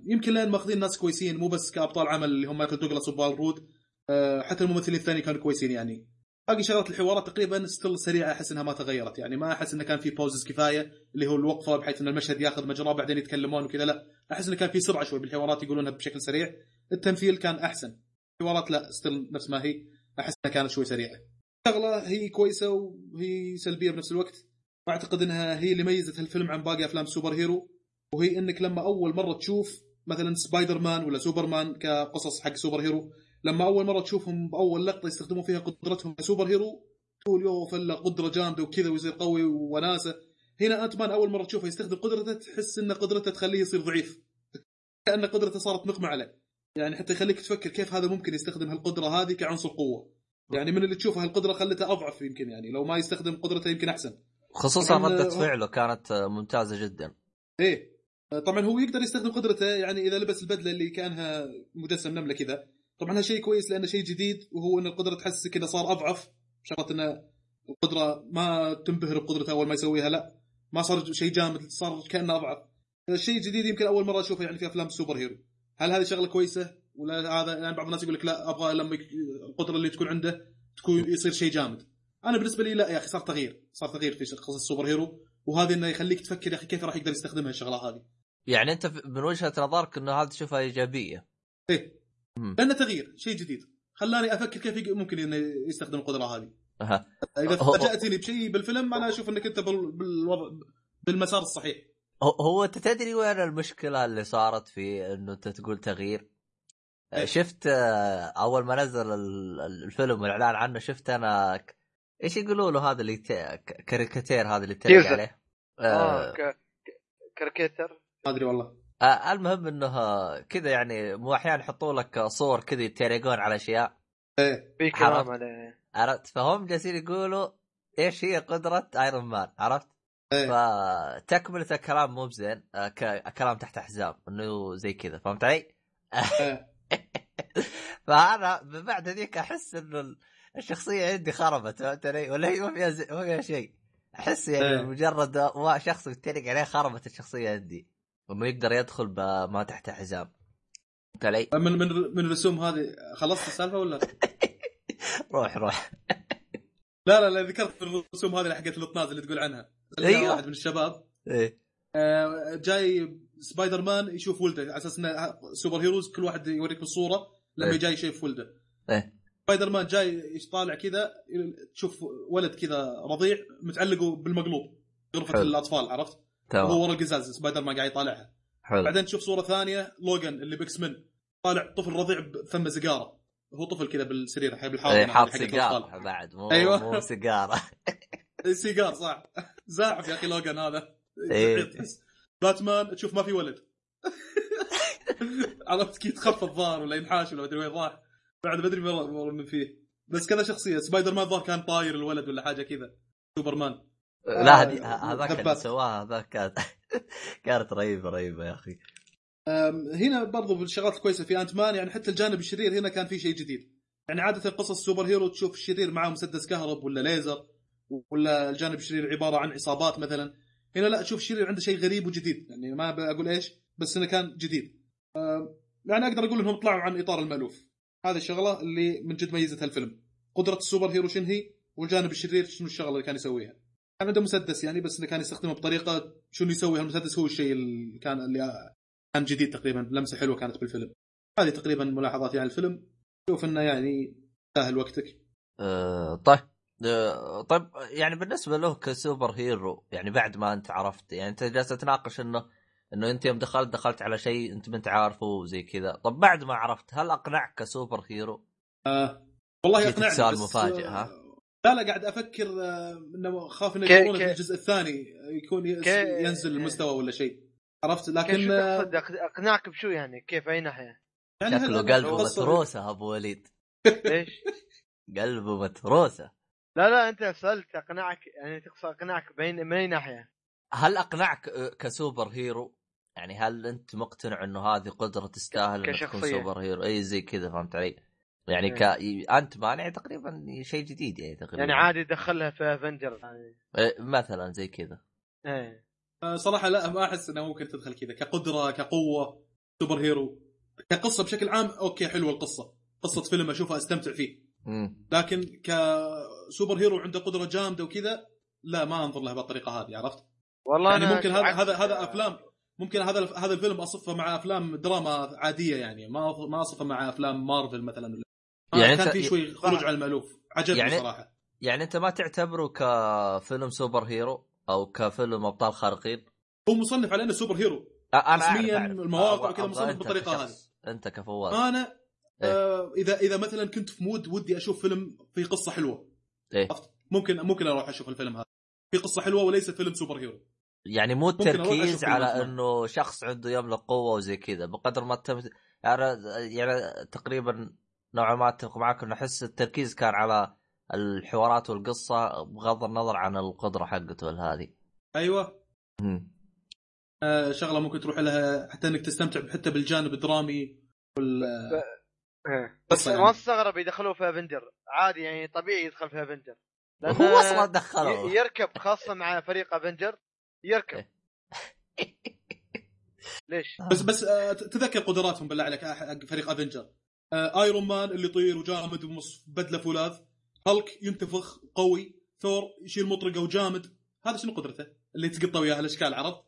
يمكن لأن ماخذين ناس كويسين مو بس كأبطال عمل اللي هم مايكل دوغلاس وبال رود أه، حتى الممثلين الثانيين كانوا كويسين يعني. باقي شغلات الحوارات تقريبا still سريعة أحس إنها ما تغيرت. يعني ما أحس إنه كان في pauses كفاية اللي هو الوقفة بحيث إن المشهد ياخذ مجراه بعدين يتكلمون وكذا. لا أحس إنه كان في سرعة شوي بالحوارات يقولونها بشكل سريع. التمثيل كان أحسن. الحوارات لا still نفس ما هي. أحس إنها كانت شوي سريعة. شغلة هي كويسة وهي سلبية بنفس الوقت. واعتقد إنها هي اللي ميزت الفيلم عن باقي أفلام superhero وهي إنك لما أول مرة تشوف مثلا سبايدر مان ولا سوبرمان كقصص حق superhero لما أول مرة تشوفهم بأول لقطة يستخدمون فيها قدرتهم ك superhero تقول يو فله قدرة جامدة وكذا ويصير قوي وناسة. هنا Ant-Man أول مرة تشوفه يستخدم قدرته تحس إن قدرته تخليه يصير ضعيف. كأن قدرته صارت نقمة عليه. يعني حتى يخليك تفكر كيف هذا ممكن يستخدم هالقدرة هذه كعنصر قوة. يعني من اللي تشوفه هالقدرة خلته أضعف يمكن يعني لو ما يستخدم قدرته يمكن أحسن. خصوصا آه، فعله كانت ممتازة جدا. إيه. طبعا هو يقدر يستخدم قدرته يعني إذا لبس البدلة اللي كأنها مجسم نملة كذا. طبعا هذا شيء كويس لأنه شيء جديد وهو إن القدرة تحسسك انه صار أضعف. شغلة انه القدرة ما تنبهر بقدرته أول ما يسويها لا. ما صار شيء جامد صار كأنه أضعف. الشيء جديد يمكن أول مرة أشوفه يعني في أفلام السوبر هيرو. هل هذه شغلة كويسة؟ ولا هذا يعني بعض الناس يقول لك لا أبغى لما القدرة اللي تكون عنده تكون يصير شيء جامد. أنا بالنسبة لي لا يا أخي صار تغيير صار تغيير في قصص السوبر هيرو. وهذا إنه يخليك تفكر يا أخي كيف راح يقدر يستخدمها الشغلة هذه. يعني أنت من وجهة نظرك إنه هذا تشوفها إيجابية؟ إيه. لأنه تغيير شيء جديد. خلاني أفكر كيف ممكن إنه يستخدم القدرة هذه. إذا فاجأتني بشيء بالفيلم أنا أشوف إنك أنت بال- بالوضع بالمسار الصحيح. هو- أنت تدري وين المشكلة اللي صارت في إنه أنت تقول تغيير؟ آه، إيه. شفت آه، أول ما نزل ال- ال- الفيلم والإعلان عنه شفت أنا ك- إيش يقولوا له هذا اللي كاريكاتير هذا اللي teaser. عليه؟ آه. آه ك... ك- caricature ما أدري والله. آه المهم إنه كذا يعني مو أحيانا يحطوا لك صور كذا يتريقون على أشياء إيه في. كلام عليه عرفت فهم جالسين يقولوا إيش هي قدرة ايرون مان عرفت إيه فتكملة الكلام مو بزين آه، ك- كلام تحت أحزاب إنه زي كذا فهمت علي؟ إيه. فأنا من بعد هذيك أحس إنه ال- الشخصية عندي خربت فهمت علي؟ ولا هي ما فيها زي- ما فيها شيء أحس يعني إيه. مجرد شخص يتريق عليه خربت الشخصية عندي انه يقدر يدخل بما تحت حزام فهمت علي؟ من من من الرسوم هذه خلصت السالفة ولا روح روح لا لا لا ذكرت الرسوم هذه حقت الطناز اللي تقول عنها أيوة. واحد من الشباب إيه آه، جاي سبايدر مان يشوف ولده على أساس إنه سوبر هيروز كل واحد يوريك بالصورة لما إيه. جاي يشوف ولده إيه. سبايدر مان جاي طالع كذا تشوف ولد كذا رضيع متعلق بالمقلوب غرفة حلو. الأطفال عرفت؟ تمام. ورا القزاز سبايدر مان قاعد يطالعها. حلو. بعدين تشوف صورة ثانية لوجان اللي باكس من طالع طفل رضيع بفمه سيجارة. هو طفل كذا بالسرير حي بالحاضنه إيه، حاط سيجارة. بعد مو أيوة. مو سيجارة. سيجار صح. زاحف يا أخي لوجان هذا. إيه. باتمان تشوف ما في ولد. عرفت كيف تخفى الظاهر ولا ينحاش ولا مدري وين راح. بعد ما أدري والله من فيه. بس كذا شخصية سبايدر مان الظاهر كان طاير الولد ولا حاجة كذا. سوبرمان. لا آه، هذاك اللي. سواها هذاك كانت كانت رهيبة رهيبة يا أخي. هنا برضو بالشغلات الكويسة في Ant-Man يعني حتى الجانب الشرير هنا كان في شيء جديد. يعني عادة قصص superhero تشوف الشرير معاه مسدس كهرب ولا ليزر ولا الجانب الشرير عبارة عن عصابات مثلا. هنا لا تشوف الشرير عنده شيء غريب وجديد يعني ما بقول إيش بس إنه كان جديد. يعني أقدر أقول إنهم طلعوا عن إطار المألوف. هذه الشغلة اللي من جد ميزت هالفيلم قدرة ال superhero شنو هي والجانب الشرير شنو الشغلة اللي كان يسويها. كان عنده مسدس يعني بس إنه كان يستخدمه بطريقة شنو يسوي. هالمسدس هو الشيء اللي كان اللي كان جديد تقريبا لمسة حلوة كانت بالفيلم. هذه تقريبا ملاحظاتي عن الفيلم. شوف إنه يعني يستاهل وقتك. آه، طيب. آه، طيب يعني بالنسبة له كسوبر هيرو يعني بعد ما أنت عرفت يعني أنت جالس تناقش إنه إنه أنت يوم دخلت دخلت على شيء أنت ما أنت عارفه وزي كذا. طب بعد ما عرفت هل أقنعك كسوبر هيرو؟ آه والله تسأل بس مفاجئ، آه، ها؟ لا لا قاعد أفكر آه، إنه خاف إنه يكون في كي- الجزء الثاني يكون ينزل المستوى ولا شيء. عرفت؟ لكن آه، أقنعك بشو يعني؟ كيف أي ناحية؟ يعني شكله قلبه متروسة أبو وليد. ليش قلبه متروسة. لا لا أنت سألت أقنعك يعني تقصد أقنعك بين من أي ناحية؟ هل أقنعك آه، ك superhero؟ يعني هل أنت مقتنع إنه هذه قدرة تستاهل إنك تكون. superhero؟ أي زي كذا فهمت علي؟ يعني إيه. ك انت يعني تقريبا شيء جديد يعني تقريبا. يعني عادي دخلها في Avenger يعني إيه، مثلا زي كذا. إيه. آه، صراحة لا ما أحس إنه ممكن تدخل كذا كقدرة كقوة superhero. كقصة بشكل عام okay حلوة القصة. قصة فيلم أشوفها أستمتع فيه. مم. لكن ك superhero عنده قدرة جامدة وكذا لا ما أنظر لها بالطريقة هذه عرفت؟ والله يعني ممكن هذا هذا هذا أفلام ممكن هذا هذا الفيلم أصفه مع أفلام دراما عادية يعني ما ما أصفه مع أفلام مارفل مثلا. ولا يعني يعني كان في شوي خروج. عن المألوف. عجبني يعني- صراحة. يعني أنت ما تعتبره كفيلم super hero أو كفيلم أبطال خارقين؟ هو مصنف على أنه super hero. أ- أنا رسمياً. المواقع أبغى مصنف بالطريقة كشخص. أنت كفواز. أنا إيه. آه إذا إذا مثلا كنت في mood ودي أشوف فيلم فيه قصة حلوة. إيه. ممكن ممكن أروح أشوف الفيلم هذا. في قصة حلوة وليس فيلم سوبر هيرو. يعني مو التركيز على أنه شخص عنده يملك قوة وزي كذا بقدر ما تم يعني يعني تقريبا نوعا ما أتفق معك إنه أحس التركيز كان على الحوارات والقصة بغض النظر عن القدرة حقته هذه. أيوه. مم. آه شغلة ممكن تروح لها حتى إنك تستمتع حتى بالجانب الدرامي وال إيه. بس يعني. ما استغرب يدخلوه في افنجر عادي يعني طبيعي يدخل في افنجر هو أصلا دخله يركب خاصة مع فريق افنجر يركب. ليش؟ بس بس آه تذكر قدراتهم بالله عليك آه، حق فريق Avengers Iron Man اللي يطير وجامد وبدله فولاذ هالك ينتفخ قوي ثور يشيل مطرقه وجامد هذا شنو قدرته؟ اللي تقطه وياه الاشكال عرفت؟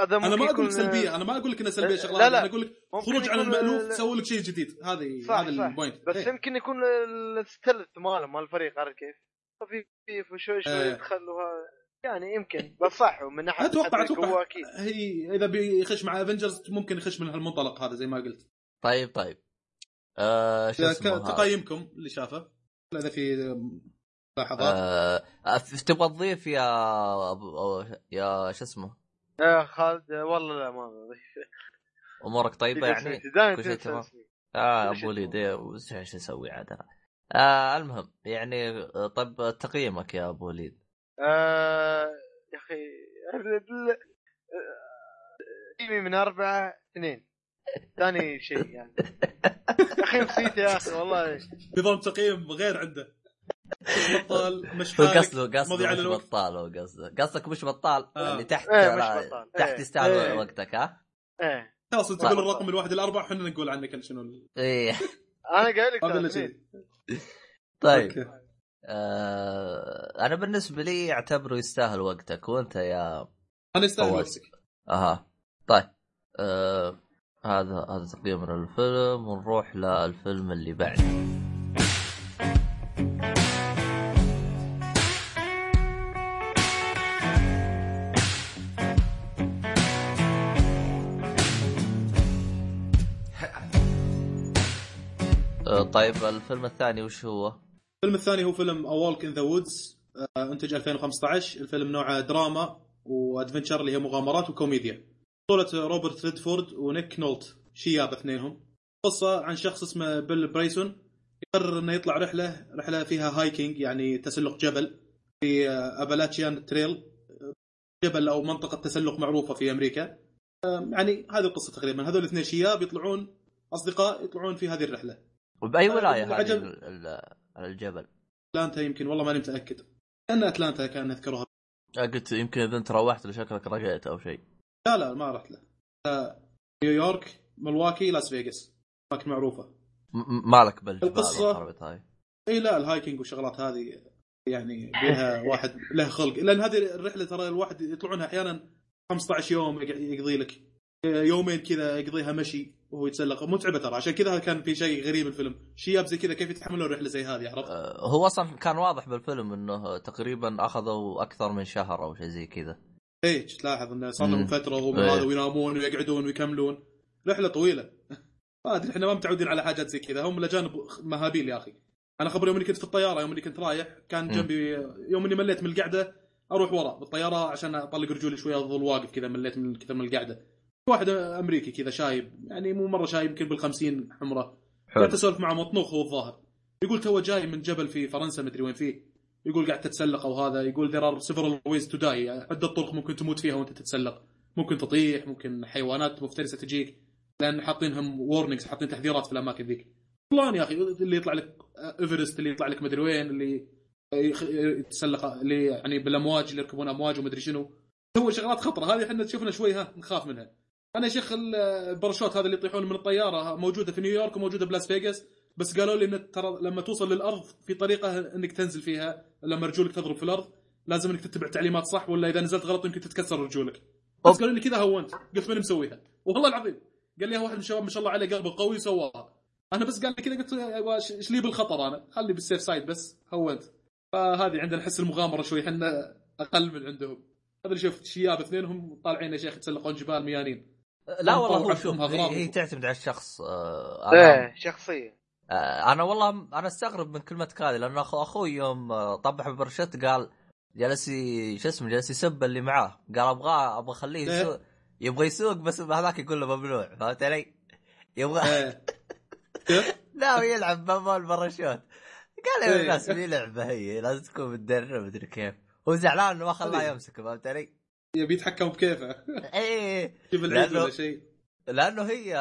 هذا أنا ما أقول لك سلبية أنا ما أقول لك إنها سلبية لا، شغله لا، لا. أنا أقول لك خروج عن المألوف ال- سووا لك شيء جديد هذه صح، هذا صح. ال point بس إيه. يمكن يكون ال stealth مالهم مال الفريق عارف كيف؟ خفيف وشوي شوي. يدخلوا هذا. يعني يمكن بس صح ومن ناحية أتوقع أتوقع هي إذا بيخش مع افنجرز ممكن يخش من هالمنطلق هذا زي ما قلت طيب طيب آه شو اسمه؟ تقييمكم اللي شافه. إذا في ملاحظات. آه آه، تبغى تضيف يا يا شو اسمه؟ يا خالد والله لا ما بضيف أمورك طيبة يعني؟ كل شيء تمام؟ آه أبو وليد. إيه، إيش أسوي عاد أنا؟ آه المهم يعني آه، طيب تقييمك يا أبو وليد. آه، يا أخي ال- تقييمي من أربعة اثنين. ثاني شيء يعني يا أخي نسيت يا أخي والله نظام تقييم غير عنده بطال مش قصده قصده مش. بطال هو قصده قصدك مش بطال آه. اللي تحت إيه، مش بطال. تحت إيه. يستاهل إيه. وقتك ها إيه خلاص. تقول الرقم من واحد لاربعه إحنا نقول عنك شنو إيه أنا قايل لك هذا شيء طيب أوكي. آه أنا بالنسبة لي أعتبره يستاهل وقتك وأنت يا أنا يستاهل. وقتك أها طيب آه هذا هذا تقييمنا للفيلم ونروح للفيلم اللي بعده. آه، طيب الفيلم الثاني وش هو؟ الفيلم الثاني هو فيلم A Walk in the Woods انتج 2015 الفيلم نوعه دراما و adventure اللي هي مغامرات وكوميديا. بطولة روبرت ريدفورد ونيك نولت. شياب اثنينهم. قصة عن شخص اسمه بيل برايسون يقرر إنه يطلع رحلة رحلة فيها hiking يعني تسلق جبل في آه، Appalachian Trail. جبل أو منطقة تسلق معروفة في أمريكا. يعني هذه القصة تقريبا. هذول الاثنين شياب يطلعون أصدقاء يطلعون في هذه الرحلة. وباي ولاية هذه الجبل؟ أتلانتا يمكن. والله ماني متأكد. كان أتلانتا كان أذكرها. آه، قلت يمكن إذا أنت روحت لشكلك رقيت أو شيء. لا لا ما رحت له. نيويورك ملواكي لاس فيغاس. اماكن معروفة. مالك بالجبال القصة- والخرابيط هاي إي لا ال hiking والشغلات هذه يعني بيها واحد له خلق. لأن هذه الرحلة ترى الواحد يطلعونها أحيانا 15 يوم يق- يقضي لك. يومين كذا يقضيها مشي وهو يتسلق. متعبة ترى. عشان كذا كان في شيء غريب الفيلم شياب زي كذا كيف يتحملون رحلة زي هذه عرفت؟ آه، هو أصلا كان واضح بالفيلم إنه تقريبا أخذوا أكثر من شهر أو شيء زي كذا. إيه، تلاحظ إنه صار لهم. فترة وهم إيه. هذا وينامون ويقعدون ويكملون. رحلة طويلة. ما أدري إحنا ما متعودين على حاجات زي كذا. هم الاجانب مهابيل يا أخي. أنا خبر يوم اني كنت في الطيارة يوم اني كنت رايح كان. جنبي يوم اني مليت من القعدة أروح ورا بالطيارة عشان أطلق رجولي شوية أظل واقف كذا مليت من كثر من القعدة. واحد أمريكي كذا شايب يعني مو مرة شايب يمكن بالخمسين حمرة. حلو. قعدت أسولف معه مطنوخ هو الظاهر. يقول تو جاي من جبل في فرنسا مدري وين فيه. يقول قاعد تتسلق أو هذا يقول are several ways to die. يعني عده طرق ممكن تموت فيها وأنت تتسلق. ممكن تطيح ممكن حيوانات مفترسة تجيك لأن حاطينهم warnings حاطين تحذيرات في الأماكن ذيك. فلان يا أخي اللي يطلع لك ايفرست اللي يطلع لك مدري وين اللي يتسلق اللي يعني بالأمواج اللي يركبون أمواج ومدري شنو. هو شغلات خطرة. هذه إحنا تشوفنا شوي ها نخاف منها. أنا يا شيخ ال- الباراشوت هذا اللي يطيحون من الطيارة موجودة في نيويورك وموجودة بلاس فيغاس. بس قالوا لي إن ترى لما توصل للأرض في طريقة إنك تنزل فيها لما رجولك تضرب في الأرض لازم إنك تتبع تعليمات صح ولا إذا نزلت غلط يمكن تتكسر رجولك. بس. قالوا لي كذا هونت. قلت ماني مسويها؟ والله العظيم. قال لي واحد من الشباب ما شاء الله عليه قلبه قوي سواها أنا بس قال لي كذا قلت "وش- إيش لي بالخطر أنا؟ خلي بال safe side بس هونت. فهذه عندنا حس المغامرة شوي إحنا أقل من عندهم. هذا اللي شفت شياب اثنينهم طالعين يا شيخ يتسلقون جبال ميانين. لا والله هو شوف. هي, هي تعتمد على الشخص آه، إيه شخصيه آه، أنا والله أنا أستغرب من كلمتك هذه لأنه أخو أخوي يوم آه، طبح ببرشت قال جلس شو اسمه جلس يسب اللي معاه قال ابغاه أبغى أخليه إيه. يسوق يبغى يسوق بس هذاك يقول له ممنوع فهمت علي؟ يبغى إيه. كيف؟ لا يلعب بابا الباراشوت قال يا إيه. الناس مي لعبة هي لازم تكون متدرب مدري كيف هو زعلان إنه ما خلاه إيه. يمسك فهمت علي؟ يبي يتحكم بكيفه إيه شوف العيد ولا شيء لأنه هي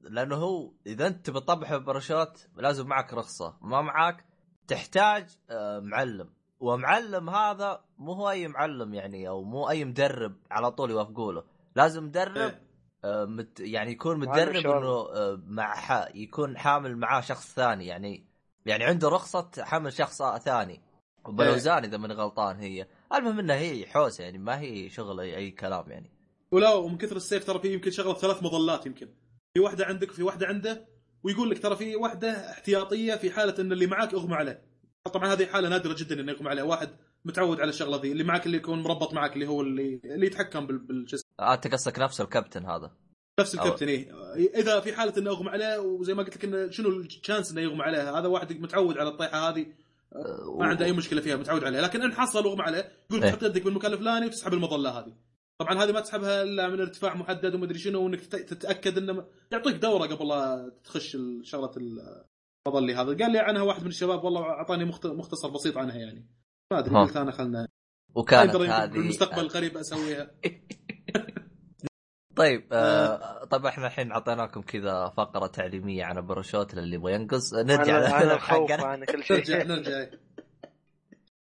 لأنه هو إذا أنت بتطبح بباراشوت لازم معك رخصة ما معك تحتاج آه، معلم. ومعلم هذا مو هو أي معلم يعني أو مو أي مدرب على طول يوافقوا له لازم مدرب إيه. آه، مت يعني يكون متدرب. إنه آه، مع ح- يكون حامل معاه شخص ثاني. يعني يعني عنده رخصة حمل شخص ثاني. وبالاوزان إذا ماني غلطان هي. المهم انها هي حوسة يعني ما هي شغل اي, كلام يعني. ولا ومن كثر السيف ترى في يمكن شغلة ثلاث مظلات يمكن. في واحدة عندك وفي واحدة عنده ويقول لك ترى في واحدة احتياطية في حالة إن اللي معاك اغمى عليه. طبعا هذه حالة نادرة جدا إنه يغمى عليه. واحد متعود على الشغلة ذي اللي معك اللي يكون مربط معك اللي هو اللي اللي يتحكم بال- بالجسم. آه، أنت قصدك نفس الكابتن هذا. نفس الكابتن إيه. إذا في حالة إنه اغمى عليه وزي ما قلت لك انه شنو الشانس إنه يغمى عليه؟ هذا واحد متعود على الطيحة هذه ما عنده أي مشكلة فيها متعود عليها لكن إن حصل واغمى عليه يقول إيه. تحط يدك بالمكان الفلاني وتسحب المظلة هذه. طبعا هذه ما تسحبها إلا من ارتفاع محدد ومدري شنو وإنك تت- تتأكد إنه يعطيك دورة قبل لا تخش شغلة المظلي هذا. قال لي عنها واحد من الشباب والله أعطاني مخت- مختصر بسيط عنها يعني. ما أدري. قلت انا خلنا. وكانت هذه بالمستقبل القريب أسويها. طيب آه طيب إحنا الحين أعطيناكم كذا فقرة تعليمية عن الباراشوت للي يبغى ينقص. نرجع أنا حقنا عن كل شيء. نرجع نرجع.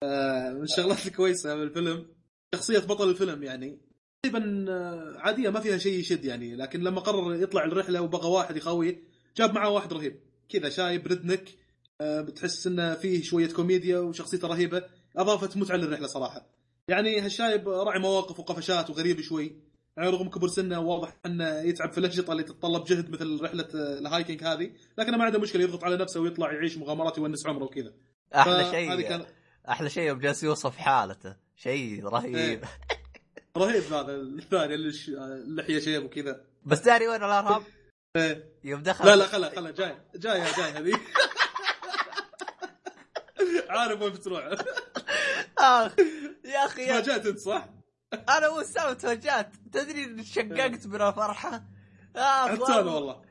آه، من الشغلات الكويسة بالفيلم شخصية بطل الفيلم يعني. تقريبا آه، عادية ما فيها شيء يشد يعني. لكن لما قرر يطلع الرحلة وبغى واحد يخويه جاب معاه واحد رهيب. كذا شايب ردنك آه، بتحس إنه فيه شوية كوميديا وشخصيته رهيبة أضافت متعة للرحلة صراحة. يعني هالشايب راعي مواقف وقفشات وغريب شوي. يعني رغم كبر سنه واضح إنه يتعب في الانشطه اللي تتطلب جهد مثل رحلة آه، ال hiking هذه. لكنه ما عنده مشكلة يضغط على نفسه ويطلع يعيش مغامرات يونس عمره وكذا. أحلى شيء كان أحلى شيء يوم جالس يوصف حالته. شيء رهيب. إيه. رهيب هذا الثاني اللي ش- اللحية شيب وكذا. بس داري وين الارهاب؟ إيه. يوم دخل. لا لا خلا خلا جاي جاي جاي هذه عارف وين بتروح. آخ يا أخي يا تفاجأت أنت صح؟ أنا مو سوي توجهت تدري إن شققت من الفرحة؟ آه، حتى أنا والله.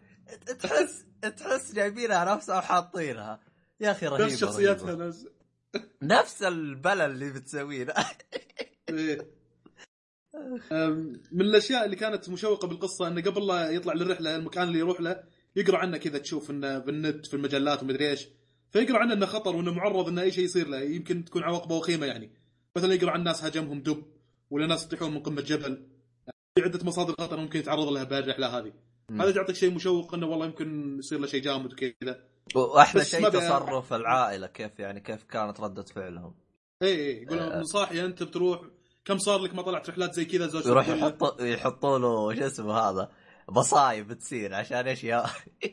تحس تحس جايبينها نفسها وحاطينها. يا أخي رهيبه نفس شخصياتها رهيبة. نفس. نفس البلا اللي بتسويه. إيه. من الأشياء اللي كانت مشوقة بالقصة انه قبل لا يطلع للرحلة المكان اللي يروح له يقرأ عنه كذا تشوف إنه بالنت في المجلات ومدري إيش. فيقرأ عنه إنه خطر وإنه معرض إنه أي شيء يصير له يمكن تكون عواقبه وخيمة يعني. مثلا يقرأ عن ناس هاجمهم دب ولا ناس يطيحون من قمة جبل. في عدة مصادر خطر ممكن يتعرض لها بهالرحله هذه. هذا يعطيك شيء مشوق إنه والله يمكن يصير له شيء جامد وكذا. وأحلى شيء تصرف العائلة كيف يعني كيف كانت ردة فعلهم؟ اي اي يقول آه. صاحي أنت بتروح كم صار لك ما طلعت رحلات زي كذا زوجتك يروح يحط يحطوا له شو اسمه هذا؟ مصايب تصير عشان إيش يا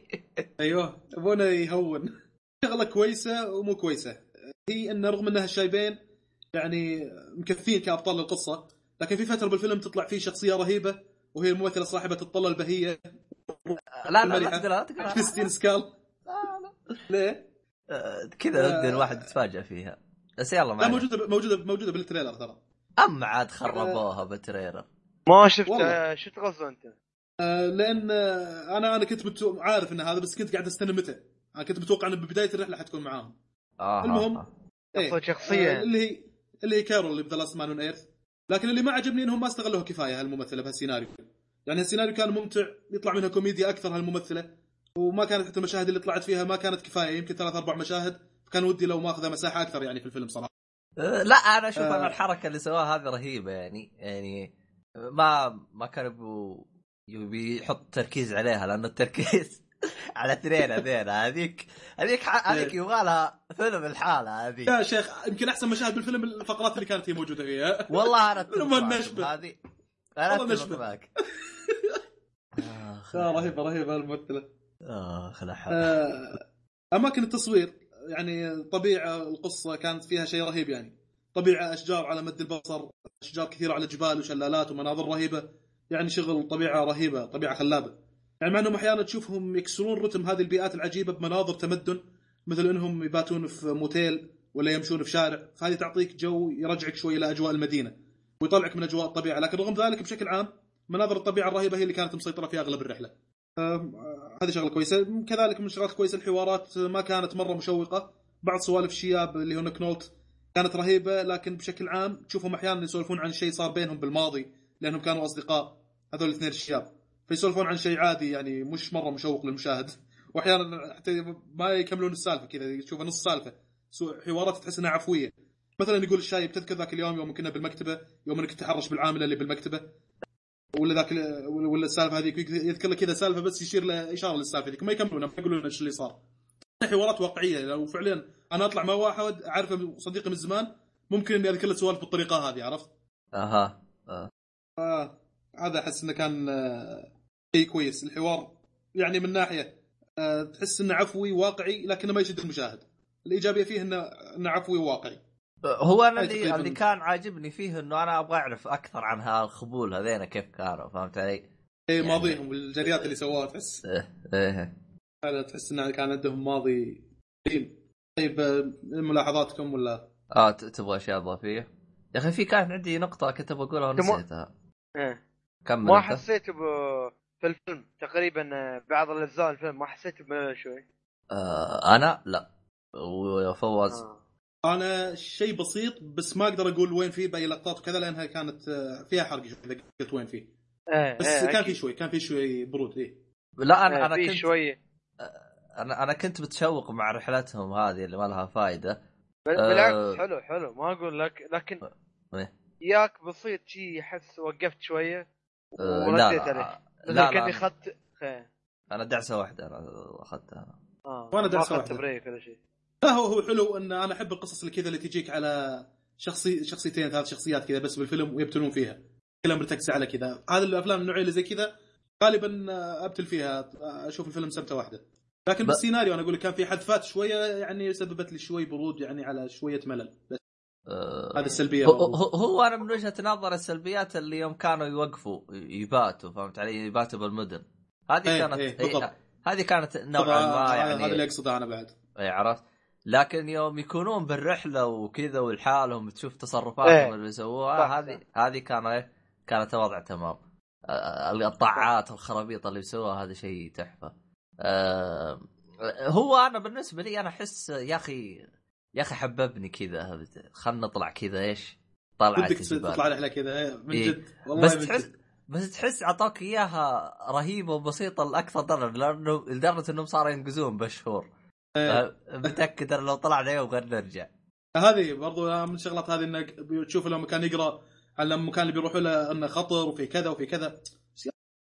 أيوه يبونه يهون. شغلة كويسة ومو كويسة. هي انه رغم إنها الشايبين يعني مكفين كأبطال القصة لكن في فترة بالفيلم تطلع فيه شخصية رهيبة وهي الممثلة صاحبة الطلة البهية. لا لا لا لا تقول كريستين شال. ليه؟ آه، كذا آه. الواحد يتفاجئ فيها. بس يلا لا موجودة موجودة موجودة بال trailer ترى. اما عاد خربوها بال trailer ما شفت والله. شفته أنت آه، لأن آه، أنا أنا كنت متو... عارف إن هذا بس كنت قاعد أستنى متى أنا كنت متوقع انه ببداية الرحلة حتكون معاهم آه المهم. آه. إيه. أصلاً شخصية. آه، اللي هي اللي هي كارول اللي ب The Last Man on Earth لكن اللي ما عجبني إنهم ما استغلوها كفاية هالممثلة بهالسيناريو يعني السيناريو كان ممتع يطلع منها كوميديا أكثر هالممثلة وما كانت حتى المشاهد اللي طلعت فيها ما كانت كفاية يمكن ثلاث أربع مشاهد كان ودي لو ماخذه مساحة أكثر يعني في الفيلم صراحة آه، لا أنا أشوف آه. ان الحركة اللي سواها هذه رهيبة يعني يعني ما ما كان يبي يحط تركيز عليها لأنه التركيز على اثنين هذين هذيك هذيك هذيك إيه. يبغى لها فيلم الحالة هذيك يا شيخ يمكن أحسن مشاهد بالفيلم الفقرات اللي كانت هي موجودة فيها والله أنا أتفق. هذه أنا أتفق. معك آه، رهيبة رهيبة الممثلة اخ لا حول. آه، أماكن التصوير يعني طبيعة القصة كانت فيها شيء رهيب يعني. طبيعة أشجار على مد البصر أشجار كثيرة على جبال وشلالات ومناظر رهيبة. يعني شغل طبيعة رهيبة طبيعة خلابة. يعني مع أنهم أحيانا تشوفهم يكسرون رتم هذه البيئات العجيبة بمناظر تمدن مثل إنهم يباتون في موتيل ولا يمشون في شارع. فهذه تعطيك جو يرجعك شوي إلى أجواء المدينة ويطلعك من أجواء الطبيعة. لكن رغم ذلك بشكل عام مناظر الطبيعة الرهيبة هي اللي كانت مسيطرة في أغلب الرحلة. هذه شغلة كويسة. كذلك من الشغلات الكويسة الحوارات ما كانت مرة مشوقة. بعض سوالف الشياب اللي هو نكنولت كانت رهيبة لكن بشكل عام تشوفهم أحيانا يسولفون عن شيء صار بينهم بالماضي لأنهم كانوا أصدقاء هذول الاثنين الشياب. فيسولفون عن شيء عادي يعني مش مرة مشوق للمشاهد. وأحيانا حتى ما يكملون السالفة كذا تشوف نص سالفة. حوارات تحس إنها عفوية. مثلا يقول الشايب تذكر ذاك اليوم يوم كنا بالمكتبة يوم إنك تحرش بالعاملة اللي بالمكتبة؟ ولا ذاك ولا السالفة هذيك يذكر لك كذا سالفة بس يشير له اشاره للسالفة ذيك ما يكملونها ما يقولون إيش اللي صار. حوارات واقعية لو فعليا أنا أطلع مع واحد اعرفه صديقي من زمان ممكن إني أذكر له سوالف بالطريقة هذه عرفت؟ أها آه هذا أحس إنه كان آه، شيء كويس الحوار يعني من ناحية آه تحس إنه عفوي واقعي لكنه ما يشد المشاهد. الإيجابية فيه إنه إنه عفوي وواقعي. هو أنا اللي, تقريباً. اللي كان عاجبني فيه إنه أنا أبغى أعرف أكثر عن هالخبول هذين كيف كانوا فهمت علي؟ إيه يعني- ماضيهم والجريات اللي سووها تحس إيه إيه هذا تحس إنه كان عندهم ماضي قديم طيب ملاحظاتكم ولا آه ت- تبغى أشياء إضافية؟ يا أخي في كانت عندي نقطة كنت بقولها ونسيتها إيه. كمل ما. حسيت ب في الفيلم تقريبا بعض الأجزاء الفيلم ما حسيت بملل شوي آه أنا لا وفواز آه. أنا شيء بسيط بس ما أقدر أقول وين فيه باقي لقطات وكذا لأنها كانت آه، فيها حرق شوي إذا قلت وين فيه إيه بس إيه، كان. في شوي كان في شوي برود إيه لا أنا إيه، أنا كنت شوية أنا أنا كنت متشوق مع رحلتهم هذه اللي ما لها فائده بل- آه. بالعكس حلو حلو ما أقول لك لكن إيه. ياك بسيط شي احس وقفت شوية آه، ورديت لا عليه لا كأني اخذت إيه. أنا دعسة واحدة أنا أخذتها آه وأنا ما درس أخذت واحدة. بريك ولا شيء لا هو هو حلو ان أنا احب القصص اللي كذا اللي تجيك على شخصي شخصيتين ثلاث شخصيات كذا بس بالفيلم ويبتلون فيها. كلها مرتكزه على كذا. هذه الأفلام النوعية اللي زي كذا غالبا أبتل فيها أشوف الفيلم سمته واحدة. لكن ب- بالسيناريو أنا أقول لك كان في حذفات شوية يعني سببت لي شوي برود يعني على شوية ملل. بس آه، هذه السلبية. هو, هو, هو أنا من وجهة نظر السلبيات اللي يوم كانوا يوقفوا يباتوا فهمت علي؟ يباتوا بالمدن. هذه إيه، كانت إيه، إيه،. هذه كانت نوعا ما يعني هذا اللي أقصده أنا بعد. اي عرفت؟ لكن يوم يكونون بالرحلة وكذا ولحالهم تشوف تصرفاتهم إيه. اللي يسووها صح، هذه هذه كان إيه كانت الوضع تمام آه، القطاعات الخرابيط اللي يسووها هذا شيء تحفة آه، هو أنا بالنسبة لي أنا أحس يا أخي يا أخي حببني كذا خلنا نطلع كذا إيش طلعت ودك تطلع رحلة كذا إيه، من إيه. جد والله بس من تحس. بس تحس أعطوك إياها رهيبة وبسيطة لأكثر درجة لأنه لدرجة إنهم صاروا ينقزون. آه، متاكد أنا لو طلعنا يوم غير نرجع. هذه برضو من الشغلات هذه إنك تشوف لما كان يقرأ على المكان اللي بيروحوا له إنه خطر وفي كذا وفي كذا.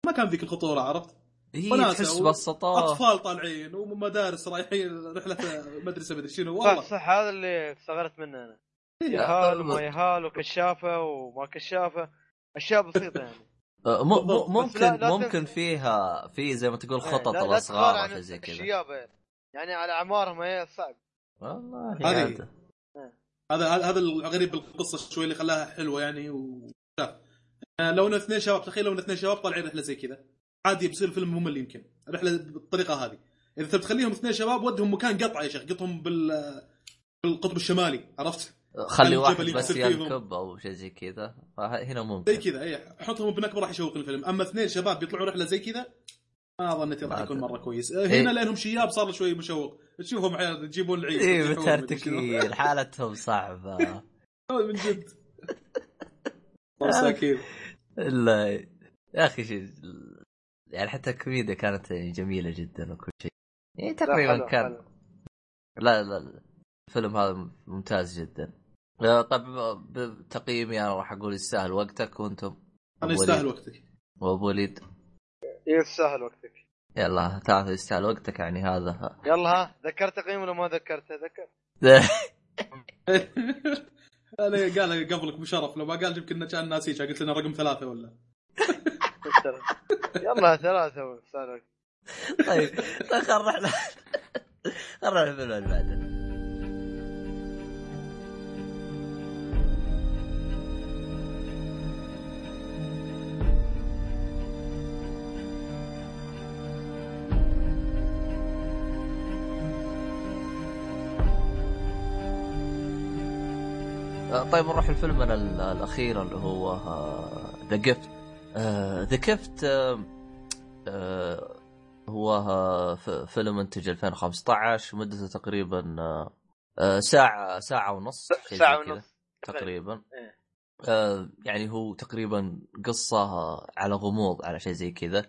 ما كان ذيك الخطورة عرفت؟ هي تحس و- بسطوه أطفال طالعين ومدارس رايحين رحلة مدرسة مدري شنو. صح والله. صح هذا اللي استغربت منه أنا. إيه. يهال وما يهال وكشافة وما كشافة. أشياء بسيطة يعني. لا- ممكن لا ممكن. فيها في زي ما تقول خطط لا- لا الاصغار أو شيء زي كذا. يعني على أعمارهم هي صعب. والله هذه-. هذا هذا الغريب بالقصة شوي اللي خلاها حلوة يعني و آه، لو اثنين شباب تخيل لو إن اثنين شباب طالعين رحلة زي كذا. عادي بيصير فيلم ممل يمكن. رحله بالطريقة هذه. إذا تبي تخليهم اثنين شباب ودهم مكان قطعه يا شيخ. قطهم بال بالقطب الشمالي عرفت؟ خلي واحد بس. يركب أو شيء زي كذا. فهنا زي ممكن كذا اي حطهم بنكبة راح يشوق الفيلم أما اثنين شباب بيطلعوا رحلة زي كذا ما ظنيت راح يكون. مرة كويس. آه، إيه. هنا لأنهم شياب صار شوي مشوق. تشوفهم عيال يجيبون العيد. شنو. مترتكين حالتهم صعبة. آه، من جد. مساكين الا يا أخي شيء يعني حتى الكوميديا كانت جميلة جدا وكل شيء. يعني تقريبا كان حلو. لا لا. الفيلم هذا ممتاز جدا. آه، طيب بتقييمي أنا راح أقول يستاهل وقتك وأنتم. أنا يستاهل. وقتك. وابو وليد. يستاهل وقتك. يلا ثلاثة يستاهل وقتك يعني هذا. يلا ها ذكرت تقييم ولا ما ذكرته ذكر. أنا قال قبلك بشرف لو ما قال يمكن كأن ناسيك قلت لنا رقم ثلاثة ولا؟ يلا ثلاثة. طيب طيب خل نروح ل- خل نروح الفيلم اللي طيب نروح لفيلمنا ال- الأخير اللي هو The Gift The Gift هو آه، فيلم انتج 2015 مدته تقريبا آه، آه، ساعة ساعة ونص ساعة ونص. تقريبا. إيه. آه، يعني هو تقريبا قصة آه، على غموض على شيء زي كذا.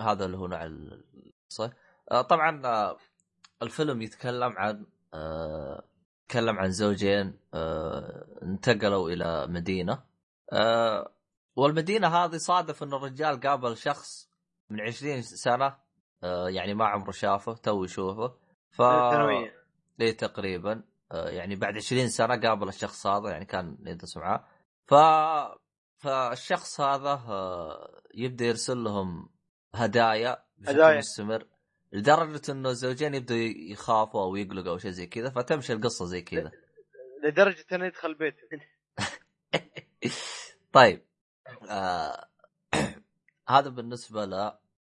هذا اللي هو نوع القصة. آه، طبعا آه، الفيلم يتكلم عن يتكلم عن زوجين آه، انتقلوا إلى مدينة. آه، والمدينة هذه صادف إن الرجال قابل شخص من 20 سنة آه، يعني ما عمره شافه تو يشوفه. ف الثانوية إيه تقريبا يعني بعد 20 سنة قابل الشخص هذا يعني كان يدرس معاه. ف فالشخص هذا يبدأ يرسل لهم هدايا بشكل هدايا. مستمر. لدرجة إنه الزوجين يبدوا يخافوا أو يقلقوا أو شيء زي كذا فتمشي القصة زي كذا. لدرجة إنه يدخل بيته. طيب آه هذا بالنسبة ل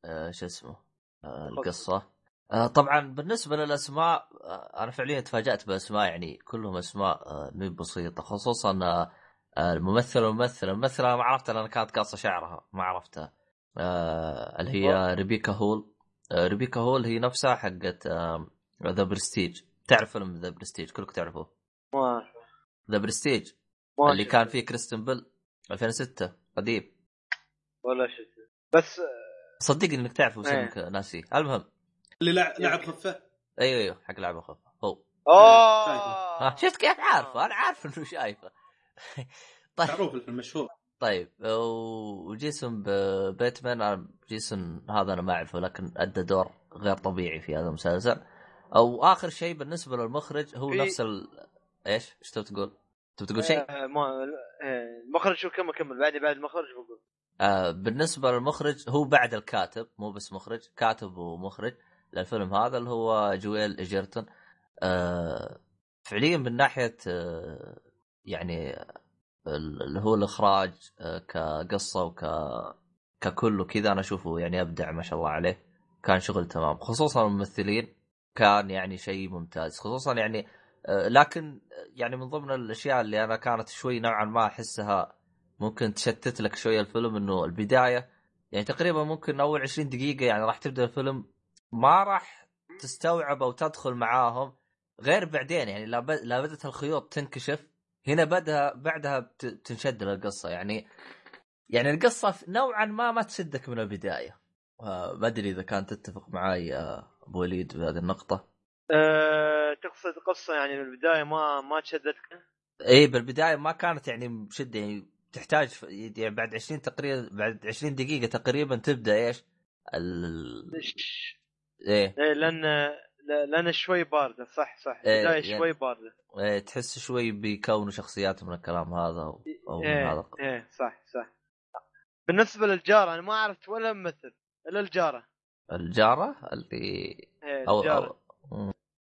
آه شو اسمه آه القصة. آه طبعا بالنسبة للأسماء آه أنا فعليا تفاجأت بأسماء يعني كلهم أسماء آه مي بسيطة خصوصا آه آه، الممثل والممثله الممثلة ما عرفتها لأن كانت قاصة شعرها ما عرفتها. آه اللي هي ريبيكا هول. ريبيكا هول هي نفسها حقت The Prestige. تعرف فيلم The Prestige؟ كلكم تعرفوه. ما. The Prestige. اللي. كان فيه كريستن بيل 2006 قديم. ولا شفت بس صدقني إنك تعرف بس إيه. انك ناسيه المهم. اللي لع- لعب خفة؟ أيوه أيوه حق لعبه خف هو. اوه ها شفت؟ كيف عارفه أنا عارف إنه شايفه. طيب. معروف الفيلم مشهور. طيب وجيسون بيتمان جيسون هذا أنا ما أعرفه لكن أدى دور غير طبيعي في هذا المسلسل أو آخر شيء بالنسبة للمخرج هو في- نفس ال... إيش؟ إيش تبي تقول؟ تبي تقول شيء؟ آه، ما آه، المخرج شو كمل كمل بعد بعد المخرج بقول آه بالنسبة للمخرج هو بعد الكاتب مو بس مخرج كاتب ومخرج للفيلم هذا اللي هو جويل إيجرتون آه فعليا من ناحية آه يعني اللي هو الإخراج آه كقصة وك ككل وكذا أنا أشوفه يعني أبدع ما شاء الله عليه. كان شغل تمام. خصوصا الممثلين كان يعني شيء ممتاز. خصوصا يعني آه لكن يعني من ضمن الأشياء اللي أنا كانت شوي نوعا ما أحسها ممكن تشتت لك شوية الفيلم إنه البداية يعني تقريبا ممكن أول 20 دقيقة يعني راح تبدأ الفيلم ما راح تستوعب أو تدخل معاهم. غير بعدين يعني لا بدأت الخيوط تنكشف. هنا بدها بعدها تنشد القصة يعني يعني القصة في- نوعا ما ما تشدك من البداية. آه، ما أدري إذا كانت تتفق معي يا أبو وليد بهذه النقطة. أه تقصد قصة يعني من البداية ما ما تشدتك؟ اي بالبداية ما كانت يعني بشده يعني تحتاج يعني بعد 20 تقريبا بعد 20 دقيقة تقريبا تبدأ إيش؟ ال... إيه. إيه لأن لا- لأن شوي باردة. صح صح. إيه، البدايه يعني- شوي باردة. إيه، تحس شوي بيكونوا شخصيات من الكلام هذا أو من إيه هذا. إيه صح صح. بالنسبة للجارة أنا ما عرفت ولا ممثل إلا الجارة. الجارة اللي إيه أو, الجارة. أو... مم،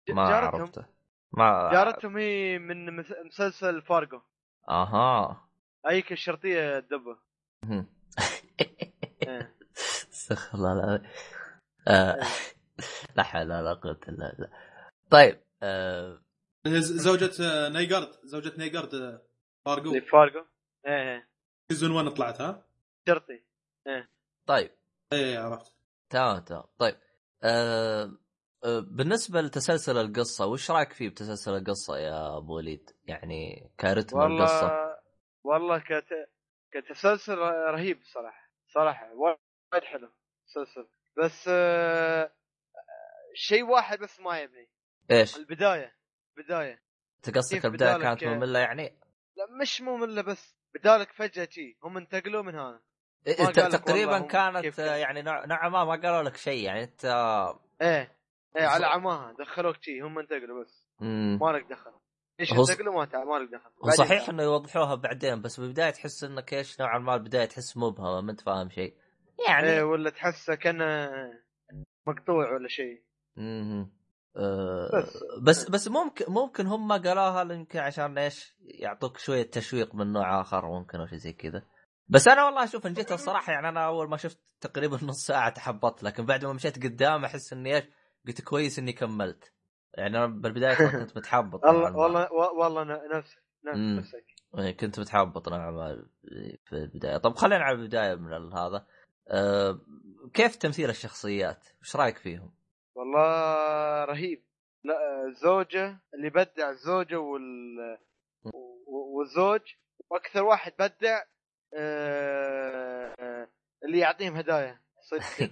ما جارتهم؟ عرفته. ما جارتهم هي من مس- مسلسل فارجو. أها. ايك الشرطية الدبه. إيه. استغفر الله العظيم. لا حول ولا قوة إلا بالله. طيب آه، ز- زوجة آه، نيجارد زوجة نيجارد آه، فارجو اللي فارجو إيه إيه. season 1 طلعت ها؟ شرطي. طيب. إيه عرفت. تمام تمام. طيب آه آه بالنسبة لتسلسل القصة وش رأيك فيه بتسلسل القصة يا أبو وليد؟ يعني ك rhythm القصة. والله والله كت... كتسلسل رهيب صراحة. صراحة وايد حلو مسلسل بس آه... شيء واحد بس ما يبني. إيش؟ البداية. بداية. تقصدك كيف البداية كانت مملة يعني؟ لا مش مملة بس. بدالك فجأة شي هم انتقلوا من هذا إيه، لك تقريبا كانت كيف كان. يعني نوع- نوعا ما ما قالوا لك شيء يعني أنت إيه إيه على عماها. دخلوك شي هم انتقلوا بس. مم. ما لك دخل. إيش هو انتقلوا؟ ما تع... ما لك دخل. هو صحيح إنه يوضحوها بعدين بس بالبداية تحس إنك إيش نوعا ما البداية تحس مبهمه ما أنت فاهم شيء. يعني إيه ولا تحسه كأنه مقطوع ولا شيء. آه، بس. بس بس ممكن ممكن هم قالوها يمكن عشان إيش يعطوك شوية تشويق من نوع آخر ممكن أو شيء زي كذا بس أنا والله أشوف إن جيت الصراحة يعني أنا أول ما شفت تقريبا نص ساعة تحبطت لكن بعد ما مشيت قدام أحس إني إيش قلت كويس إني كملت يعني أنا بالبداية كنت متحبط والله. والله و- والله ن- نفسك. نفسك إيه، كنت متحبط نوعا ما في البداية طب خلينا على البداية من هذا أه كيف تمثيل الشخصيات؟ إيش رأيك فيهم؟ والله رهيب. لا الزوجة اللي بدع الزوجة وال والزوج وأكثر واحد بدع آه، اللي يعطيهم هدايا. صدق.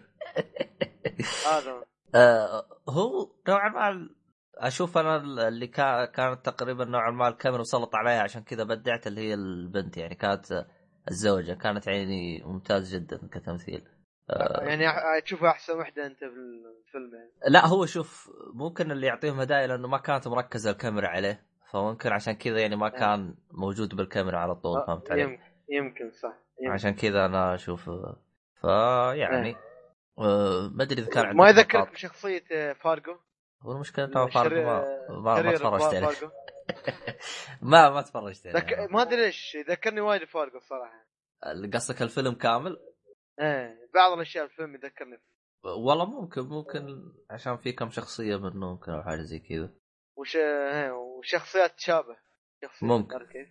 هذا آه هو نوعا ما أشوف أنا ال- اللي كا- كانت تقريبا نوعا ما الكاميرا مسلط عليها عشان كذا بدعت اللي هي البنت يعني كانت الزوجة. كانت يعني ممتاز جدا كتمثيل. يعني أح- تشوفها أحسن وحدة أنت في الفيلم يعني. لا هو شوف ممكن اللي يعطيهم هدايا لأنه ما كانت مركزة الكاميرا عليه فممكن عشان كذا يعني ما كان موجود بالكاميرا على طول فهمت علي؟ يمكن يمكن صح يمكن. عشان كذا أنا أشوف فيعني آه. ما أدري إذا كان ما يذكرك آه، فارجو. هو المشكلة ما فارق ما ما, تفرجت عليه. فارجو. ما ما تفرجت عليه. ما أدري ليش يذكرني وايد فارجو الصراحة قصدك الفيلم كامل؟ إيه بعض الأشياء الفيلم يذكرني والله ممكن ممكن عشان في كم شخصية منه ممكن أو حاجة زي كذا. وش إيه، وشخصيات تشابه شخصيات ممكن. كيف؟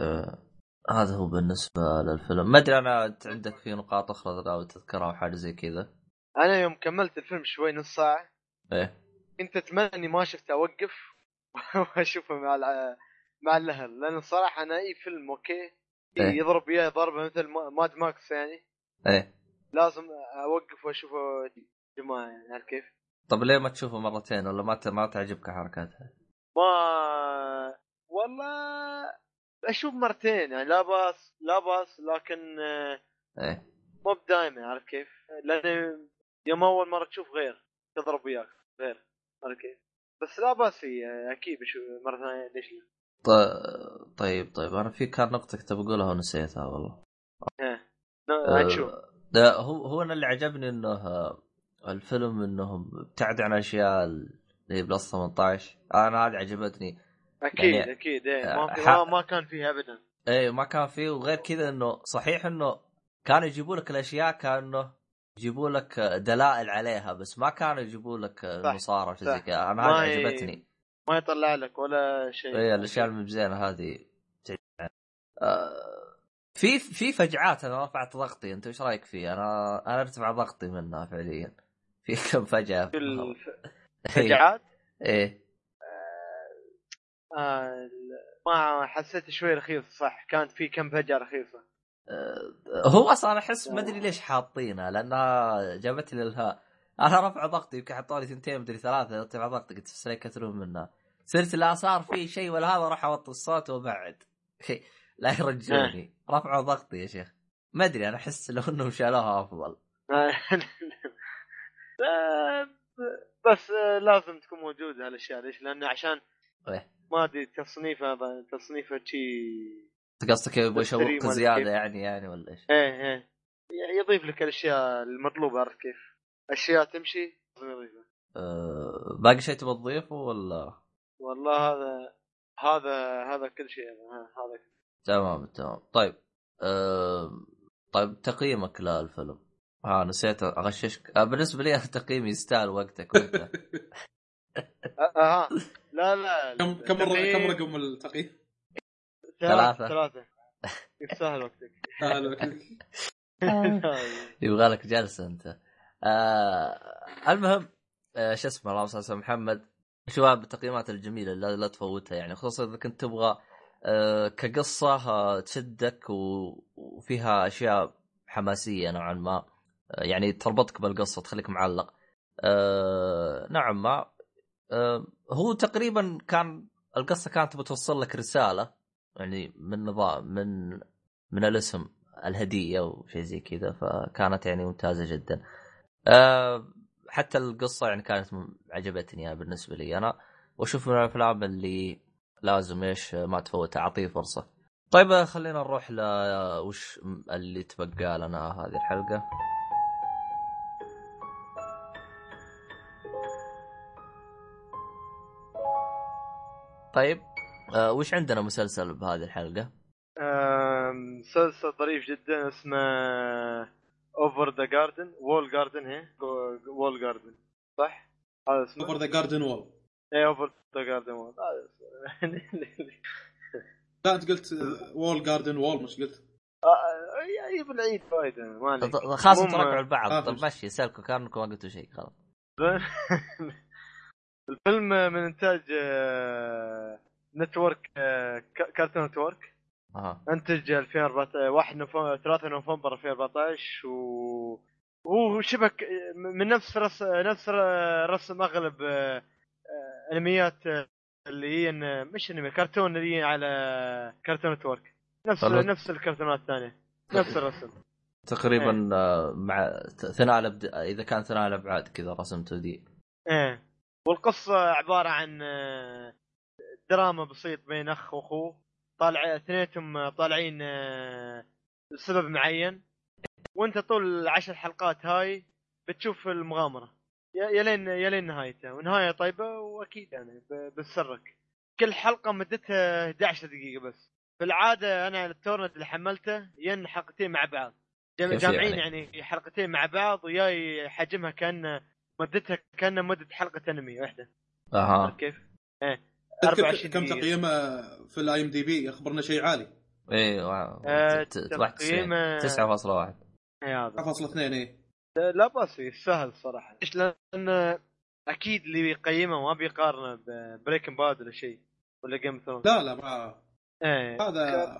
آه هذا هو بالنسبة للفيلم. ما أدري أنا عندك في نقاط أخرى غاوي تذكرها أو حاجة زي كذا؟ أنا يوم كملت الفيلم شوي نص ساعة. إيه. كنت أتمنى اني ما شفته أوقف. واشوفه مع الع... مع الأهل. لأن الصراحة أنا أي فيلم okay إيه. يضرب وياه ضربة مثل ما- Mad Max يعني. إيه لازم أوقف واشوفه جماعة يعني عارف كيف؟ طب ليه ما تشوفه مرتين ولا ما ما تعجبك حركاتها؟ ما والله أشوف مرتين يعني لا بأس لا بأس لكن إيه مو بدايما عارف كيف؟ لأن يوم أول مرة تشوف غير تضرب وياك غير عارف كيف؟ بس لا بأس أكيد بشوف مرة ثانية ليش لا؟ طيب طيب أنا في كان نقطة كنت بقولها ونسيتها والله لا، آه، ده هو هو أنا اللي عجبني إنه آه، الفيلم إنهم ابتعد عن الاشياء اللي هي بلس 18 أنا هذه عجبتني. أكيد يعني- أكيد إيه، ما, في ح- ما, كان فيه ابدا. إيه ما كان فيه. وغير كذا إنه صحيح إنه كانوا يجيبوا لك الأشياء كأنه يجيبوا لك دلائل عليها بس ما كانوا يجيبوا لك وشيء زي. كذا. أنا هذه عجبتني. ما يطلع لك ولا شيء. إيه الأشياء المبزينه هذه. آه في في فجعات أنا رفعت ضغطي أنت إيش رأيك فيه؟ أنا أنا أرتفع ضغطي منها فعليا. في كم الف- الفجعات إيه. آه ما حسيت شوي رخيص صح؟ كانت في كم فجعة رخيصة. هو أصلا أحس ما أدري ليش حاطينها لأنها جابت لي الها أنا رفع ضغطي يمكن حطوا لي ثنتين مدري ثلاثة ارتفع ضغطي قلت ليه يكثرون منها. صرت لا صار في شيء ولا هذا راح أوطي الصوت وأبعد. لا يرجوني رفعوا ضغطي يا شيخ ما أدري أنا أحس لو إنهم شالوها أفضل لا، بس آه، لازم تكون موجودة هالأشياء ليش؟ لأنه عشان إيه. ما أدري تصنيف هذا تصنيفه شي قصدك يبغى يشوقك زيادة؟ يعني يعني ولا إيش؟ إيه إيه يضيف لك الأشياء المطلوبة عرفت كيف؟ أشياء تمشي لازم يضيفها أه باقي شيء تبغى تضيفه ولا؟ والله هذا هذا هذا كل شيء هذا هذا تمام تمام. طيب أه طيب تقييمك للفيلم. ها نسيت أغششك. آه بالنسبة لي تقييمي يستاهل وقتك وأنت. آه, آه لا لا كم كم كم رقم التقييم؟ ثلاثة. ثلاثة. يستاهل وقتك. يبغى لك جلسة أنت. آه المهم آه شو اسمه اللهم صل على سيدنا محمد. شو التقييمات الجميلة لا, لا تفوتها يعني خصوصا إذا كنت تبغى آه كقصة آه تشدك و- وفيها أشياء حماسية نوعا ما. آه يعني تربطك بالقصة تخليك معلق. آه نوعا ما. هو تقريبا كان القصة كانت بتوصل لك رسالة يعني من نظام من من الاسم الهدية وشيء زي كذا فكانت يعني ممتازة جدا. حتى القصة يعني كانت عجبتني بالنسبة لي أنا. وأشوف من الأفلام اللي لازم إيش ما تفوت اعطيه فرصة. طيب آه، خلينا نروح ل وش اللي تبقى لنا هذه الحلقة. طيب أه وش عندنا مسلسل بهذه الحلقة؟ مسلسل ظريف جدا اسمه Over the Garden Wall garden هي wall garden صح؟ هذا اسمه Over the Garden Wall إيه Over the Garden Wall لا انت قلت wall garden wall مش قلت؟ يا بالعيد فايدة ما عليك. خلاص تراجعوا البعض. آه، طيب فهمت. مشي سالكوا كأنكم ما قلتوا شيء خلاص. الفيلم من إنتاج آه، Network آه، Cartoon Network. أها أنتج 2014 1 نوفمبر 3 نوفمبر 2014 و هو شبه ك- من نفس رس... نفس رسم أغلب آه، آه، أنميات آه، اللي هي إن- مش أنمي كرتون اللي هي على Cartoon Network. نفس حلو. نفس الكرتونات الثانية. نفس الرسم. تقريبا آه، مع ثناء الأبد... إذا كان ثناء الابعاد كذا رسمته دي. إيه. والقصة عبارة عن آه، دراما بسيط بين أخ وأخوه. طالع اثنينهم طالعين آه، لسبب معين. وأنت طول العشر حلقات هاي بتشوف المغامرة. يلين يلين نهايته ونهاية طيبة وأكيد يعني ب- بتسرك كل حلقة مدتها 11 دقيقة بس. في العاده أنا التورنت اللي حملته ين حلقتين مع بعض. جامعين يعني؟ يعني حلقتين مع بعض وياي حجمها كان مدتها كان مدة حلقة أنمي واحدة. أها. عرفت كيف؟ إيه تذكر 24 كم. تقييمه في ال IMDb أخبرنا شيء عالي. ت- ت- 91 تقييمه 9.1 إيه هذا. 9.2 إيه. لا بأس يستاهل الصراحه ليش لأن أكيد اللي بيقيمه ما بيقارنه ب Breaking Bad ولا شيء ولا Game of Thrones لا لا ما إيه. هذا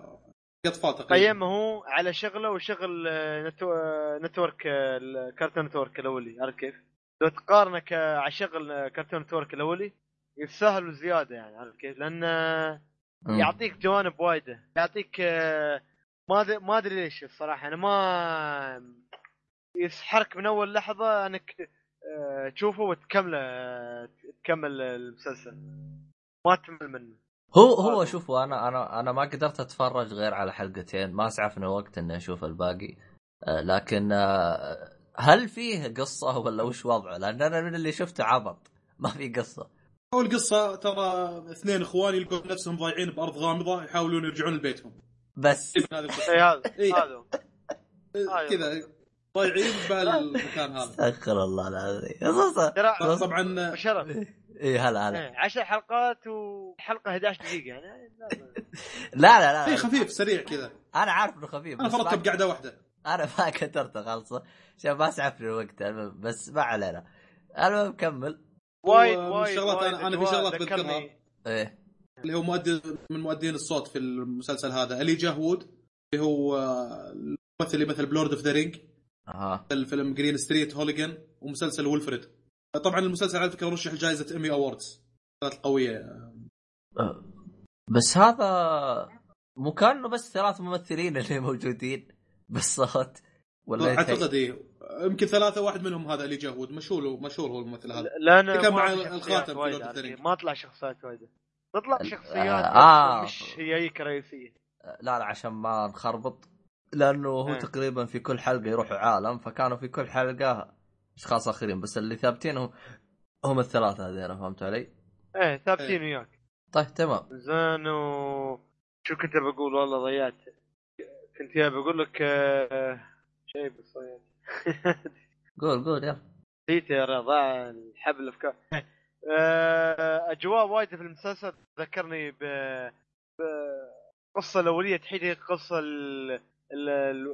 قطفه تقريبا قيمه هو على شغله وشغل Netwo... Network ال Cartoon Network الأولي. عرفت كيف؟ لو تقارنه ك- على شغل Cartoon Network الأولي يستاهل زيادة يعني. عرفت كيف؟ لأن آه،. يعطيك جوانب وايدة يعطيك ما أدري- ما أدري ليش الصراحة. أنا ما يسحرك من أول لحظة أنك آه، تشوفه وتكمله آه، تكمل المسلسل ما تمل منه هو هو هذا. شوفوا أنا أنا أنا ما قدرت أتفرج غير على حلقتين ما اسعفني وقت إني أشوف الباقي آه، لكن هل فيه قصة ولا وش وضعه؟ لأن أنا من اللي شفته عبط ما في قصة هو القصة ترى اثنين اخوان يلقون نفسهم ضايعين بأرض غامضة يحاولون يرجعون لبيتهم بس هذا إيه. هذا هو. أيوة. كذا ضايعين بالمكان هذا. استغفر الله العظيم. طبعا شرف اي هلا هلا. إيه، 10 حلقات وحلقة 11 دقيقة. يعني لا- لا لا لا. اي خفيف سريع كذا. أنا عارف إنه خفيف أنا فرطت بقعدة واحدة. أنا ما كترته خالصه عشان ما اسعفني الوقت بس ما علينا. المهم كمل. وايد وايد الشغلات وايد. أنا- أنا في شغلات بذكرها. إيه. اللي هو مؤدي من مؤدين الصوت في المسلسل هذا Elijah Wood اللي هو آه، الممثل اللي مثل ب Lord of the Rings أها. الفيلم Green Street Hooligans ومسلسل Wilfred طبعا المسلسل على فكرة رشح لجائزه Emmy Awards كانت قوية. أه، بس هذا مو كأنه بس ثلاث ممثلين اللي موجودين بالصوت ولا أعتقد إيه. يمكن ثلاثة واحد منهم هذا Elijah Wood مشهور مشهور هو الممثل هذا. لأن اللي كان ما مع الخاتم ذا ما طلع شخصيات وايد. تطلع شخصيات آه. مش هيك رئيسية. لا لا عشان ما نخربط. لأنه هو إيه. تقريبا في كل حلقة يروحوا عالم فكانوا في كل حلقة أشخاص آخرين بس اللي ثابتين هم هم الثلاثة هذول فهمت علي؟ إيه ثابتين إيه. وياك طيب تمام زين و شو كنت بقول والله ضيعت كنت يا بقول لك آه، شيء بس قول قول يلا نسيت يا ضاع الحبل الافكار آه، أجواء وايد في المسلسل ذكرني ب القصة الأولية تحيل قصة ال... ال... ال...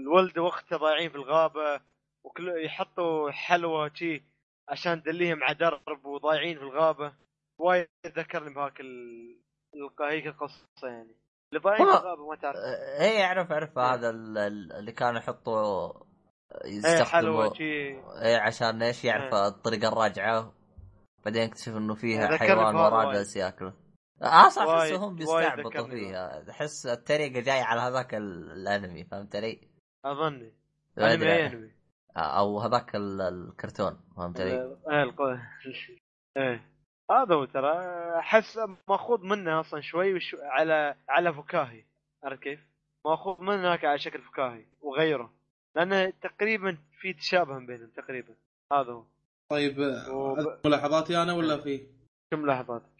الولد واخته ضايعين في الغابة وكل يحطوا حلوى شي عشان تدليهم على درب وضايعين في الغابة. وايد ذكرني بهاك هيك القصة يعني. اللي ضايعين في الغابة ما تعرف. آه، إيه أعرف أعرف هذا ال- ال- اللي كانوا يحطوا إيه يستخدموا إيه عشان إيش؟ يعرف إيه. الطريقة الراجعة. بعدين يكتشف إنه فيها حيوان وراه. جالس ياكله أصلا وايد- احسهم وايد بيستعبطوا فيها. احس الطريقة جاية على هذاك ال- الأنمي فهمت علي؟ أظني. أنمي. أي أنمي. أو هذاك ال- الكرتون فهمت علي؟ إيه إيه. هذا هو ترى. أحس مأخوذ منه أصلا شوي وشو على على فكاهي. عرفت كيف؟ مأخوذ منه على شكل فكاهي وغيره. لأنه تقريبا في تشابه بينهم تقريبا. هذا هو. طيب آه، وب- ملاحظاتي أنا ولا في؟ كم ملاحظاتك؟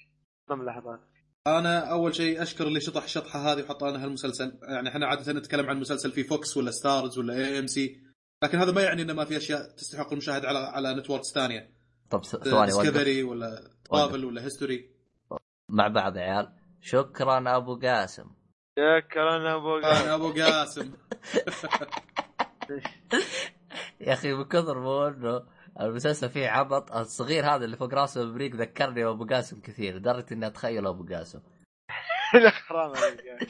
كم ملاحظات؟ أنا أول شيء أشكر اللي شطح الشطحه هذه وحط لنا هالمسلسل يعني إحنا عادة نتكلم عن مسلسل في Fox ولا Starz ولا AMC لكن هذا ما يعني إنه ما في أشياء تستحق المشاهدة على على networks ثانية. طب ثواني وقف Discovery ولا Travel ولا History مع بعض يا عيال. شكرا أبو قاسم. شكرا أبو أنا أبو قاسم. يا أخي من كثر ما إنه المسلسل فيه عبط. الصغير هذا اللي فوق راسه البريق ذكرني بأبو قاسم كثير لدرجة إني أتخيل أبو قاسم. حرام عليك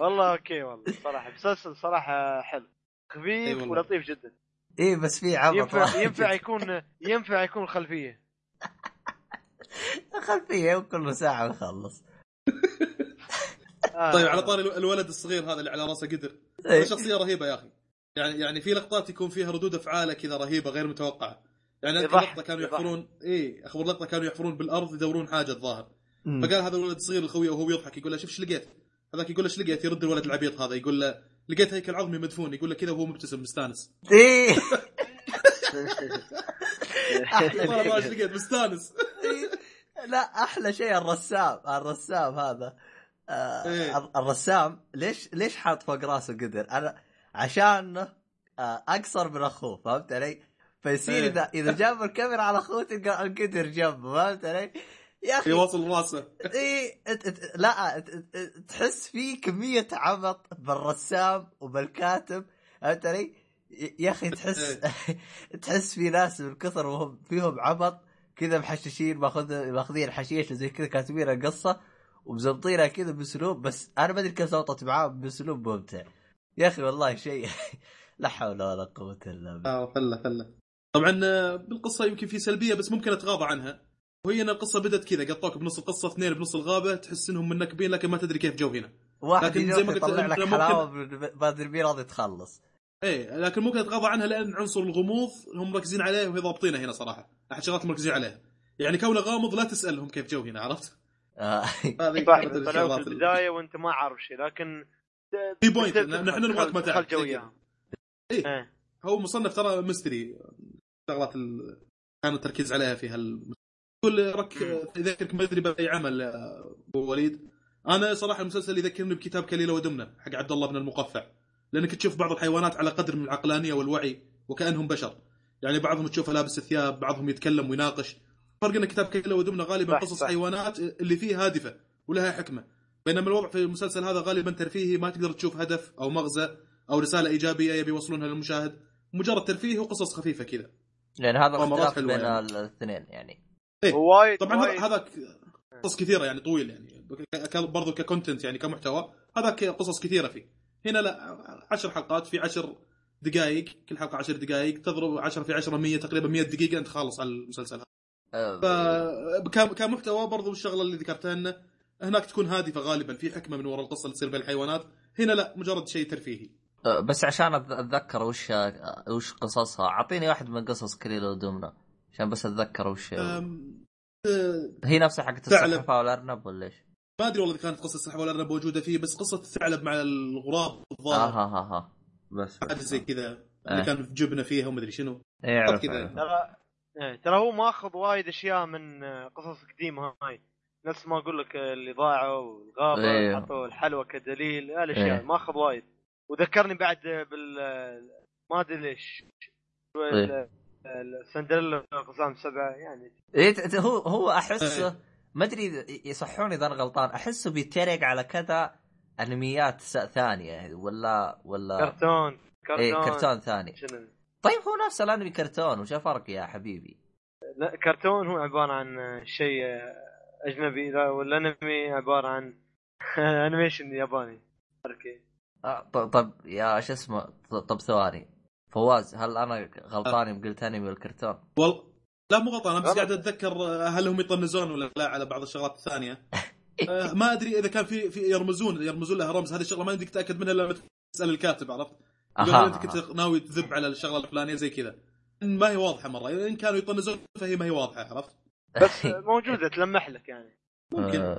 والله أوكي والله صراحة. مسلسل صراحة حلو. خفيف. ولطيف جدا. إيه بس فيه عبط ينفع. ينفع يكون ينفع يكون خلفية. خلفية وكل ساعة ويخلص. آه. طيب على طاري الو- الولد الصغير هذا اللي على راسه قدر. شخصية رهيبة يا أخي. يعني يعني في لقطات يكون فيها ردود افعاله كذا رهيبة غير متوقعة. يعني اذكر يضحك- لقطة كانوا. يحفرون اي أخبر لقطة كانوا يحفرون بالأرض يدورون حاجة الظاهر مم. فقال هذا الولد الصغير الخوي وهو يضحك يقول له شوف إيش لقيت هذاك يقول له إيش لقيت يرد الولد العبيط هذا يقول له لقيت هيكل عظمي مدفون يقول له كذا وهو مبتسم مستانس إيه ما إيش لقيت مستانس لا أحلى شيء الرسام الرسام هذا آه إيه. الر- الرسام ليش ليش حاط فوق راسه قدر؟ أنا عشان آه أقصر من أخوه فهمت علي؟ فيصير إيه. اذا إذا جاب الكاميرا على اخوه تلقى القدر جنبه فهمت علي؟ يا أخي يواصل راسه. إيه إت- إت- لا تحس في كمية عبط بالرسام وبالكاتب. فهمت علي؟ يا أخي تحس تحس في ناس من كثر وهم فيهم عبط كذا محششين ماخذ ماخذين حشيش وزي كذا كاتبين القصة ومزبطينها كذا بأسلوب بس أنا ما أدري كيف زبطت معاهم بأسلوب ممتع. يا أخي والله شيء. لا حول ولا قوة إلا بالله. آه فله فله طبعا آه، بالقصة يمكن في سلبية بس ممكن أتغاضى عنها وهي إن القصة بدأت كذا قطوك بنص القصة اثنين بنص الغابة تحس إنهم منكبين لكن ما تدري كيف جو هنا واحد لكن زي ما قلت يطلع لك حلاوة أدري مين راضي تخلص إيه لكن ممكن أتغاضى عنها لأن عنصر الغموض هم مركزين عليه وهي ضابطينه هنا صراحة أحد شغلات مركزين عليها يعني كونه غامض لا تسألهم كيف جو هنا عرفت؟ آه، هذه طلعوا في الشغلات ال- البدايه وأنت ما عارف شيء لكن في point نحن نبغاك ما تعرف. إيه. إيه. هو مصنف ترى mystery شغلات ال... كان التركيز عليها في هال يقول رك يذكرك ما أدري بأي عمل أبو وليد. أنا صراحة المسلسل يذكرني بكتاب كليلة ودمنة حق عبد الله بن المقفع لأنك تشوف بعض الحيوانات على قدر من العقلانية والوعي وكأنهم بشر. يعني بعضهم تشوفه لابس ثياب بعضهم يتكلم ويناقش. فرق إن كتاب كيلو ودمنة غالبا قصص. حيوانات اللي فيه هادفة ولها حكمة. بينما الوضع في المسلسل هذا غالبا ترفيهي ما تقدر تشوف هدف أو مغزى أو رسالة إيجابية يبي يوصلونها للمشاهد. مجرد ترفيه وقصص خفيفة كذا. يعني هذا حلوة بين يعني. الاثنين يعني. إيه. وايد طبعا وايد- هذا هذاك قصص كثيرة يعني طويل يعني. برضو ككونتنت يعني كمحتوى. هذاك قصص كثيرة فيه. هنا لا عشر حلقات في عشر دقائق كل حلقة عشر دقائق تضرب 10 في 10 100 تقريبا 100 دقيقة. أنت خالص على المسلسل هذا. ف كمحتوى برضو الشغلة اللي ذكرتها إنه هناك تكون هادفة غالبا. في حكمة من وراء القصة اللي تصير بين الحيوانات. هنا لا مجرد شيء ترفيهي. بس عشان أتذكر وش آه، وش قصصها أعطيني واحد من قصص كليل ودمنه عشان بس أتذكر وش أم، أه، هي نفسها حقت. السلحفاه والارنب ولا إيش؟ ما أدري والله إذا كانت قصة السحب ولا موجودة فيه بس قصة الثعلب مع الغراب آه الظاهر ها ها ها بس حاجة زي كذا آه. اللي كان في جبنة فيها ومدري شنو كذا. أعرف. ترى إيه، ترى هو ماخذ وايد أشياء من آه، قصص قديمة هاي نفس ما أقول لك آه، اللي ضاعوا والغابة إيه. حطوا الحلوى كدليل هالاشياء إيه. ماخذ وايد وذكرني بعد بال ما أدري ليش. إيه. ال- السندريلا والأقزام السبعة يعني. إيه هو هو أحسه إيه. ما أدري إذا- يصحوني إذا أنا غلطان. أحسه بيتريق على كذا أنميات ثانية ولا ولا كرتون كرتون إيه كرتون. ثاني. شنو؟ طيب هو نفس الأنمي كرتون وش الفرق يا حبيبي؟ لا كرتون هو عبارة عن شيء أجنبي لا والأنمي عبارة عن animation ياباني. okay. آه ط- طب يا شو اسمه طب ثواني فواز هل أنا غلطان يوم قلت أنمي والكرتون؟ والله لا مو غلطان أنا بس. قاعد أتذكر آه، هل هم يطنزون ولا لا على بعض الشغلات الثانية آه، ما أدري إذا كان في في يرمزون يرمزون لها رمز هذه الشغلة ما يمديك تتاكد منها إلا لما تسأل الكاتب عرفت؟ أها. أنت كنت ناوي تذب على الشغلة الفلانية زي كذا ما هي واضحة مرة إن كانوا يطنزون فهي ما هي واضحة عرفت؟ بس موجودة تلمح لك يعني ممكن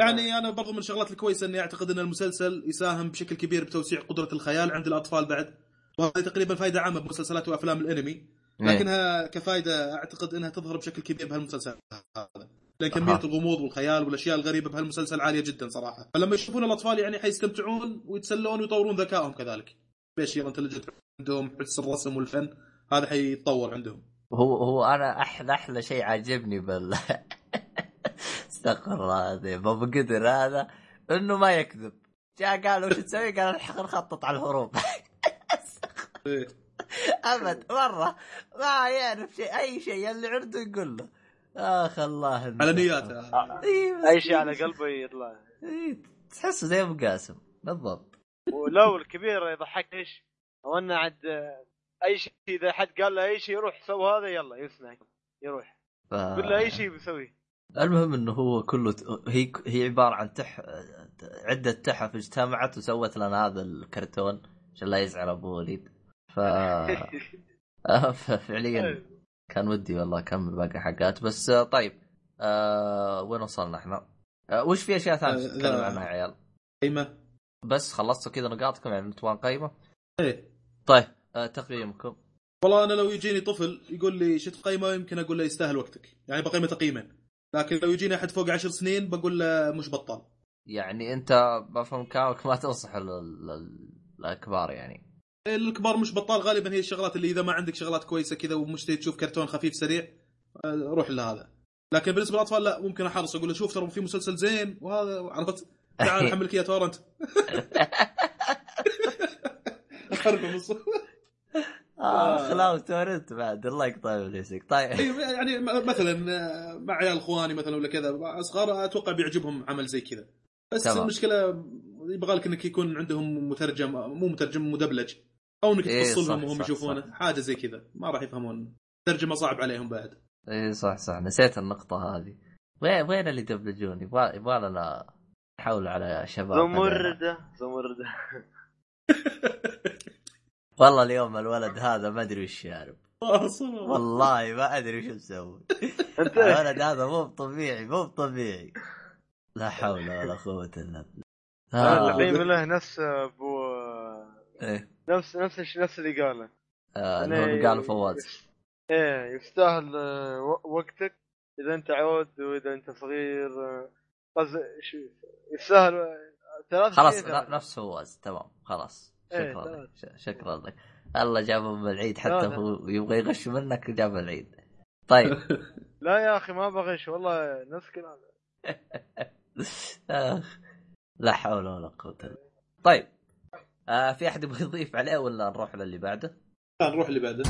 يعني أنا برضو من الشغلات الكويسة إني أعتقد إن المسلسل يساهم بشكل كبير بتوسيع قدرة الخيال عند الأطفال بعد. وهذه تقريبا فائده عامة بمسلسلات وأفلام الأنمي. إيه. لكنها كفائده أعتقد إنها تظهر بشكل كبير بهالمسلسل هذا. لأن كمية أها. الغموض والخيال والأشياء الغريبة بهالمسلسل عالية جدا صراحة. فلما يشوفون الأطفال يعني حيستمتعون ويتسلون ويطورون ذكائهم كذلك. باشياء انتلجنت عندهم حس الرسم والفن هذا حيتطور عندهم. هو هو أنا أحلى أحلى شيء عاجبني بال استغفر الله العظيم. ابو قدر هذا. إنه ما يكذب. جاء قال وش تسوي؟ قال "نح- نخطط على الهروب. أبد. مرة. ما يعرف شيء. أي شيء اللي عنده يقول له. آخ الله على نياته. إيه، إي شيء على قلبه يطلع. تحسه زي أبو قاسم. بالضبط. ولو الكبير يضحك إيش؟ أو إنه عاد آه، أي شيء إذا حد قال له أي شيء يروح سوي هذا يلا يسمع يروح. ف... قل له أي شيء بيسويه المهم إنه هو كله. هي هي عبارة عن تح عدة تحف اجتمعت وسوت لنا هذا الكرتون عشان لا يزعل أبو وليد ف آه، ففعليا كان ودي والله أكمل باقي حلقات بس طيب آه وين وصلنا إحنا؟ آه وش في أشياء ثانية آه، تتكلم. عنها يا عيال؟ قيمة بس خلصتوا كذا نقاطكم يعني تبغون قيمة؟ إيه طيب آه تقييمكم والله أنا لو يجيني طفل يقول لي شو تقيمه يمكن أقول له يستاهل وقتك يعني بقيمه تقييمين لكن لو يجيني أحد فوق عشر سنين بقول له مش بطال. يعني أنت بفهم كلامك ما تنصح لل- لل- الأكبار يعني. الكبار مش بطال غالبا هي الشغلات اللي إذا ما عندك شغلات كويسة كذا ومشتهي تشوف كرتون خفيف سريع آه، روح لهذا. لكن بالنسبة للأطفال لا ممكن أحرص أقول له شوف ترى في مسلسل زين وهذا عرفت تعال حملك اياه torrent. اخرب النص اخ لا و torrent بعد. الله يقطع ابليسك طيب. أيوة، يعني مثلا آه، مع عيال اخواني مثلا ولا كذا اصغر أتوقع بيعجبهم عمل زي كذا. بس تمام. المشكلة يبغى لك إنك يكون عندهم مترجم مو مترجم مدبلج. أو إنك إيه، لهم وهم يشوفونه. حاجة زي كذا. ما راح يفهمون. ترجمة صعب عليهم بعد. اي صح صح. نسيت النقطة هذه. وين وين اللي يدبلجون؟ يبغى يبغى لنا نحول على شباب هذول. زمردة زمردة والله اليوم الولد هذا ما أدري وش شارب والله ما أدري وش مسوي. الولد هذا مو طبيعي مو طبيعي لا حول ولا قوة إلا بالله. آه. التقييم له نفس ابو إيه. نفس نفس نفس اللي قاله. آه، يعني اللي هو قال فواز. إيه يستاهل آه، وقتك. إذا أنت عود وإذا أنت صغير آه، قصد يستاهل ثلاث خلاص. نفس فواز تمام خلاص. شكرا تمام. لك شكرا لك الله جابه من العيد حتى لا. هو يبغى يغش منك جاب العيد طيب لا يا أخي ما بغش والله نفس كلام. لا حول ولا قوة إلا بالله. طيب آه في أحد يبغى يضيف عليه ولا نروح للي بعده؟ لا نروح اللي بعده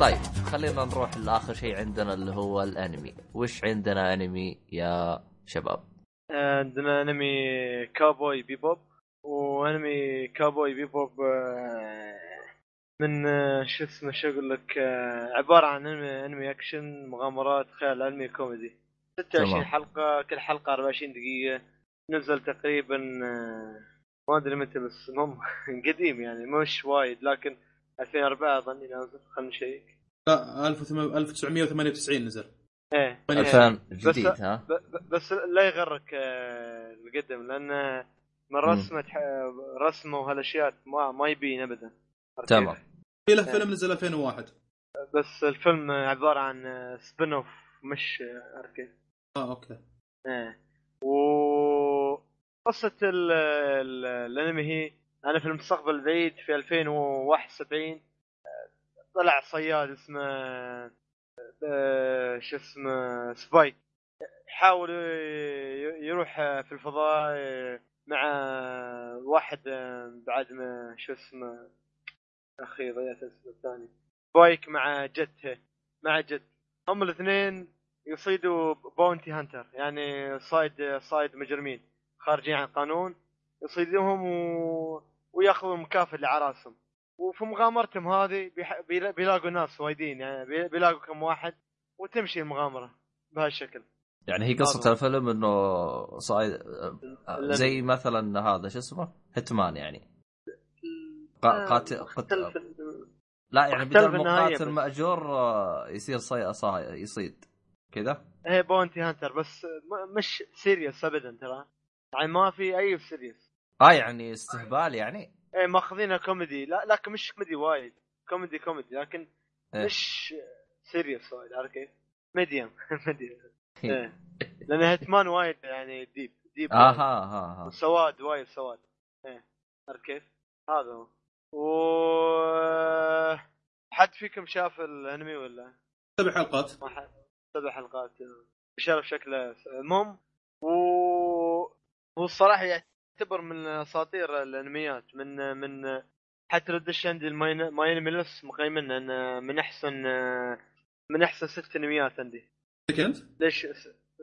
طيب خلينا نروح لآخر شيء عندنا اللي هو الأنمي. وش عندنا أنمي يا شباب؟ عندنا أنمي كابوي بيبوب وأنمي كابوي بيبوب آه، من آه، شو اسمه شو أقول لك آه، عبارة عن أنمي, أنمي أكشن مغامرات خيال علمي كوميدي. 26 تمام. حلقة كل حلقة 24 دقيقة. نزل تقريبا ما أدري متى بس قديم يعني مش وايد لكن 2004 اظني نازل خلينا نشيك. لا 1998 نزل. إيه 2000 بس- جديد ها؟ بس لا يغرك آه، القدم لأن من. رسمة رسمة وهالأشياء ما ما يبين ابدا. تمام؟ في له فيلم نزل 2001 بس الفيلم عبارة عن spin off مش آه، عرفت كيف؟ آه okay. إيه. و ال- الأنمي هي أنا في المستقبل البعيد في 2071 آه، طلع صياد اسمه آه، شو اسمه سبايك. يحاول ي- يروح في الفضاء آه، مع واحد آه، بعد ما شو اسمه أخي ضيعت اسمه الثاني. سبايك مع جته مع جت. هم الاثنين يصيدوا bounty hunter يعني صايد صايد مجرمين خارجين عن القانون. يصيدوهم و... ويأخذوا مكافأة على راسهم وفي مغامرتهم هذه بيلاقوا ناس وايدين يعني بي- بيلاقوا كم واحد وتمشي المغامرة بهالشكل. يعني هي قصة هذا. الفيلم إنه صايد آه، زي مثلا هذا شو اسمه؟ هيتمان يعني. قا- قاتل قت... مختلف لا يعني بدل مقاتل بس. مأجور آه، يصير صي... صا... يصيد. كذا؟ هي bounty hunter بس مش serious ابدا ترى. يعني ما في أي serious آه يعني استهبال يعني. إيه ماخذينها كوميدي. لا لكن مش كوميدي وايد. كوميدي كوميدي لكن إيه. مش serious وايد. عارف كيف؟ medium. medium. إيه. لأن هيتمان وايد يعني deep. deep. أها وايد. ها ها. سواد وايد سواد. إيه. عارف كيف؟ هذا هو. و حد فيكم شاف الأنمي ولا؟ سبع حلقات. ما حد. سبع حلقات بشرف شكله. المهم و والصراحة يعتبر من أساطير الأنميات من من حتى لو دش عندي ال My My Anime List مقيمنا إنه من أحسن من أحسن ست أنميات عندي. عندك انت؟ ليش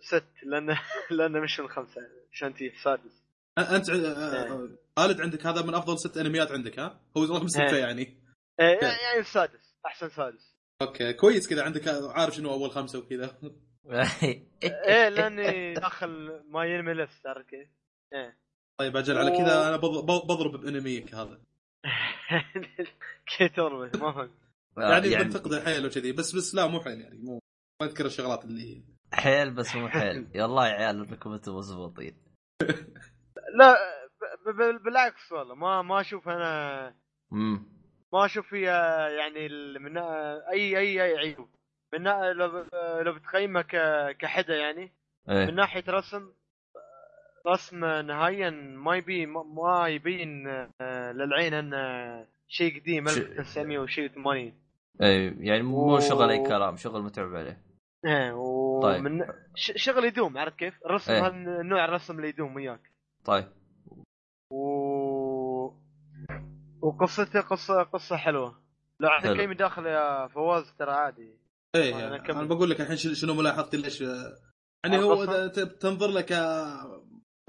ست؟ لأنه لأنه مش من خمسه عشان تي سادس أنت آه، خالد عندك هذا من أفضل ست أنميات عندك ها؟ هو رقم سته إيه. يعني. إيه، يعني السادس أحسن سادس. okay كويس كذا عندك عارف شنو أول خمسة وكذا. إيه لأني داخل My Anime List عرفت كيف؟ إيه. طيب أجل على كذا أنا بض- بض- بضرب بأنميك هذا. كيف تربط ما فهمت يعني, يعني بنتقده حيل وكذي بس بس لا مو حيل يعني مو ما أذكر الشغلات اللي هي. حيل بس مو حيل. يلا يا عيال انكم أنتم مضبوطين لا ب- ب- بالعكس والله ما ما أشوف أنا ما أشوف فيها يعني من أي أي أي عيوب. من لو لو بتقيمه ك- كحدة يعني من إيه ناحية رسم رسم نهائيا ما يبين ما- يبين آه، للعين انه شيء قديم ش- 1900 وشيء 80 إيه يعني مو و- شغل أي كلام شغل متعب عليه إيه طيب. ومن ش- شغل يدوم عرفت كيف؟ الرسم إيه. هالنوع الرسم اللي يدوم وياك طيب و وقصته قصه قصة حلوة لو عندك. أي مداخل يا فواز ترى عادي إيه أنا يعني. أنا بقول لك الحين شنو شنو ملاحظتي ليش يعني هو تنظر لك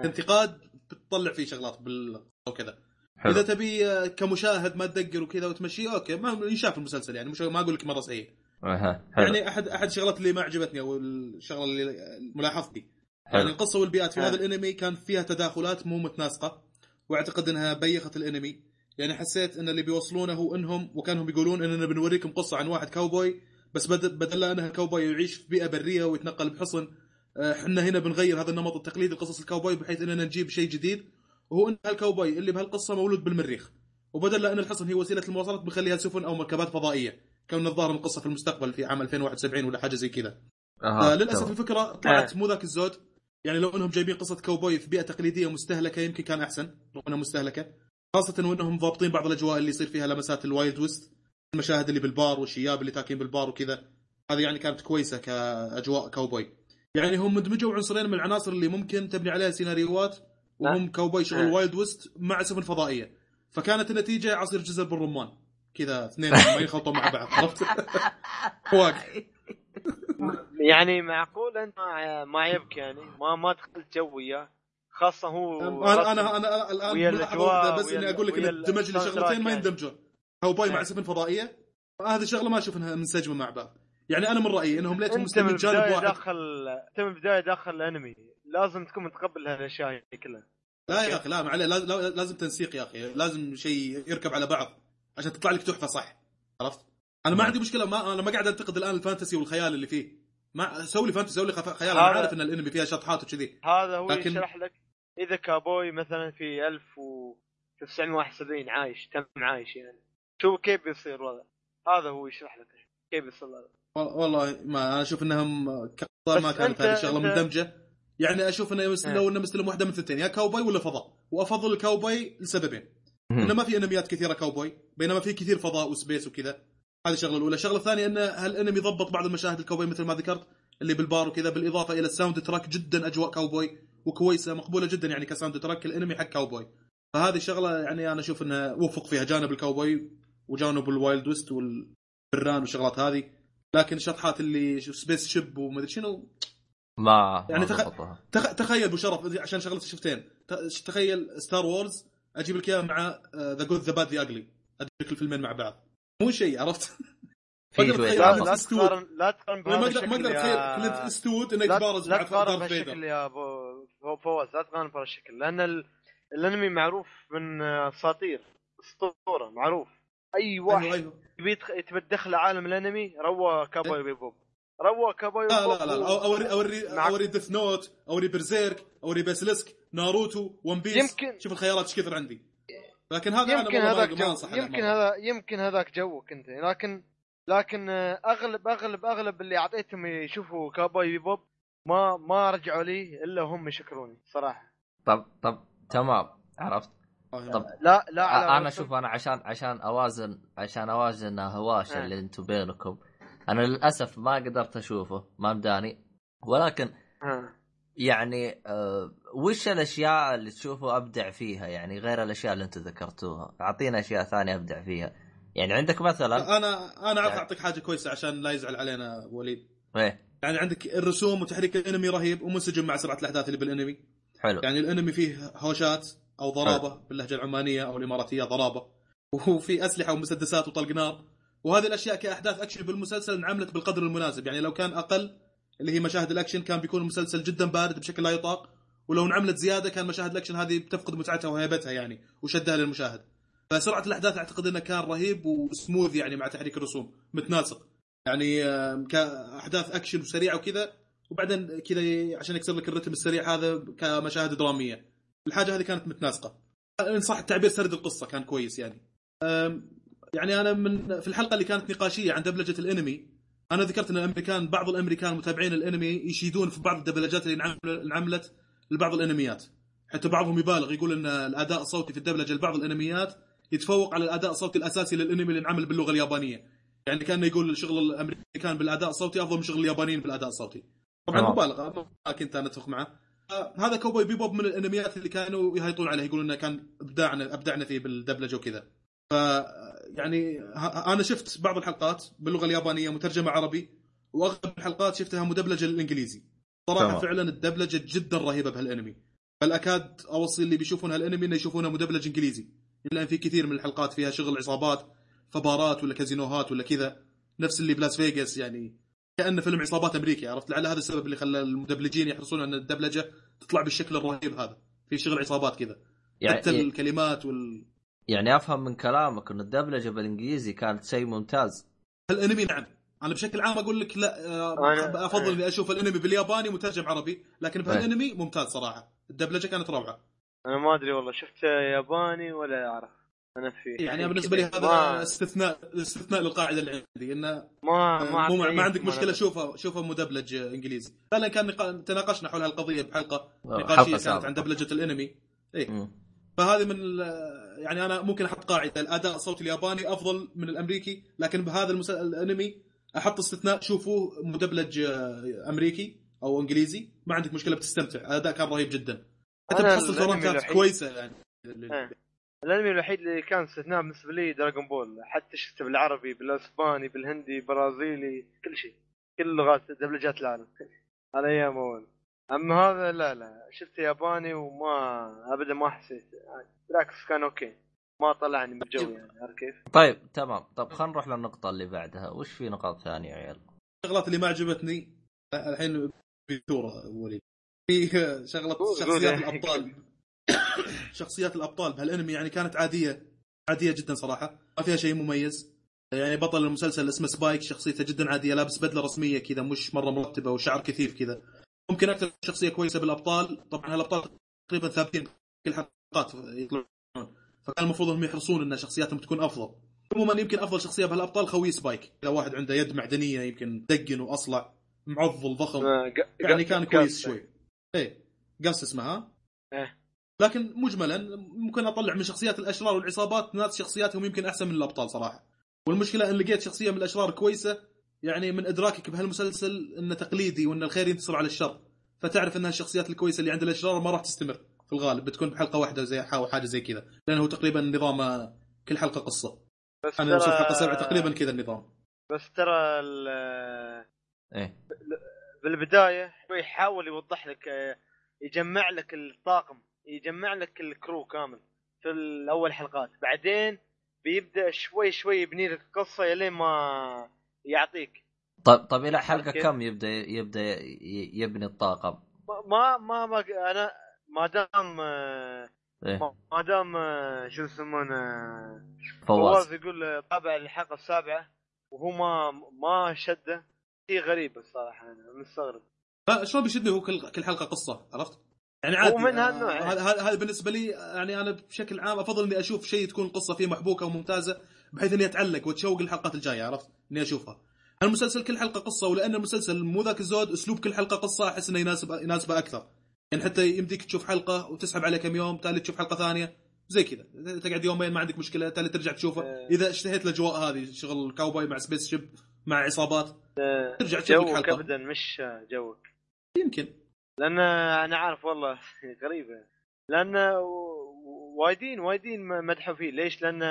انتقاد بتطلع فيه شغلات بال وكذا حلو. إذا تبي آه، كمشاهد ما تدقر وكذا وتمشيه okay ما ينشاف المسلسل يعني مش ما أقول لك مرة سيء يعني احد أحد الشغلات اللي ما عجبتني أو الشغلة اللي ملاحظتي. يعني القصة والبيئات في. هذا الأنمي كان فيها تداخلات مو متناسقة وأعتقد إنها بيخت الأنمي. يعني حسيت إن اللي بيوصلونه هو إنهم وكانهم يقولون إننا بنوريكم قصة عن واحد كاوبوي بس بدل بدل لا إنها كاوبوي يعيش في بيئة برية ويتنقل بحصن إحنا هنا بنغير هذا النمط التقليدي لقصص الكاوبوي بحيث إننا نجيب شيء جديد وهو إن هالكاوبوي اللي بهالقصة مولود بالمريخ. وبدل أن الحصن هي وسيلة المواصلات بنخليها سفن أو مركبات فضائية كان الظاهر من القصة في المستقبل في عام 2071 ولا حاجة زي كذا. آه للأسف تمام. الفكرة طلعت مو ذاك الزود. يعني لو إنهم جايبين قصة كاوبوي في بيئة تقليدية مستهلكة يمكن كان أحسن رغم إنها مستهلكة. خاصة وإنهم ضابطين بعض الأجواء اللي يصير فيها لمسات ال wild west المشاهد اللي بالبار والشياب اللي تاكين بالبار وكذا. هذه يعني كانت كويسة كأجواء كاوبوي. يعني هم دمجوا عنصرين من العناصر اللي ممكن تبني عليها سيناريوهات وهم كاوبوي شغل نعم. wild west مع سفن فضائية. فكانت النتيجة عصير جزر بالرمان. كذا اثنين ما ينخلطون مع بعض عرفت؟ يعني معقول أنت ما ما يبك يعني؟ ما ما دخلت جو وياه خاصة هو أنا أنا أنا الان بس إني أقول لك إن اندمج لي شغلتين ما تراك يندمجون كاوبوي مع إيه. سفن فضائية. هذه الشغله ما أشوف انها منسجمه مع بعض. يعني أنا من رأيي إنهم ليتهم من جانب واحد. داخل أنت من البدايه داخل الأنمي. لازم تكون متقبل هالأشياء هذه كلها. لا يا أخي لا ما عليه. لاز- لا- لازم تنسيق يا أخي. لازم شيء يركب على بعض عشان تطلع لك تحفة صح؟ عرفت؟ أنا ما عندي مشكلة ما أنا ما قاعد أنتقد الآن ال fantasy والخيال اللي فيه. ما سوي لي fantasy سوي لي خيال. أنا عارف إن الأنمي فيها شطحات وكذي. هذا هو لكن- يشرح لك إذا كابوي مثلا في 1971 عايش تم عايش يعني. شوف كيف بيصير الوضع هذا هو يشرح لك. كيف بيصير الوضع والله ما أنا أشوف إنهم ما كانت هذه الشغلة مندمجة. يعني أشوف إنه إيه. لو إنه مستلم واحدة من الثنتين يا كاوبوي ولا فضاء. وأفضل الكاوبوي لسببين. إنه ما في أنميات كثيرة كاوبوي بينما في كثير فضاء و space وكذا. هذه الشغلة الأولى. الشغلة الثانية إنه هالانمي ضبط بعض المشاهد الكاوبوي مثل ما ذكرت؟ اللي بالبار وكذا بالإضافة إلى ال soundtrack جدا أجواء كاوبوي وكويسة مقبولة جدا يعني ك soundtrack الإنمي حق كاوبوي فهذه الشغلة يعني أنا أشوف إنه وفق فيها. جانب الكاوبوي وجانب ال wild west والبران والشغلات هذه. لكن الشطحات اللي شو- spaceship ومدري شنو ما يعني ما تخ-. تخ... تخيل أبو شرف عشان شغلت شفتين. تخيل ستار وورز أجيب لك اياه مع ذا جود ذا باد ذا اجلي اديك لك الفيلمين مع بعض مو شيء عرفت؟ لا. تقارن لا تقارن ما بهذا أقدر ما أقدر أتخيل كلينت ايستوود إنه لا يتبارز مع تقارن دارث فيدر يا أبو فو- فواز لا تقارن بهالشكل لأن ال... الأنمي معروف من آه، أساطير أسطورة معروف أي واحد أيوه. أيوه. يبي يدخ- يتبدخل لعالم الأنمي روى كابوي بيبوب. روى كابوي لا بيبوب لا لا, لا. أو- اوري اوري أوري ديث نوت أوري برزيرك أوري باسلسك ناروتو ون بيس يمكن- شوف الخيارات إيش كثر عندي. لكن هذا أنا يمكن والله هذاك جو أنصح يمكن. هذا يمكن هذاك جوك أنت. لكن لكن آه، اغلب اغلب أغلب اللي أعطيتهم يشوفوا كابوي بيبوب ما ما رجعوا لي إلا هم يشكروني صراحة. طب طب تمام. عرفت؟ طب لا لا على أنا. شوف أنا عشان عشان أوازن عشان أوازن هواشه آه. اللي أنتم بينكم أنا للأسف ما قدرت أشوفه ما مداني. ولكن ها. يعني آه وش الأشياء اللي تشوفوا أبدع فيها؟ يعني غير الأشياء اللي أنتم ذكرتوها. أعطينا أشياء ثانية أبدع فيها. يعني عندك مثلا أنا أنا اعرف يعني- أعطيك حاجة كويسة عشان لا يزعل علينا وليد. إيه. يعني عندك الرسوم وتحريك الأنمي رهيب ومنسجم مع سرعة الأحداث اللي بالأنمي. حلو. يعني الأنمي فيه هوشات. أو ضرابة باللهجة العمانية أو الإماراتية ضرابة. وفي أسلحة ومسدسات وطلق نار. وهذه الأشياء كأحداث أكشن بالمسلسل انعملت بالقدر المناسب. يعني لو كان أقل اللي هي مشاهد الأكشن كان بيكون المسلسل جدا بارد بشكل لا يطاق. ولو انعملت زيادة كان مشاهد الأكشن هذه بتفقد متعتها وهيبتها يعني وشدها للمشاهد. فسرعة الأحداث أعتقد إنه كان رهيب وسموث يعني مع تحريك الرسوم متناسق. يعني كأحداث أكشن وسريعه وكذا وبعدين كذا عشان يكسر لك الرتم السريع هذا كمشاهد درامية. الحاجة هذه كانت متناسقة. إن صح التعبير سرد القصة كان كويس يعني. يعني أنا من في الحلقة اللي كانت نقاشية عن دبلجة الأنمي أنا ذكرت إن الأمريكان بعض الأمريكان متابعين الأنمي يشيدون في بعض الدبلجات اللي انعمل- انعملت لبعض الأنميات. حتى بعضهم يبالغ يقول إن الأداء الصوتي في الدبلجة لبعض الأنميات يتفوق على الأداء الصوتي الأساسي للأنمي اللي انعمل باللغة اليابانية. يعني كأنه يقول شغل الأمريكان بالأداء الصوتي أفضل من شغل اليابانيين بالأداء الصوتي. طبعا تمام. مبالغة ما كنت أنا أتفق معه. آه، هذا كوبوي بيبوب من الانميات اللي كانوا يهيطون عليه يقولون إنه كان ابداعنا أبدعنا فيه بالدبلجة وكذا. ف يعني أنا شفت بعض الحلقات باللغة اليابانية مترجمة عربي وأغلب الحلقات شفتها مدبلجة للانجليزي صراحة تمام. فعلا الدبلجة جدا رهيبة بهالأنمي. بل اكاد أوصي اللي بيشوفون هالأنمي إنه يشوفونه مدبلج إنجليزي. لأن في كثير من الحلقات فيها شغل عصابات فبارات ولا كازينوهات ولا كذا نفس اللي بلاس فيغاس يعني كانه فيلم عصابات أمريكي عرفت؟ لعل هذا السبب اللي خلى المدبلجين يحرصون أن الدبلجة تطلع بالشكل الرهيب هذا في شغل عصابات كذا. حتى يعني الكلمات وال يعني أفهم من كلامك انه الدبلجة بالإنجليزي كانت شيء ممتاز. الأنمي نعم. أنا بشكل عام أقول لك لا آه، أنا- أفضل إني أشوف الأنمي بالياباني مترجم عربي لكن. بهالانمي ممتاز صراحة. الدبلجة كانت روعة. أنا ما أدري والله شفت ياباني ولا أعرف؟ أنا في يعني شيء بالنسبة لي. هذا ما استثناء استثناء للقاعدة اللي عندي إنه ما ما, مو ما, ما عندك مشكلة. شوفه شوفه مدبلج إنجليزي فعلا كان نقا... تناقشنا حول هالقضية بحلقة حلقة نقاشية كانت. عن دبلجة الإنمي اي. فهذه من ال- يعني أنا ممكن أحط قاعدة الأداء الصوتي الياباني أفضل من الأمريكي لكن بهذا المس... الإنمي أحط استثناء شوفوه مدبلج آه، أمريكي أو إنجليزي ما عندك مشكلة بتستمتع الأداء كان رهيب جدا حتى بتحصل كويسة يعني إيه. الانمي الوحيد اللي كان استثناء بالنسبة لي دراغون بول. حتى شفته بالعربي بالاسباني بالهندي برازيلي كل شيء. كل لغات دبلجات العالم. على أيام أول. أما هذا لا لا. شفته ياباني وما ابدا ما حسيت. بالعكس كان أوكي. ما طلعني من الجو يعني عارف كيف؟ طيب تمام. طب خلينا نروح للنقطة اللي بعدها. وش في نقاط ثانية يا عيال؟ الشغلات اللي ما عجبتني الحين وليد في قول شخصيات يا الأبطال. شخصيات الأبطال بهالأنمي يعني كانت عادية عادية جدا صراحة. ما فيها شيء مميز. يعني بطل المسلسل اسمه سبايك شخصيته جدا عادية لابس بدلة رسمية كذا مش مرة مرتبة وشعر كثيف كذا. ممكن أكثر شخصية كويسة بالأبطال طبعا هالأبطال تقريبا ثابتين كل حلقات يطلعون. فكان المفروض إنهم يحرصون إن شخصياتهم تكون أفضل. عموما يمكن أفضل شخصية بهالأبطال خوي سبايك. إذا واحد عنده يد معدنية يمكن دقن وأصلع معضل ضخم. آه، يعني كان كويس. شوي. إيه قص اسمها؟ إيه. لكن مجملا ممكن أطلع من شخصيات الأشرار والعصابات ناس شخصياتهم يمكن أحسن من الأبطال صراحة. والمشكلة إن لقيت شخصية من الأشرار كويسة يعني من إدراكك بهالمسلسل إنه تقليدي وإن الخير ينتصر على الشر. فتعرف إنها الشخصيات الكويسة اللي عند الأشرار ما راح تستمر في الغالب بتكون بحلقة واحدة زي أو حاجة زي كذا لأنه هو تقريبا نظام كل حلقة قصة. بس أنا وصلت ترى- حلقة سبعة تقريبا كذا النظام. بس ترى ال- إيه. بالبداية شوي يحاول يوضح لك آه، يجمع لك الطاقم. يجمع لك الكرو كامل في الأول حلقات بعدين بيبدأ شوي شوي يبني لك القصة يلين ما يعطيك طيب طيب إلى حلقة؟ كم يبدأ يبدأ يبني الطاقم؟ ما ما ما أنا ما دام إيه ما- دام شو يسمونه فواز فواز يقول طابع الحلقة السابعة وهو ما ما شده شيء غريب الصراحة أنا مستغرب لا شلون بيشدني هو كل كل حلقة قصة عرفت؟ يعني عادي من آه، هالنوع. هذا هذا هذا بالنسبة لي يعني أنا بشكل عام أفضل إني أشوف شيء تكون القصة فيه محبوكة وممتازة بحيث إني أتعلق وأتشوق للحلقات الجاية عرفت؟ إني أشوفها. المسلسل كل حلقة قصة ولأن المسلسل مو ذاك الزود أسلوب كل حلقة قصة أحس إنه يناسب يناسبه أكثر. يعني حتى يمديك تشوف حلقة وتسحب عليه كم يوم تالي تشوف حلقة ثانية زي كذا تقعد يومين ما عندك مشكلة تالي ترجع تشوفه آه. إذا اشتهيت الأجواء هذه شغل كاوبوي مع spaceship مع عصابات آه، ترجع تشوف لك جوك حلقه ابدا مش جوك يمكن لأن أنا عارف والله غريبة. لأن وايدين وايدين مدحوا فيه ليش؟ لأن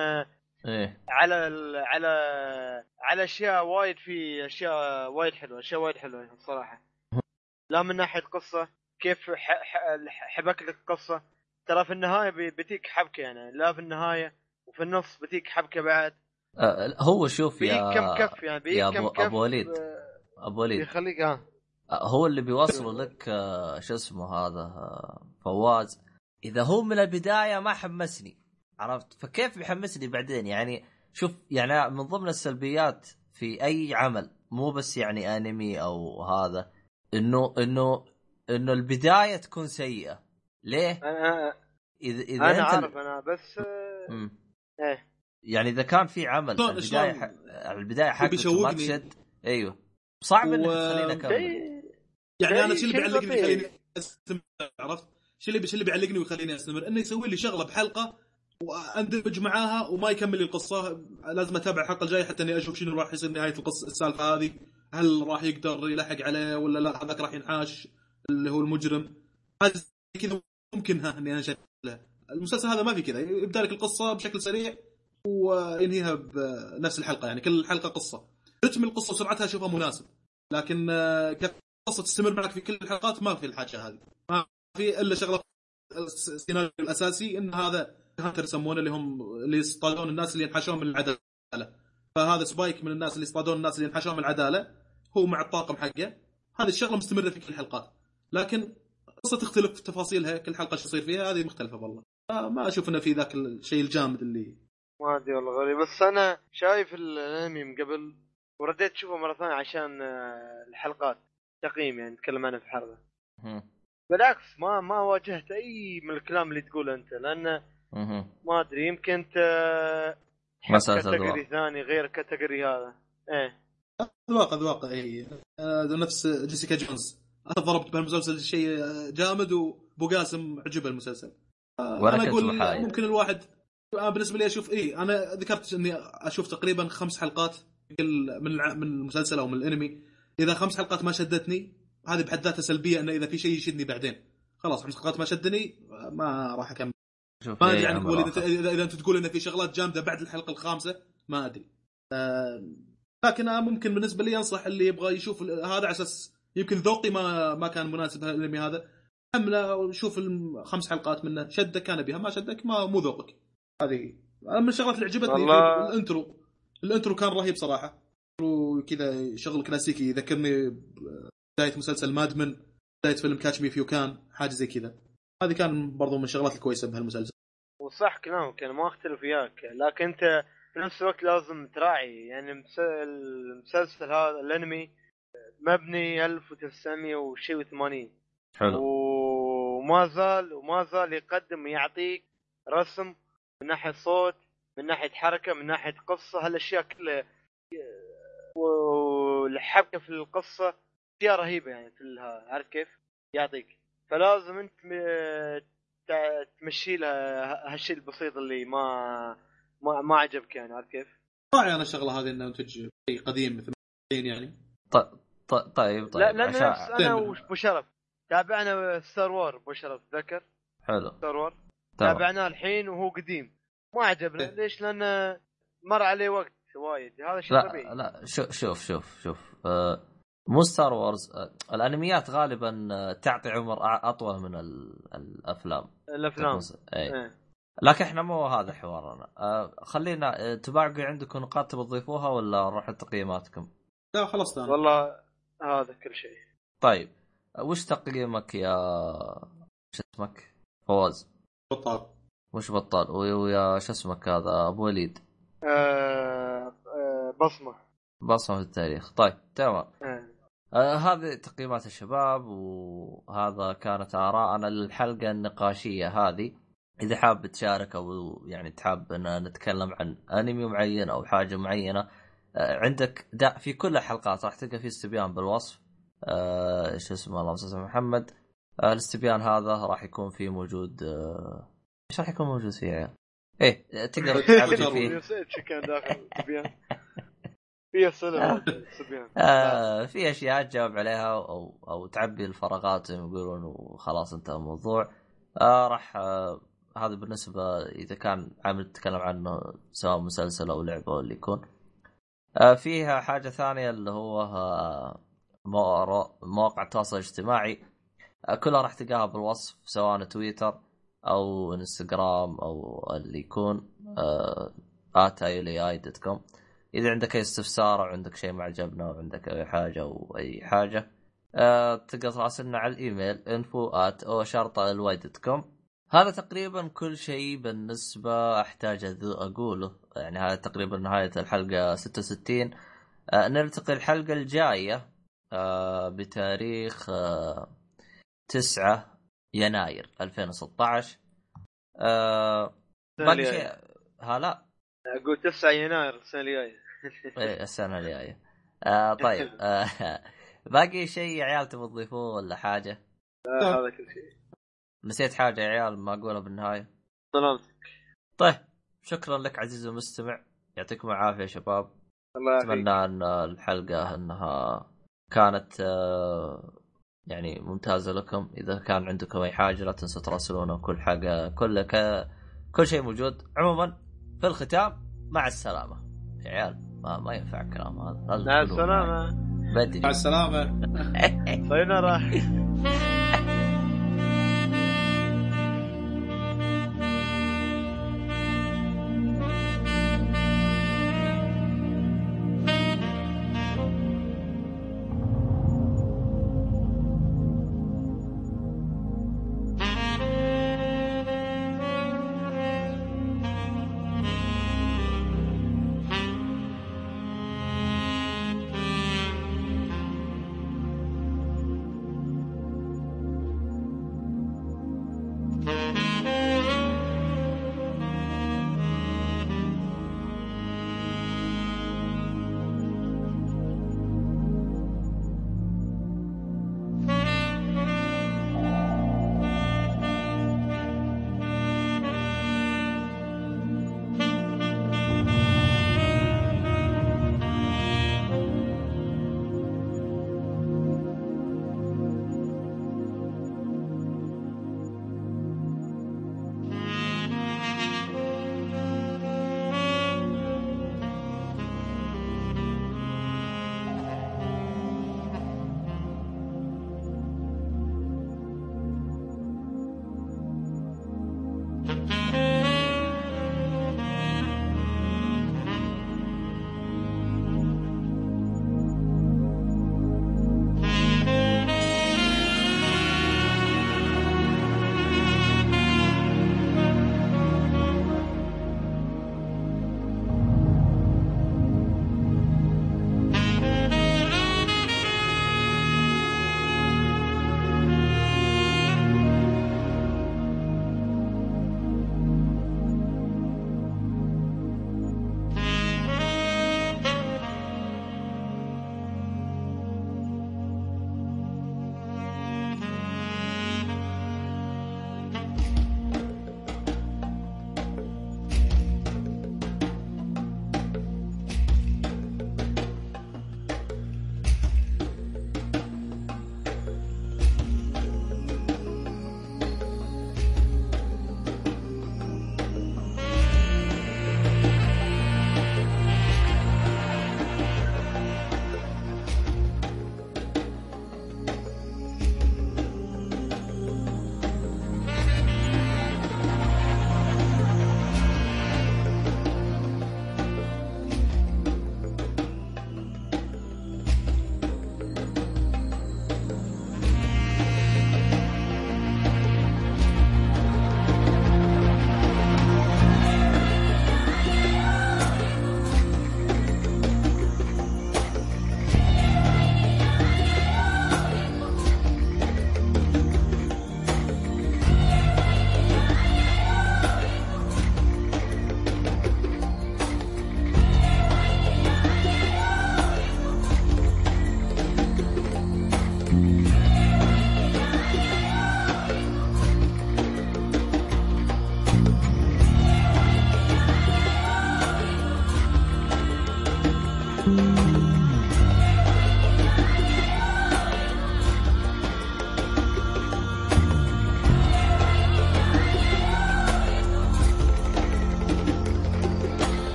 إيه. على ال- على على أشياء وايد في أشياء وايد حلوة أشياء وايد حلوة الصراحه لا من ناحية قصه كيف ح- ح- حبك لك قصه ترى في النهاية بتيك حبكة يعني. لا في النهاية وفي النص بتيك حبكة بعد. آه هو شوف يا كم كف يعني يا كم أبو وليد. أبو وليد. يخليك آه. هو اللي بيوصله لك آه، شو اسمه هذا آه، فواز. إذا هو من البداية ما حمسني عرفت؟ فكيف بيحمسني بعدين؟ يعني شوف يعني من ضمن السلبيات في أي عمل مو بس يعني أنمي أو هذا إنه إنه إنه البداية تكون سيئة. ليه؟ أنا إذا إذا أنا أنت عارف أنا بس آه، مم. إيه. يعني إذا كان في عمل شلون- البداية ح... البداية حقته ما. تشد أيوه. صعب إنك تخليني أكمل. يعني أنا شيء- شو اللي بيعلقني لطيف. يخليني أستمر عرفت؟ شو اللي شو اللي بيعلقني ويخليني أستمر؟ انه يسوي لي شغلة بحلقة وأندمج معاها وما يكمل لي القصة. لازم أتابع الحلقة الجاية حتى إني أشوف شنو راح يصير نهاية القصة السالفة هذه. هل راح يقدر يلحق عليه ولا لا؟ هذاك راح ينحاش اللي هو المجرم. هذا كذا ممكن ها إني أنا له. المسلسل هذا ما في كذا. يبدأ لك القصة بشكل سريع وينهيها بنفس الحلقة يعني كل حلقة قصة. رتم القصة وسرعتها اشوفها مناسب لكن كقصه تستمر معك في كل الحلقات ما في الحاجة هذه. ما في إلا شغلة السيناريو الأساسي إن هذا hunter يسمونه اللي هم اللي يصطادون الناس اللي ينحاشون من العدالة. فهذا سبايك من الناس اللي يصطادون الناس اللي ينحاشون من العدالة. هو مع الطاقم حقه. هذه الشغلة مستمرة في كل الحلقات. لكن القصة تختلف تفاصيلها. كل حلقة شو يصير فيها هذه مختلفة والله. ما أشوف إنه في ذاك الشيء الجامد اللي ما أدري والله غريب. بس أنا شايف الأنمي من قبل ورديت أشوفه مرة ثانية عشان آه، الحلقات. تقييم يعني نتكلم عنه في مهم. بالعكس ما ما واجهت أي من الكلام اللي تقوله أنت لأن. ما أدري يمكن أنت category. ثاني غير ال category هذا إيه أذواق أذواق اي نفس جيسيكا جونز أنا ضربت بهالمسلسل شيء جامد وأبو قاسم عجبه المسلسل أنا أقول محايد. ممكن الواحد أنا بالنسبة لي أشوف إيه أنا ذكرت إني أشوف تقريبا خمس حلقات كل من الع- من المسلسل أو من الأنمي إذا خمس حلقات ما شدتني هذه بحد ذاتها سلبية إنه إذا في شيء يشدني بعدين. خلاص خمس حلقات ما شدني ما راح أكمل. ما أدري عنك وليد. إنت- اذا اذا أنت تقول ان في شغلات جامدة بعد الحلقة الخامسة ما أدري. آه، لكن أنا ممكن بالنسبة لي أنصح اللي يبغى يشوف هذا على أساس يمكن ذوقي ما ما كان مناسب الانمي هذا. حمله وشوف الخمس حلقات منه شدك كان بها ما شدك ما مو ذوقك. هذه أنا من الشغلات اللي عجبتني ال intro. ال intro كان رهيب صراحة. وكذا شغل كلاسيكي يذكرني بداية مسلسل Mad Men بداية فيلم Catch Me If You Can حاجة زي كذا. هذه كان برضو من الشغلات الكويسة بهالمسلسل. وصح كلامك أنا ما أختلف وياك. لكن أنت في نفس الوقت لازم تراعي. يعني المس- المسلسل هذا الأنمي مبني 1900 وشيء و80 حلو. وما زال وما زال يقدم ويعطيك رسم من ناحية صوت من ناحية حركة من ناحية قصة. هالأشياء كلها والحبكة في القصة اشياء رهيبة يعني في ال- عارف كيف؟ يعطيك فلازم أنت تمشي لها هالشيء البسيط اللي ما ما, ما عجبك يعني عارف كيف؟ راعي أنا الشغله هذه إنه انتج شيء قديم مثل يعني ط- ط- طيب طيب لا لأن عشان أنا. وابو شرف تابعنا Star Wars ابو شرف تذكر حلو Star Wars تابعناه الحين وهو قديم ما عجبنا إيه. ليش؟ لأن مر عليه وقت وايد. هذا شيء لا طبيعي لا شوف شوف شوف شوف. آه، مو Star Wars آه، الأنميات غالبا آه، تعطي عمر أطول من ال- الأفلام. الأفلام. اي إيه. لكن إحنا مو هذا حوارنا. آه، خلينا تباقي عندكم نقاط تبي تضيفوها ولا نروح لتقييماتكم؟ لا خلصت أنا والله هذا كل شيء. طيب. وش تقييمك يا شو اسمك؟ فواز. بطال. وش بطال؟ ويا- شو اسمك هذا؟ أبو وليد. بصمة. بصمة في التاريخ. طيب تمام. آه. آه هذه تقييمات الشباب وهذا كانت آراءنا للحلقة النقاشية هذه. إذا حاب تشارك أو يعني تحب أن نتكلم عن أنمي معين أو حاجة معينة آه عندك دا في كل الحلقات راح تلقى في استبيان بالوصف. آه شو اسمه اللهم صل محمد. آه الاستبيان هذا راح يكون فيه موجود آه إيش راح يكون موجود فيه عيال؟ إيه تقدر تعبي فيه كان داخل سبيان في أسئلة سبيان آه في أشياء تجاوب عليها أو أو تعبي الفراغات زي ما يقولون وخلاص انتهى الموضوع. آه راح آه هذا بالنسبة إذا كان عامل تتكلم عنه سواء مسلسل أو لعبة أو اللي يكون. آه فيها حاجة ثانية اللي هو آه مو- مواقع التواصل الاجتماعي. آه كلها راح تلقاها بالوصف سواء تويتر أو إنستغرام أو اللي يكون آه at اي dot com إذا عندك أي استفسار أو عندك شيء ما عجبنا أو عندك أي حاجة أو أي حاجة أه تقدر تراسلنا على الإيميل info at O شرطه L Y dot com هذا تقريبا كل شيء بالنسبة أحتاج أقوله. يعني هذا تقريبا نهاية الحلقة 66 أه نلتقي الحلقة الجاية أه بتاريخ أه 9 يناير 2016 أه باقي شيء. هلا أقول 9 يناير السنة الجاية. إيه السنة الجاية. آه طيب. آه باقي شيء يا عيال تبغى تضيفوه ولا حاجة؟ آه، هذا كل شيء. نسيت حاجة يا عيال ما أقولها بالنهاية. سلامتك طيب. شكرا لك عزيزي المستمع. يعطيكم العافية يا شباب. الله يعافيك. أتمنى أن الحلقة أنها كانت آه، يعني ممتازة لكم. إذا كان عندكم أي حاجة لا تنسوا تراسلونا كل حاجة كل ك... كل شيء موجود. عموما في الختام مع السلامة. يا عيال ما, ما ينفع الكلام هذا. مع. السلامة. بدري. مع السلامة. سايونارا